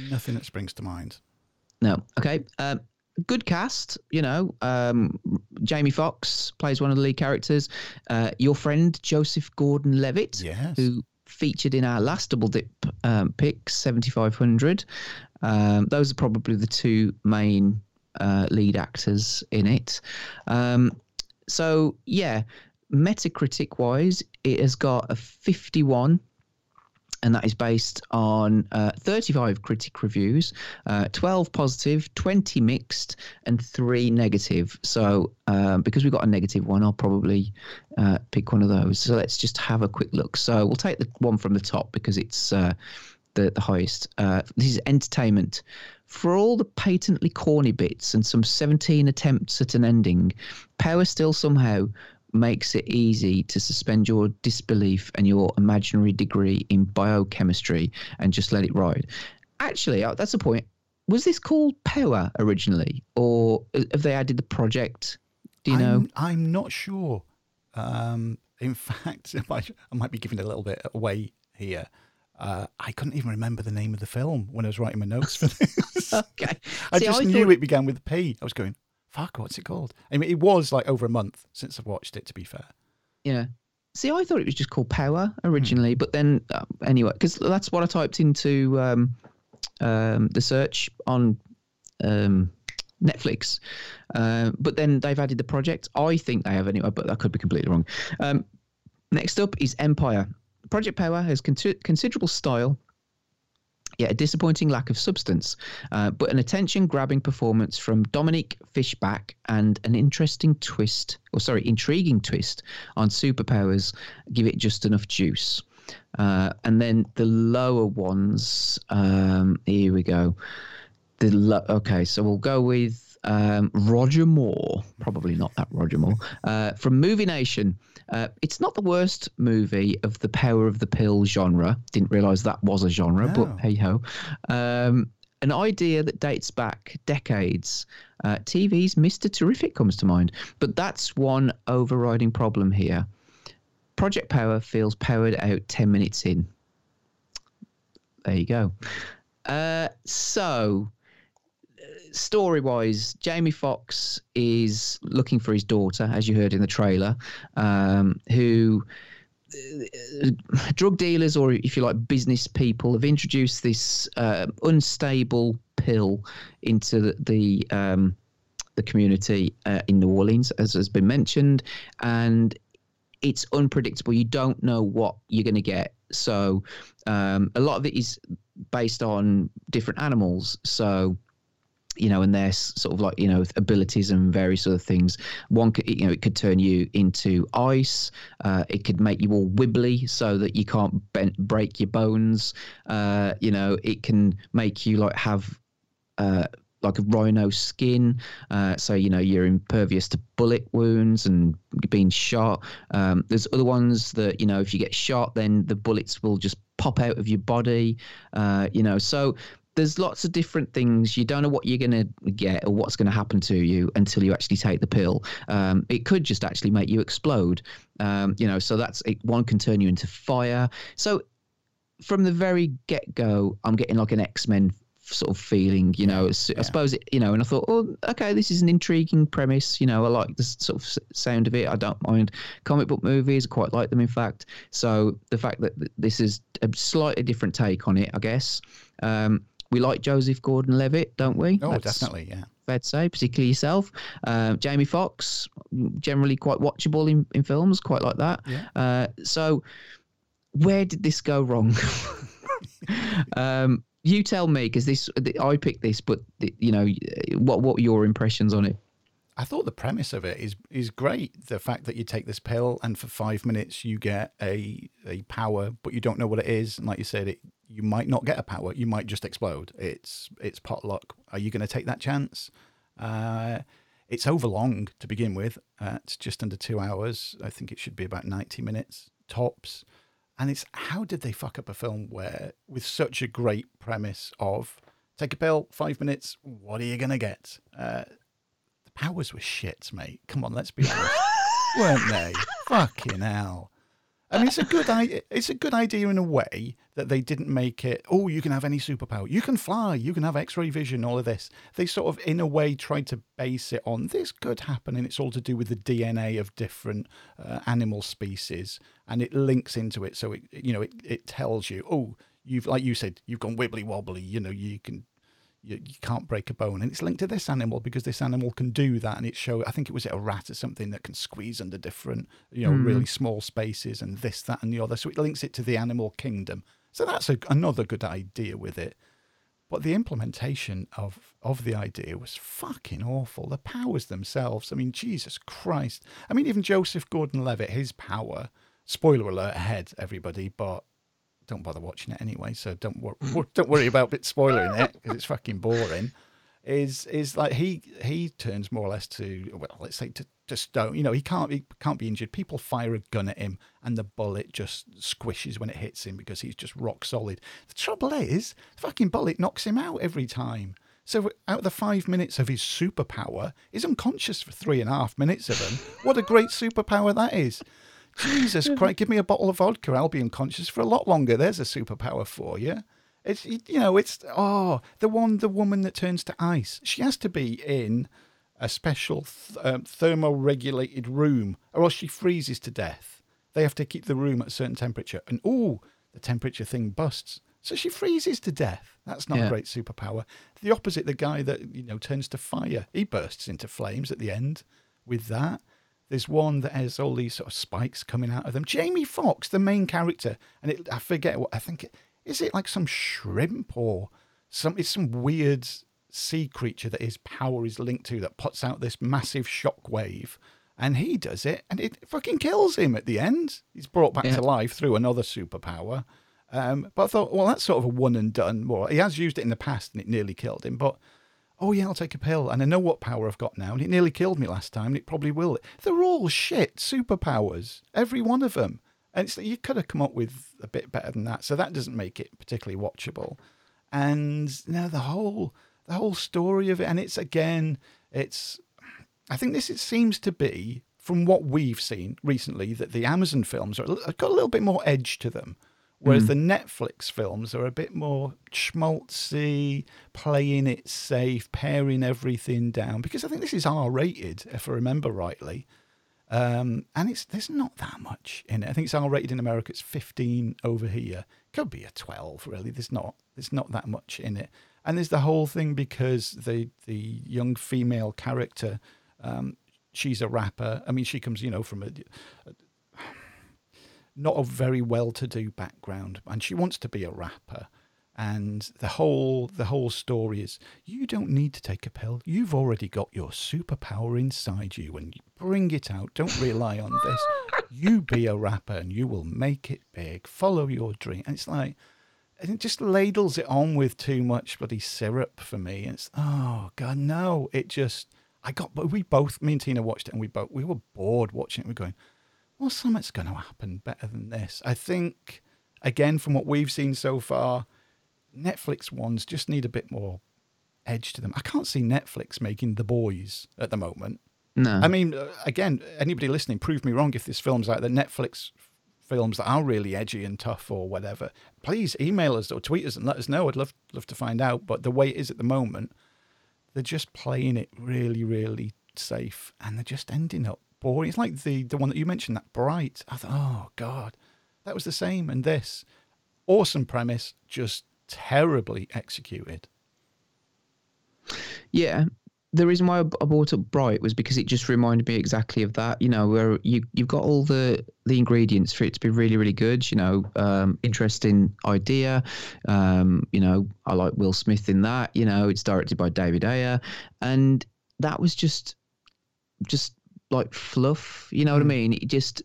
Speaker 1: Nothing that springs to mind.
Speaker 2: No. Okay. Um, good cast. You know, um, Jamie Foxx plays one of the lead characters. Uh, your friend Joseph Gordon-Levitt,
Speaker 1: Yes.
Speaker 2: who featured in our last double dip um, pick, 7500. Um, those are probably the two main uh, lead actors in it. Um, so yeah, Metacritic wise, it has got a 51 and that is based on uh, 35 critic reviews, uh, 12 positive, 20 mixed, and three negative. So, um, because we've got a negative one, I'll probably uh, pick one of those. So, let's just have a quick look. So, we'll take the one from the top because it's uh, the, the highest. Uh, this is entertainment. For all the patently corny bits and some 17 attempts at an ending, Power still somehow makes it easy to suspend your disbelief and your imaginary degree in biochemistry and just let it ride. Actually, uh, that's the point. Was this called Power originally, or have they added the project? Do you
Speaker 1: I'm,
Speaker 2: know?
Speaker 1: I'm not sure. Um, in fact, I might, I might be giving a little bit away here. Uh, I couldn't even remember the name of the film when I was writing my notes for this.
Speaker 2: okay.
Speaker 1: I
Speaker 2: See,
Speaker 1: just
Speaker 2: I
Speaker 1: knew
Speaker 2: thought-
Speaker 1: it began with P. I was going, fuck, what's it called? I mean, it was like over a month since I've watched it, to be fair.
Speaker 2: Yeah. See, I thought it was just called Power originally, but then uh, anyway, because that's what I typed into um, um, the search on um, Netflix. Uh, but then they've added the project. I think they have anyway, but that could be completely wrong. Um, next up is Empire. Project Power has con- considerable style yet a disappointing lack of substance, uh, but an attention grabbing performance from Dominique Fishback and an interesting twist, or sorry, intriguing twist on superpowers give it just enough juice. Uh, and then the lower ones, um, here we go. The lo- okay, so we'll go with um, Roger Moore. Probably not that Roger Moore. Uh, from Movie Nation. Uh, it's not the worst movie of the power of the pill genre. Didn't realize that was a genre,
Speaker 1: No.
Speaker 2: but hey ho. Um, an idea that dates back decades. Uh, TV's Mr. Terrific comes to mind, but that's one overriding problem here. Project Power feels powered out 10 minutes in. There you go. Uh, so, story wise, Jamie Foxx is looking for his daughter, as you heard in the trailer, um, who uh, drug dealers, or if you like, business people, have introduced this uh, unstable pill into the, the um, the community uh, in New Orleans, as has been mentioned, and it's unpredictable. You don't know what you're going to get. So um, a lot of it is based on different animals. So you know, and their sort of like you know abilities and various other things. One, could, you know, it could turn you into ice. Uh, it could make you all wibbly so that you can't break your bones. Uh, you know, it can make you like have. Uh, like a rhino skin, uh, so you know you're impervious to bullet wounds and being shot. Um, there's other ones that you know if you get shot, then the bullets will just pop out of your body. Uh, you know, so there's lots of different things. You don't know what you're going to get or what's going to happen to you until you actually take the pill. Um, it could just actually make you explode. Um, you know, so that's it, one can turn you into fire. So from the very get go, I'm getting like an X Men sort of feeling. You know, It's- I suppose it, you know, and I thought, oh, okay, this is an intriguing premise. You know, I like the sort of sound of it. I don't mind comic book movies. I quite like them, in fact. So the fact that this is a slightly different take on it, I guess. Um, we like Joseph Gordon-Levitt, don't we?
Speaker 1: Oh,
Speaker 2: That's
Speaker 1: definitely, yeah.
Speaker 2: Fair to say, particularly yourself. Um, Jamie Foxx, generally quite watchable in, in films, quite like that.
Speaker 1: Yeah.
Speaker 2: Uh, so, where did this go wrong? um, you tell me, because this I picked this, but you know, what what were your impressions on it?
Speaker 1: I thought the premise of it is is great. The fact that you take this pill and for five minutes you get a a power, but you don't know what it is. And like you said, it you might not get a power. You might just explode. It's it's pot luck. Are you going to take that chance? Uh, it's overlong to begin with. Uh, it's just under two hours. I think it should be about ninety minutes tops. And it's how did they fuck up a film where with such a great premise of take a pill, five minutes, what are you gonna get? Uh, the powers were shit, mate. Come on, let's be honest, weren't they? Fucking hell. I mean, it's a good idea. It's a good idea in a way that they didn't make it. Oh, you can have any superpower. You can fly. You can have X-ray vision. All of this. They sort of, in a way, tried to base it on this could happen, and it's all to do with the DNA of different uh, animal species, and it links into it. So it, you know, it, it tells you, oh, you've like you said, you've gone wibbly wobbly. You know, you can you, you can't break a bone and it's linked to this animal because this animal can do that and it show i think it was a rat or something that can squeeze under different you know
Speaker 2: Hmm.
Speaker 1: really small spaces and this that and the other so it links it to the animal kingdom So that's a, another good idea with it. But the implementation of, of the idea was fucking awful. The powers themselves, I mean, Jesus Christ. I mean, even Joseph Gordon Levitt, his power, spoiler alert ahead, everybody, but don't bother watching it anyway. So don't, wor- hmm. don't worry about it spoiling it because it's fucking boring is is like he he turns more or less to well let's say to, to stone you know he can't he can't be injured. People fire a gun at him and the bullet just squishes when it hits him because he's just rock solid. The trouble is the fucking bullet knocks him out every time. So out of the five minutes of his superpower he's unconscious for three and a half minutes of them what a great superpower that is jesus christ give me a bottle of vodka i'll be unconscious for a lot longer there's a superpower for you it's you know, it's oh, the one the woman that turns to ice. She has to be in a special th- um, thermoregulated room, or else she freezes to death. They have to keep the room at a certain temperature, and oh, the temperature thing busts, so she freezes to death. That's not
Speaker 2: Yeah.
Speaker 1: a great superpower. The opposite, the guy that you know turns to fire, he bursts into flames at the end. With that, there's one that has all these sort of spikes coming out of them. Jamie Foxx, the main character, and it, I forget what I think. It, is it like some shrimp or some? It's some weird sea creature that his power is linked to that puts out this massive shock wave, and he does it, and it fucking kills him at the end. He's brought back
Speaker 2: Yeah.
Speaker 1: to life through another superpower. Um, but I thought, well, that's sort of a one and done. More, he has used it in the past, and it nearly killed him. But oh yeah, I'll take a pill, and I know what power I've got now, and it nearly killed me last time, and it probably will. They're all shit superpowers, every one of them. And it's, you could have come up with a bit better than that, so that doesn't make it particularly watchable. And now the whole the whole story of it, and it's again, it's. I think this it seems to be from what we've seen recently that the Amazon films are have got a little bit more edge to them, whereas
Speaker 2: Mm.
Speaker 1: the Netflix films are a bit more schmaltzy, playing it safe, paring everything down. Because I think this is R rated, if I remember rightly. Um, and it's there's not that much in it. I think it's R rated in America. It's 15 over here. Could be a 12, really. There's not there's not that much in it. And there's the whole thing because the the young female character, um, she's a rapper. I mean, she comes, you know, from a, a not a very well-to-do background, and she wants to be a rapper. And the whole the whole story is you don't need to take a pill. You've already got your superpower inside you, and bring it out. Don't rely on this. You be a rapper, and you will make it big. Follow your dream. And it's like, and it just ladles it on with too much bloody syrup for me. It's oh god, no! It just I got. But we both, me and Tina watched it, and we both we were bored watching it. We're going, well, something's going to happen better than this. I think, again, from what we've seen so far, Netflix ones just need a bit more edge to them. I can't see Netflix making The Boys at the moment.
Speaker 2: No.
Speaker 1: I mean, uh, again, anybody listening, prove me wrong if this film's out. The Netflix films that are really edgy and tough or whatever, please email us or tweet us and let us know. I'd love love to find out. But the way it is at the moment, they're just playing it really, really safe, and they're just ending up boring. It's like the the one that you mentioned, that Bright. I thought, oh god, that was the same. And this awesome premise, just terribly executed.
Speaker 2: Yeah. The reason why I bought up Bright was because it just reminded me exactly of that. You know, where you you've got all the the ingredients for it to be really really good. You know, um, interesting idea. Um, you know, I like Will Smith in that. You know, it's directed by David Ayer, and that was just just like fluff. You know what I mean? It just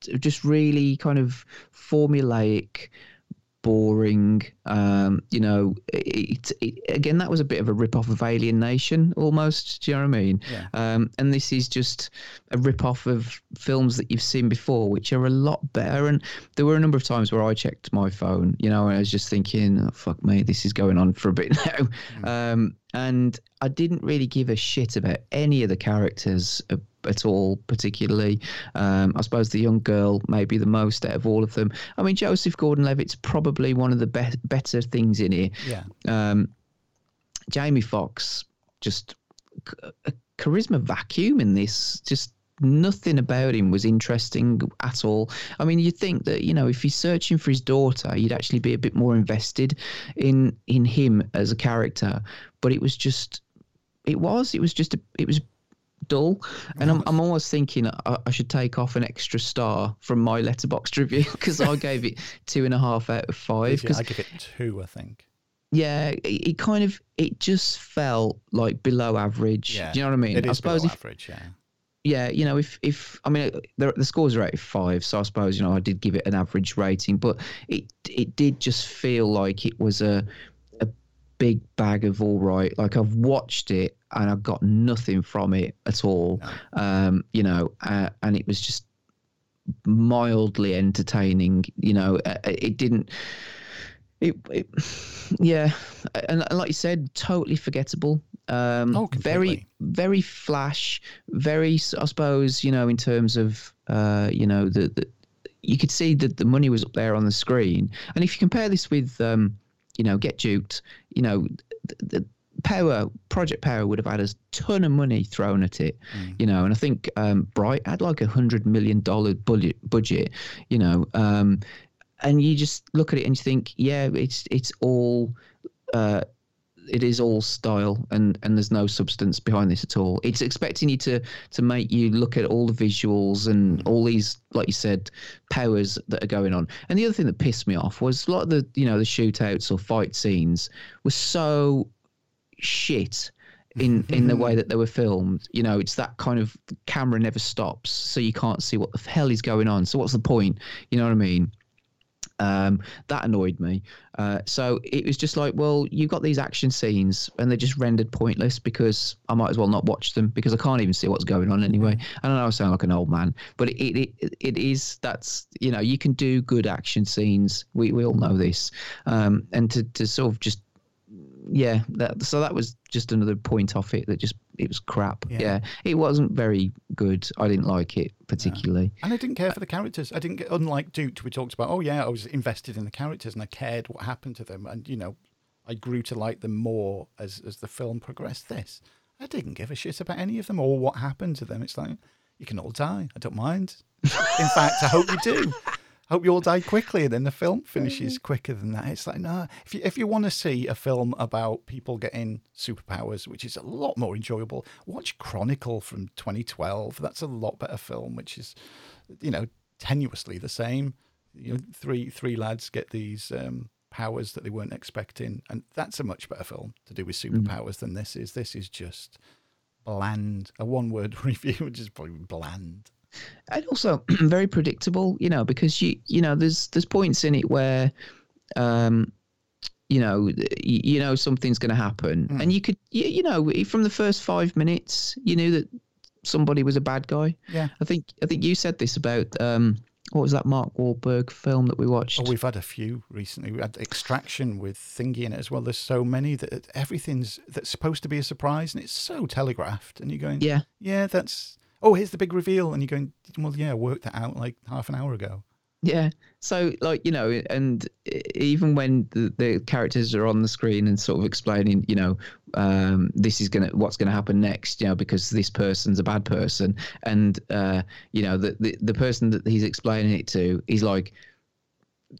Speaker 2: just really kind of formulaic boring. Um, you know, it, it, again, that was a bit of a rip off of Alien Nation almost. Do you know what I mean?
Speaker 1: Yeah.
Speaker 2: Um, and this is just a rip off of films that you've seen before, which are a lot better. And there were a number of times where I checked my phone, you know, and I was just thinking, oh, fuck me, this is going on for a bit now. Um, and I didn't really give a shit about any of the characters uh, at all, particularly. Um, I suppose the young girl may be the most out of all of them. I mean, Joseph Gordon-Levitt's probably one of the be- better things in here.
Speaker 1: Yeah.
Speaker 2: Um, Jamie Foxx just a charisma vacuum in this. Just nothing about him was interesting at all. I mean, you'd think that you know if he's searching for his daughter, you'd actually be a bit more invested in in him as a character. But it was just, it was, it was just, a, it was dull, and I'm I'm almost thinking I, I should take off an extra star from my Letterboxd review because I gave it two and a half out of five.
Speaker 1: Because I give it two, I think.
Speaker 2: Yeah, it, it, kind of it just felt like below average.
Speaker 1: Yeah,
Speaker 2: Do you know what I mean?
Speaker 1: It is
Speaker 2: I suppose
Speaker 1: below
Speaker 2: if,
Speaker 1: average. Yeah.
Speaker 2: yeah, you know, if if I mean the the scores are eight five, so I suppose you know I did give it an average rating, but it it did just feel like it was a big bag of all right. Like I've watched it and I got nothing from it at all. Um, you know, uh, and it was just mildly entertaining. You know, uh, it didn't. It, it yeah, and, and like you said, totally forgettable. Um,
Speaker 1: Oh,
Speaker 2: very, very flash. Very, I suppose, you know, in terms of, uh, you know, the, the you could see that the money was up there on the screen. And if you compare this with, um, you know, Get Duked, you know, the, the Power Project Power would have had a ton of money thrown at it, you know. And I think um, Bright had like a hundred million dollar budget, budget, you know. Um, and you just look at it and you think, yeah, it's it's all. Uh, it is all style and and there's no substance behind this at all. It's expecting you to to make you look at all the visuals and all these like you said powers that are going on. And the other thing that pissed me off was a lot of the you know the shootouts or fight scenes were so shit in in the way that they were filmed. You know it's that kind of camera never stops so you can't see what the hell is going on. So what's the point? You know what i mean? Um, that annoyed me. Uh, so it was just like, well, you've got these action scenes and they're just rendered pointless because I might as well not watch them because I can't even see what's going on anyway. I don't know, I sound like an old man, but it, it, it, it is, that's, you know, you can do good action scenes. We, we all know this. Um, and to, to sort of just, yeah, that, so that was just another point off it that just, it was crap.
Speaker 1: Yeah.
Speaker 2: Yeah. It wasn't very good. I didn't like it particularly.
Speaker 1: And I didn't care for the characters. I didn't get, unlike Duked, we talked about, oh, yeah, I was invested in the characters and I cared what happened to them. And, you know, I grew to like them more as, as the film progressed. This, I didn't give a shit about any of them or what happened to them. It's like, you can all die. I don't mind. In fact, I hope you do. I hope you all die quickly, and then the film finishes quicker than that. It's like, no, if you if you want to see a film about people getting superpowers, which is a lot more enjoyable, watch Chronicle from 2012. That's a lot better film, which is, you know, tenuously the same. You know, three three lads get these um, powers that they weren't expecting, and that's a much better film to do with superpowers than this is. This is just bland. A one word review, which is probably bland.
Speaker 2: And also very predictable you know because you you know there's there's points in it where um you know you, you know something's going to happen and you could you, you know from the first five minutes you knew that somebody was a bad guy
Speaker 1: Yeah.
Speaker 2: i think i think you said this about um what was that mark Wahlberg film that we watched
Speaker 1: Oh, we've had a few recently. We had Extraction with Thingy in it as well. There's so many that everything's that's supposed to be a surprise, and it's so telegraphed. And you're going,
Speaker 2: Yeah.
Speaker 1: yeah, that's. Oh, here's the big reveal, and you're going, well, yeah, I worked that out like half an hour ago.
Speaker 2: Yeah. So, like, you know, and even when the, the characters are on the screen and sort of explaining, you know, um, this is going to, what's going to happen next, you know, because this person's a bad person. And, uh, you know, the, the, the person that he's explaining it to, he's like,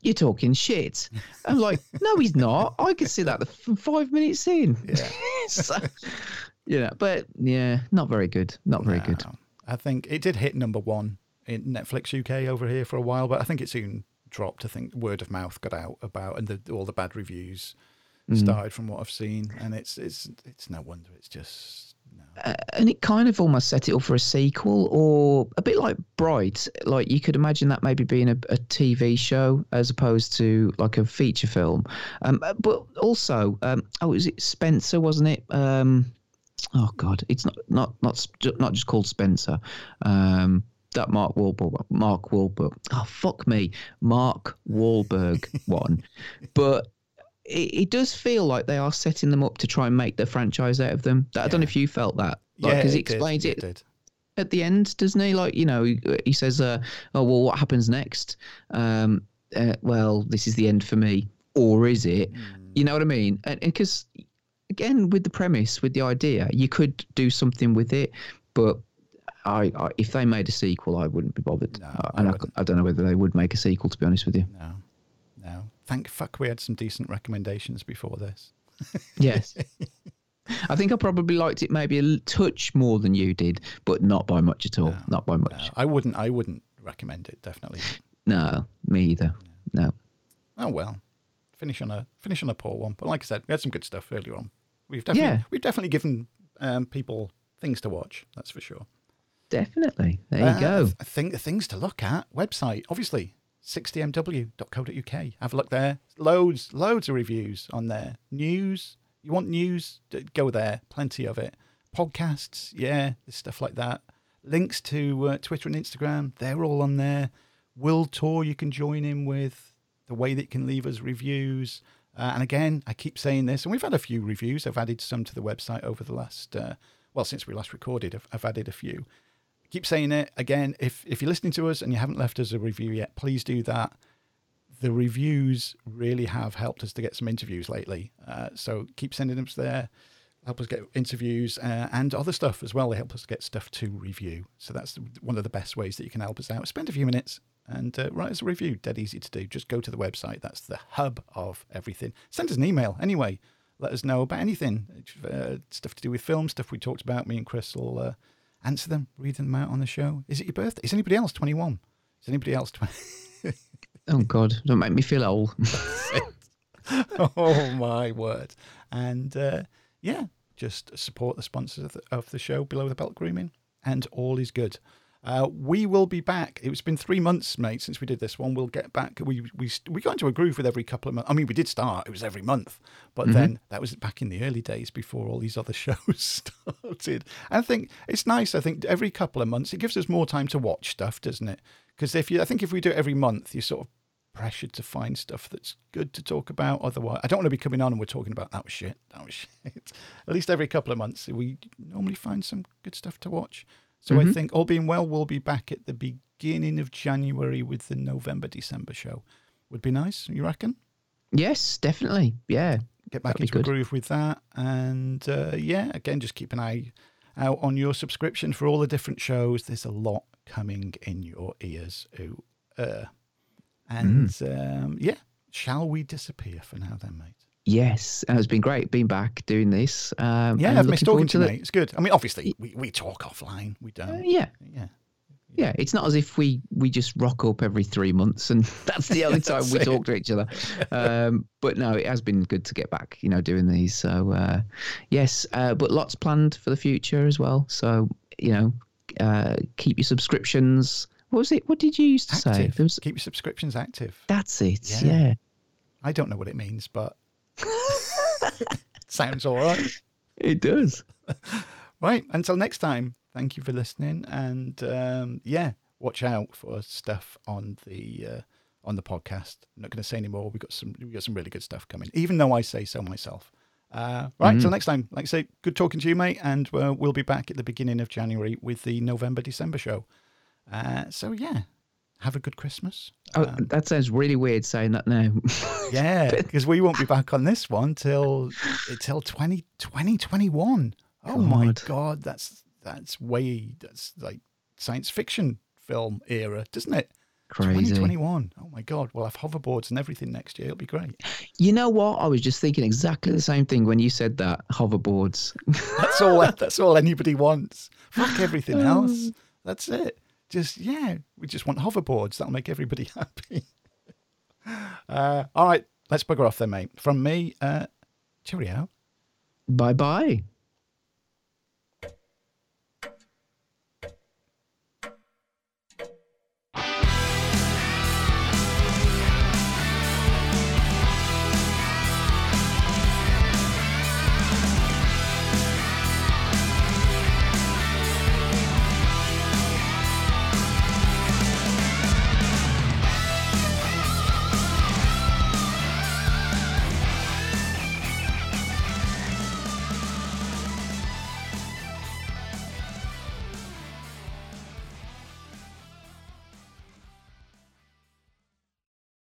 Speaker 2: you're talking shit. I'm like, no, he's not. I could see that from five minutes in.
Speaker 1: Yeah.
Speaker 2: so, you know, but yeah, not very good. Not very good.
Speaker 1: I think it did hit number one in Netflix UK over here for a while, but I think it soon dropped. I think word of mouth got out about, and the, all the bad reviews
Speaker 2: Mhm.
Speaker 1: started from what I've seen, and it's it's it's no wonder. It's just
Speaker 2: uh, and it kind of almost set it up for a sequel or a bit like bright like you could imagine that maybe being a, a tv show as opposed to like a feature film um, uh, but also um, oh was it Spenser wasn't it um, oh god it's not not not not just called Spenser um, that Mark Wahlberg, Mark Wahlberg. Oh fuck me, Mark Wahlberg one, but it, it does feel like they are setting them up to try and make the franchise out of them. I don't know if you felt that, like,
Speaker 1: Yeah,
Speaker 2: because he
Speaker 1: did,
Speaker 2: explains
Speaker 1: it
Speaker 2: it, at the end, doesn't he? Like, you know, he, he says, uh, "Oh well, what happens next?" Um, uh, well, this is the end for me, or is it? You know what I mean? And because again, with the premise, with the idea, you could do something with it, but. I, I, if they made a sequel, I wouldn't be bothered. Uh, and I, I don't know whether they would make a sequel, to be honest with you.
Speaker 1: No, no. Thank fuck we had some decent recommendations before this.
Speaker 2: Yes. I think I probably liked it maybe a touch more than you did, but not by much at all. No, not by much. No,
Speaker 1: I wouldn't. I wouldn't recommend it. Definitely.
Speaker 2: No, me either. No.
Speaker 1: Oh well, finish on a finish on a poor one. But like I said, we had some good stuff earlier on. We've definitely yeah. we've definitely given um, people things to watch. That's for sure.
Speaker 2: Definitely. There you uh, go.
Speaker 1: I think the things to look at website, obviously 60mw.co.uk. Have a look there. Loads, loads of reviews on there. News. You want news? Go there. Plenty of it. Podcasts. Yeah, stuff like that. Links to uh, Twitter and Instagram. They're all on there. World Tour you can join in with. The way that you can leave us reviews. Uh, and again, I keep saying this, and we've had a few reviews. I've added some to the website over the last, uh, well, since we last recorded, I've, I've added a few keep saying it again. If if you're listening to us and you haven't left us a review yet, please do that. The reviews really have helped us to get some interviews lately. Uh, so keep sending them there. Help us get interviews uh, and other stuff as well. They help us get stuff to review. So that's one of the best ways that you can help us out. Spend a few minutes and uh, write us a review. Dead easy to do. Just go to the website. That's the hub of everything. Send us an email anyway. Let us know about anything, uh, stuff to do with film, stuff we talked about. Me and Chris will uh, answer them, read them out on the show. Is it your birthday? Is anybody else 21? Is anybody else 20?
Speaker 2: oh, God. Don't make me feel old.
Speaker 1: oh, my word. And uh, yeah, just support the sponsors of the, of the show, Below the Belt Grooming, and all is good. Uh, we will be back. It's been three months, mate, since we did this one. We'll get back. We we we got into a groove with every couple of months. I mean, we did start. It was every month, but mm-hmm. then that was back in the early days before all these other shows started. And I think it's nice. I think every couple of months it gives us more time to watch stuff, doesn't it? Because if you, I think if we do it every month, you're sort of pressured to find stuff that's good to talk about. Otherwise, I don't want to be coming on and we're talking about that was shit. That was shit. At least every couple of months, we normally find some good stuff to watch. So mm-hmm. I think all being well, we'll be back at the beginning of January with the November December show. Would be nice, you reckon?
Speaker 2: Yes, definitely. Yeah.
Speaker 1: Get back into a groove with that. And uh, yeah, again, just keep an eye out on your subscription for all the different shows. There's a lot coming in your ears. Ooh, uh, and mm. um, yeah, shall we disappear for now then, mate?
Speaker 2: Yes, it's been great being back doing this. Um,
Speaker 1: yeah, I've missed talking to you, mate. It's good. I mean, obviously, we, we talk offline. We don't. Uh,
Speaker 2: yeah. Yeah. Yeah, it's not as if we we just rock up every three months and that's the only time we it. talk to each other. Um, but no, it has been good to get back, you know, doing these. So uh, yes, uh, but lots planned for the future as well. So you know, uh, keep your subscriptions. What was it? What did you used to
Speaker 1: active.
Speaker 2: say?
Speaker 1: Was... Keep your subscriptions active.
Speaker 2: That's it. Yeah. yeah.
Speaker 1: I don't know what it means, but Sounds all right.
Speaker 2: It does.
Speaker 1: right. Until next time, thank you for listening. And um, yeah, watch out for stuff on the uh, on the podcast. I'm not going to say anymore. We got some we got some really good stuff coming. Even though I say so myself. Uh, right. Mm-hmm. Till next time. Like I say, good talking to you, mate. And uh, we'll be back at the beginning of January with the November December show. Uh, so yeah, have a good Christmas.
Speaker 2: Oh, um, that sounds really weird saying that now.
Speaker 1: yeah, because we won't be back on this one till till 20, 2021. Oh god. my god, that's that's way that's like science fiction film era, doesn't it?
Speaker 2: Crazy.
Speaker 1: 2021. Oh my god, we'll have hoverboards and everything next year. It'll be great.
Speaker 2: You know what? I was just thinking exactly the same thing when you said that hoverboards.
Speaker 1: that's all. That's all anybody wants. Fuck everything else. That's it just yeah, we just want hoverboards. That'll make everybody happy. uh, all right, let's bugger off then, mate. From me, uh, cheerio.
Speaker 2: Bye bye.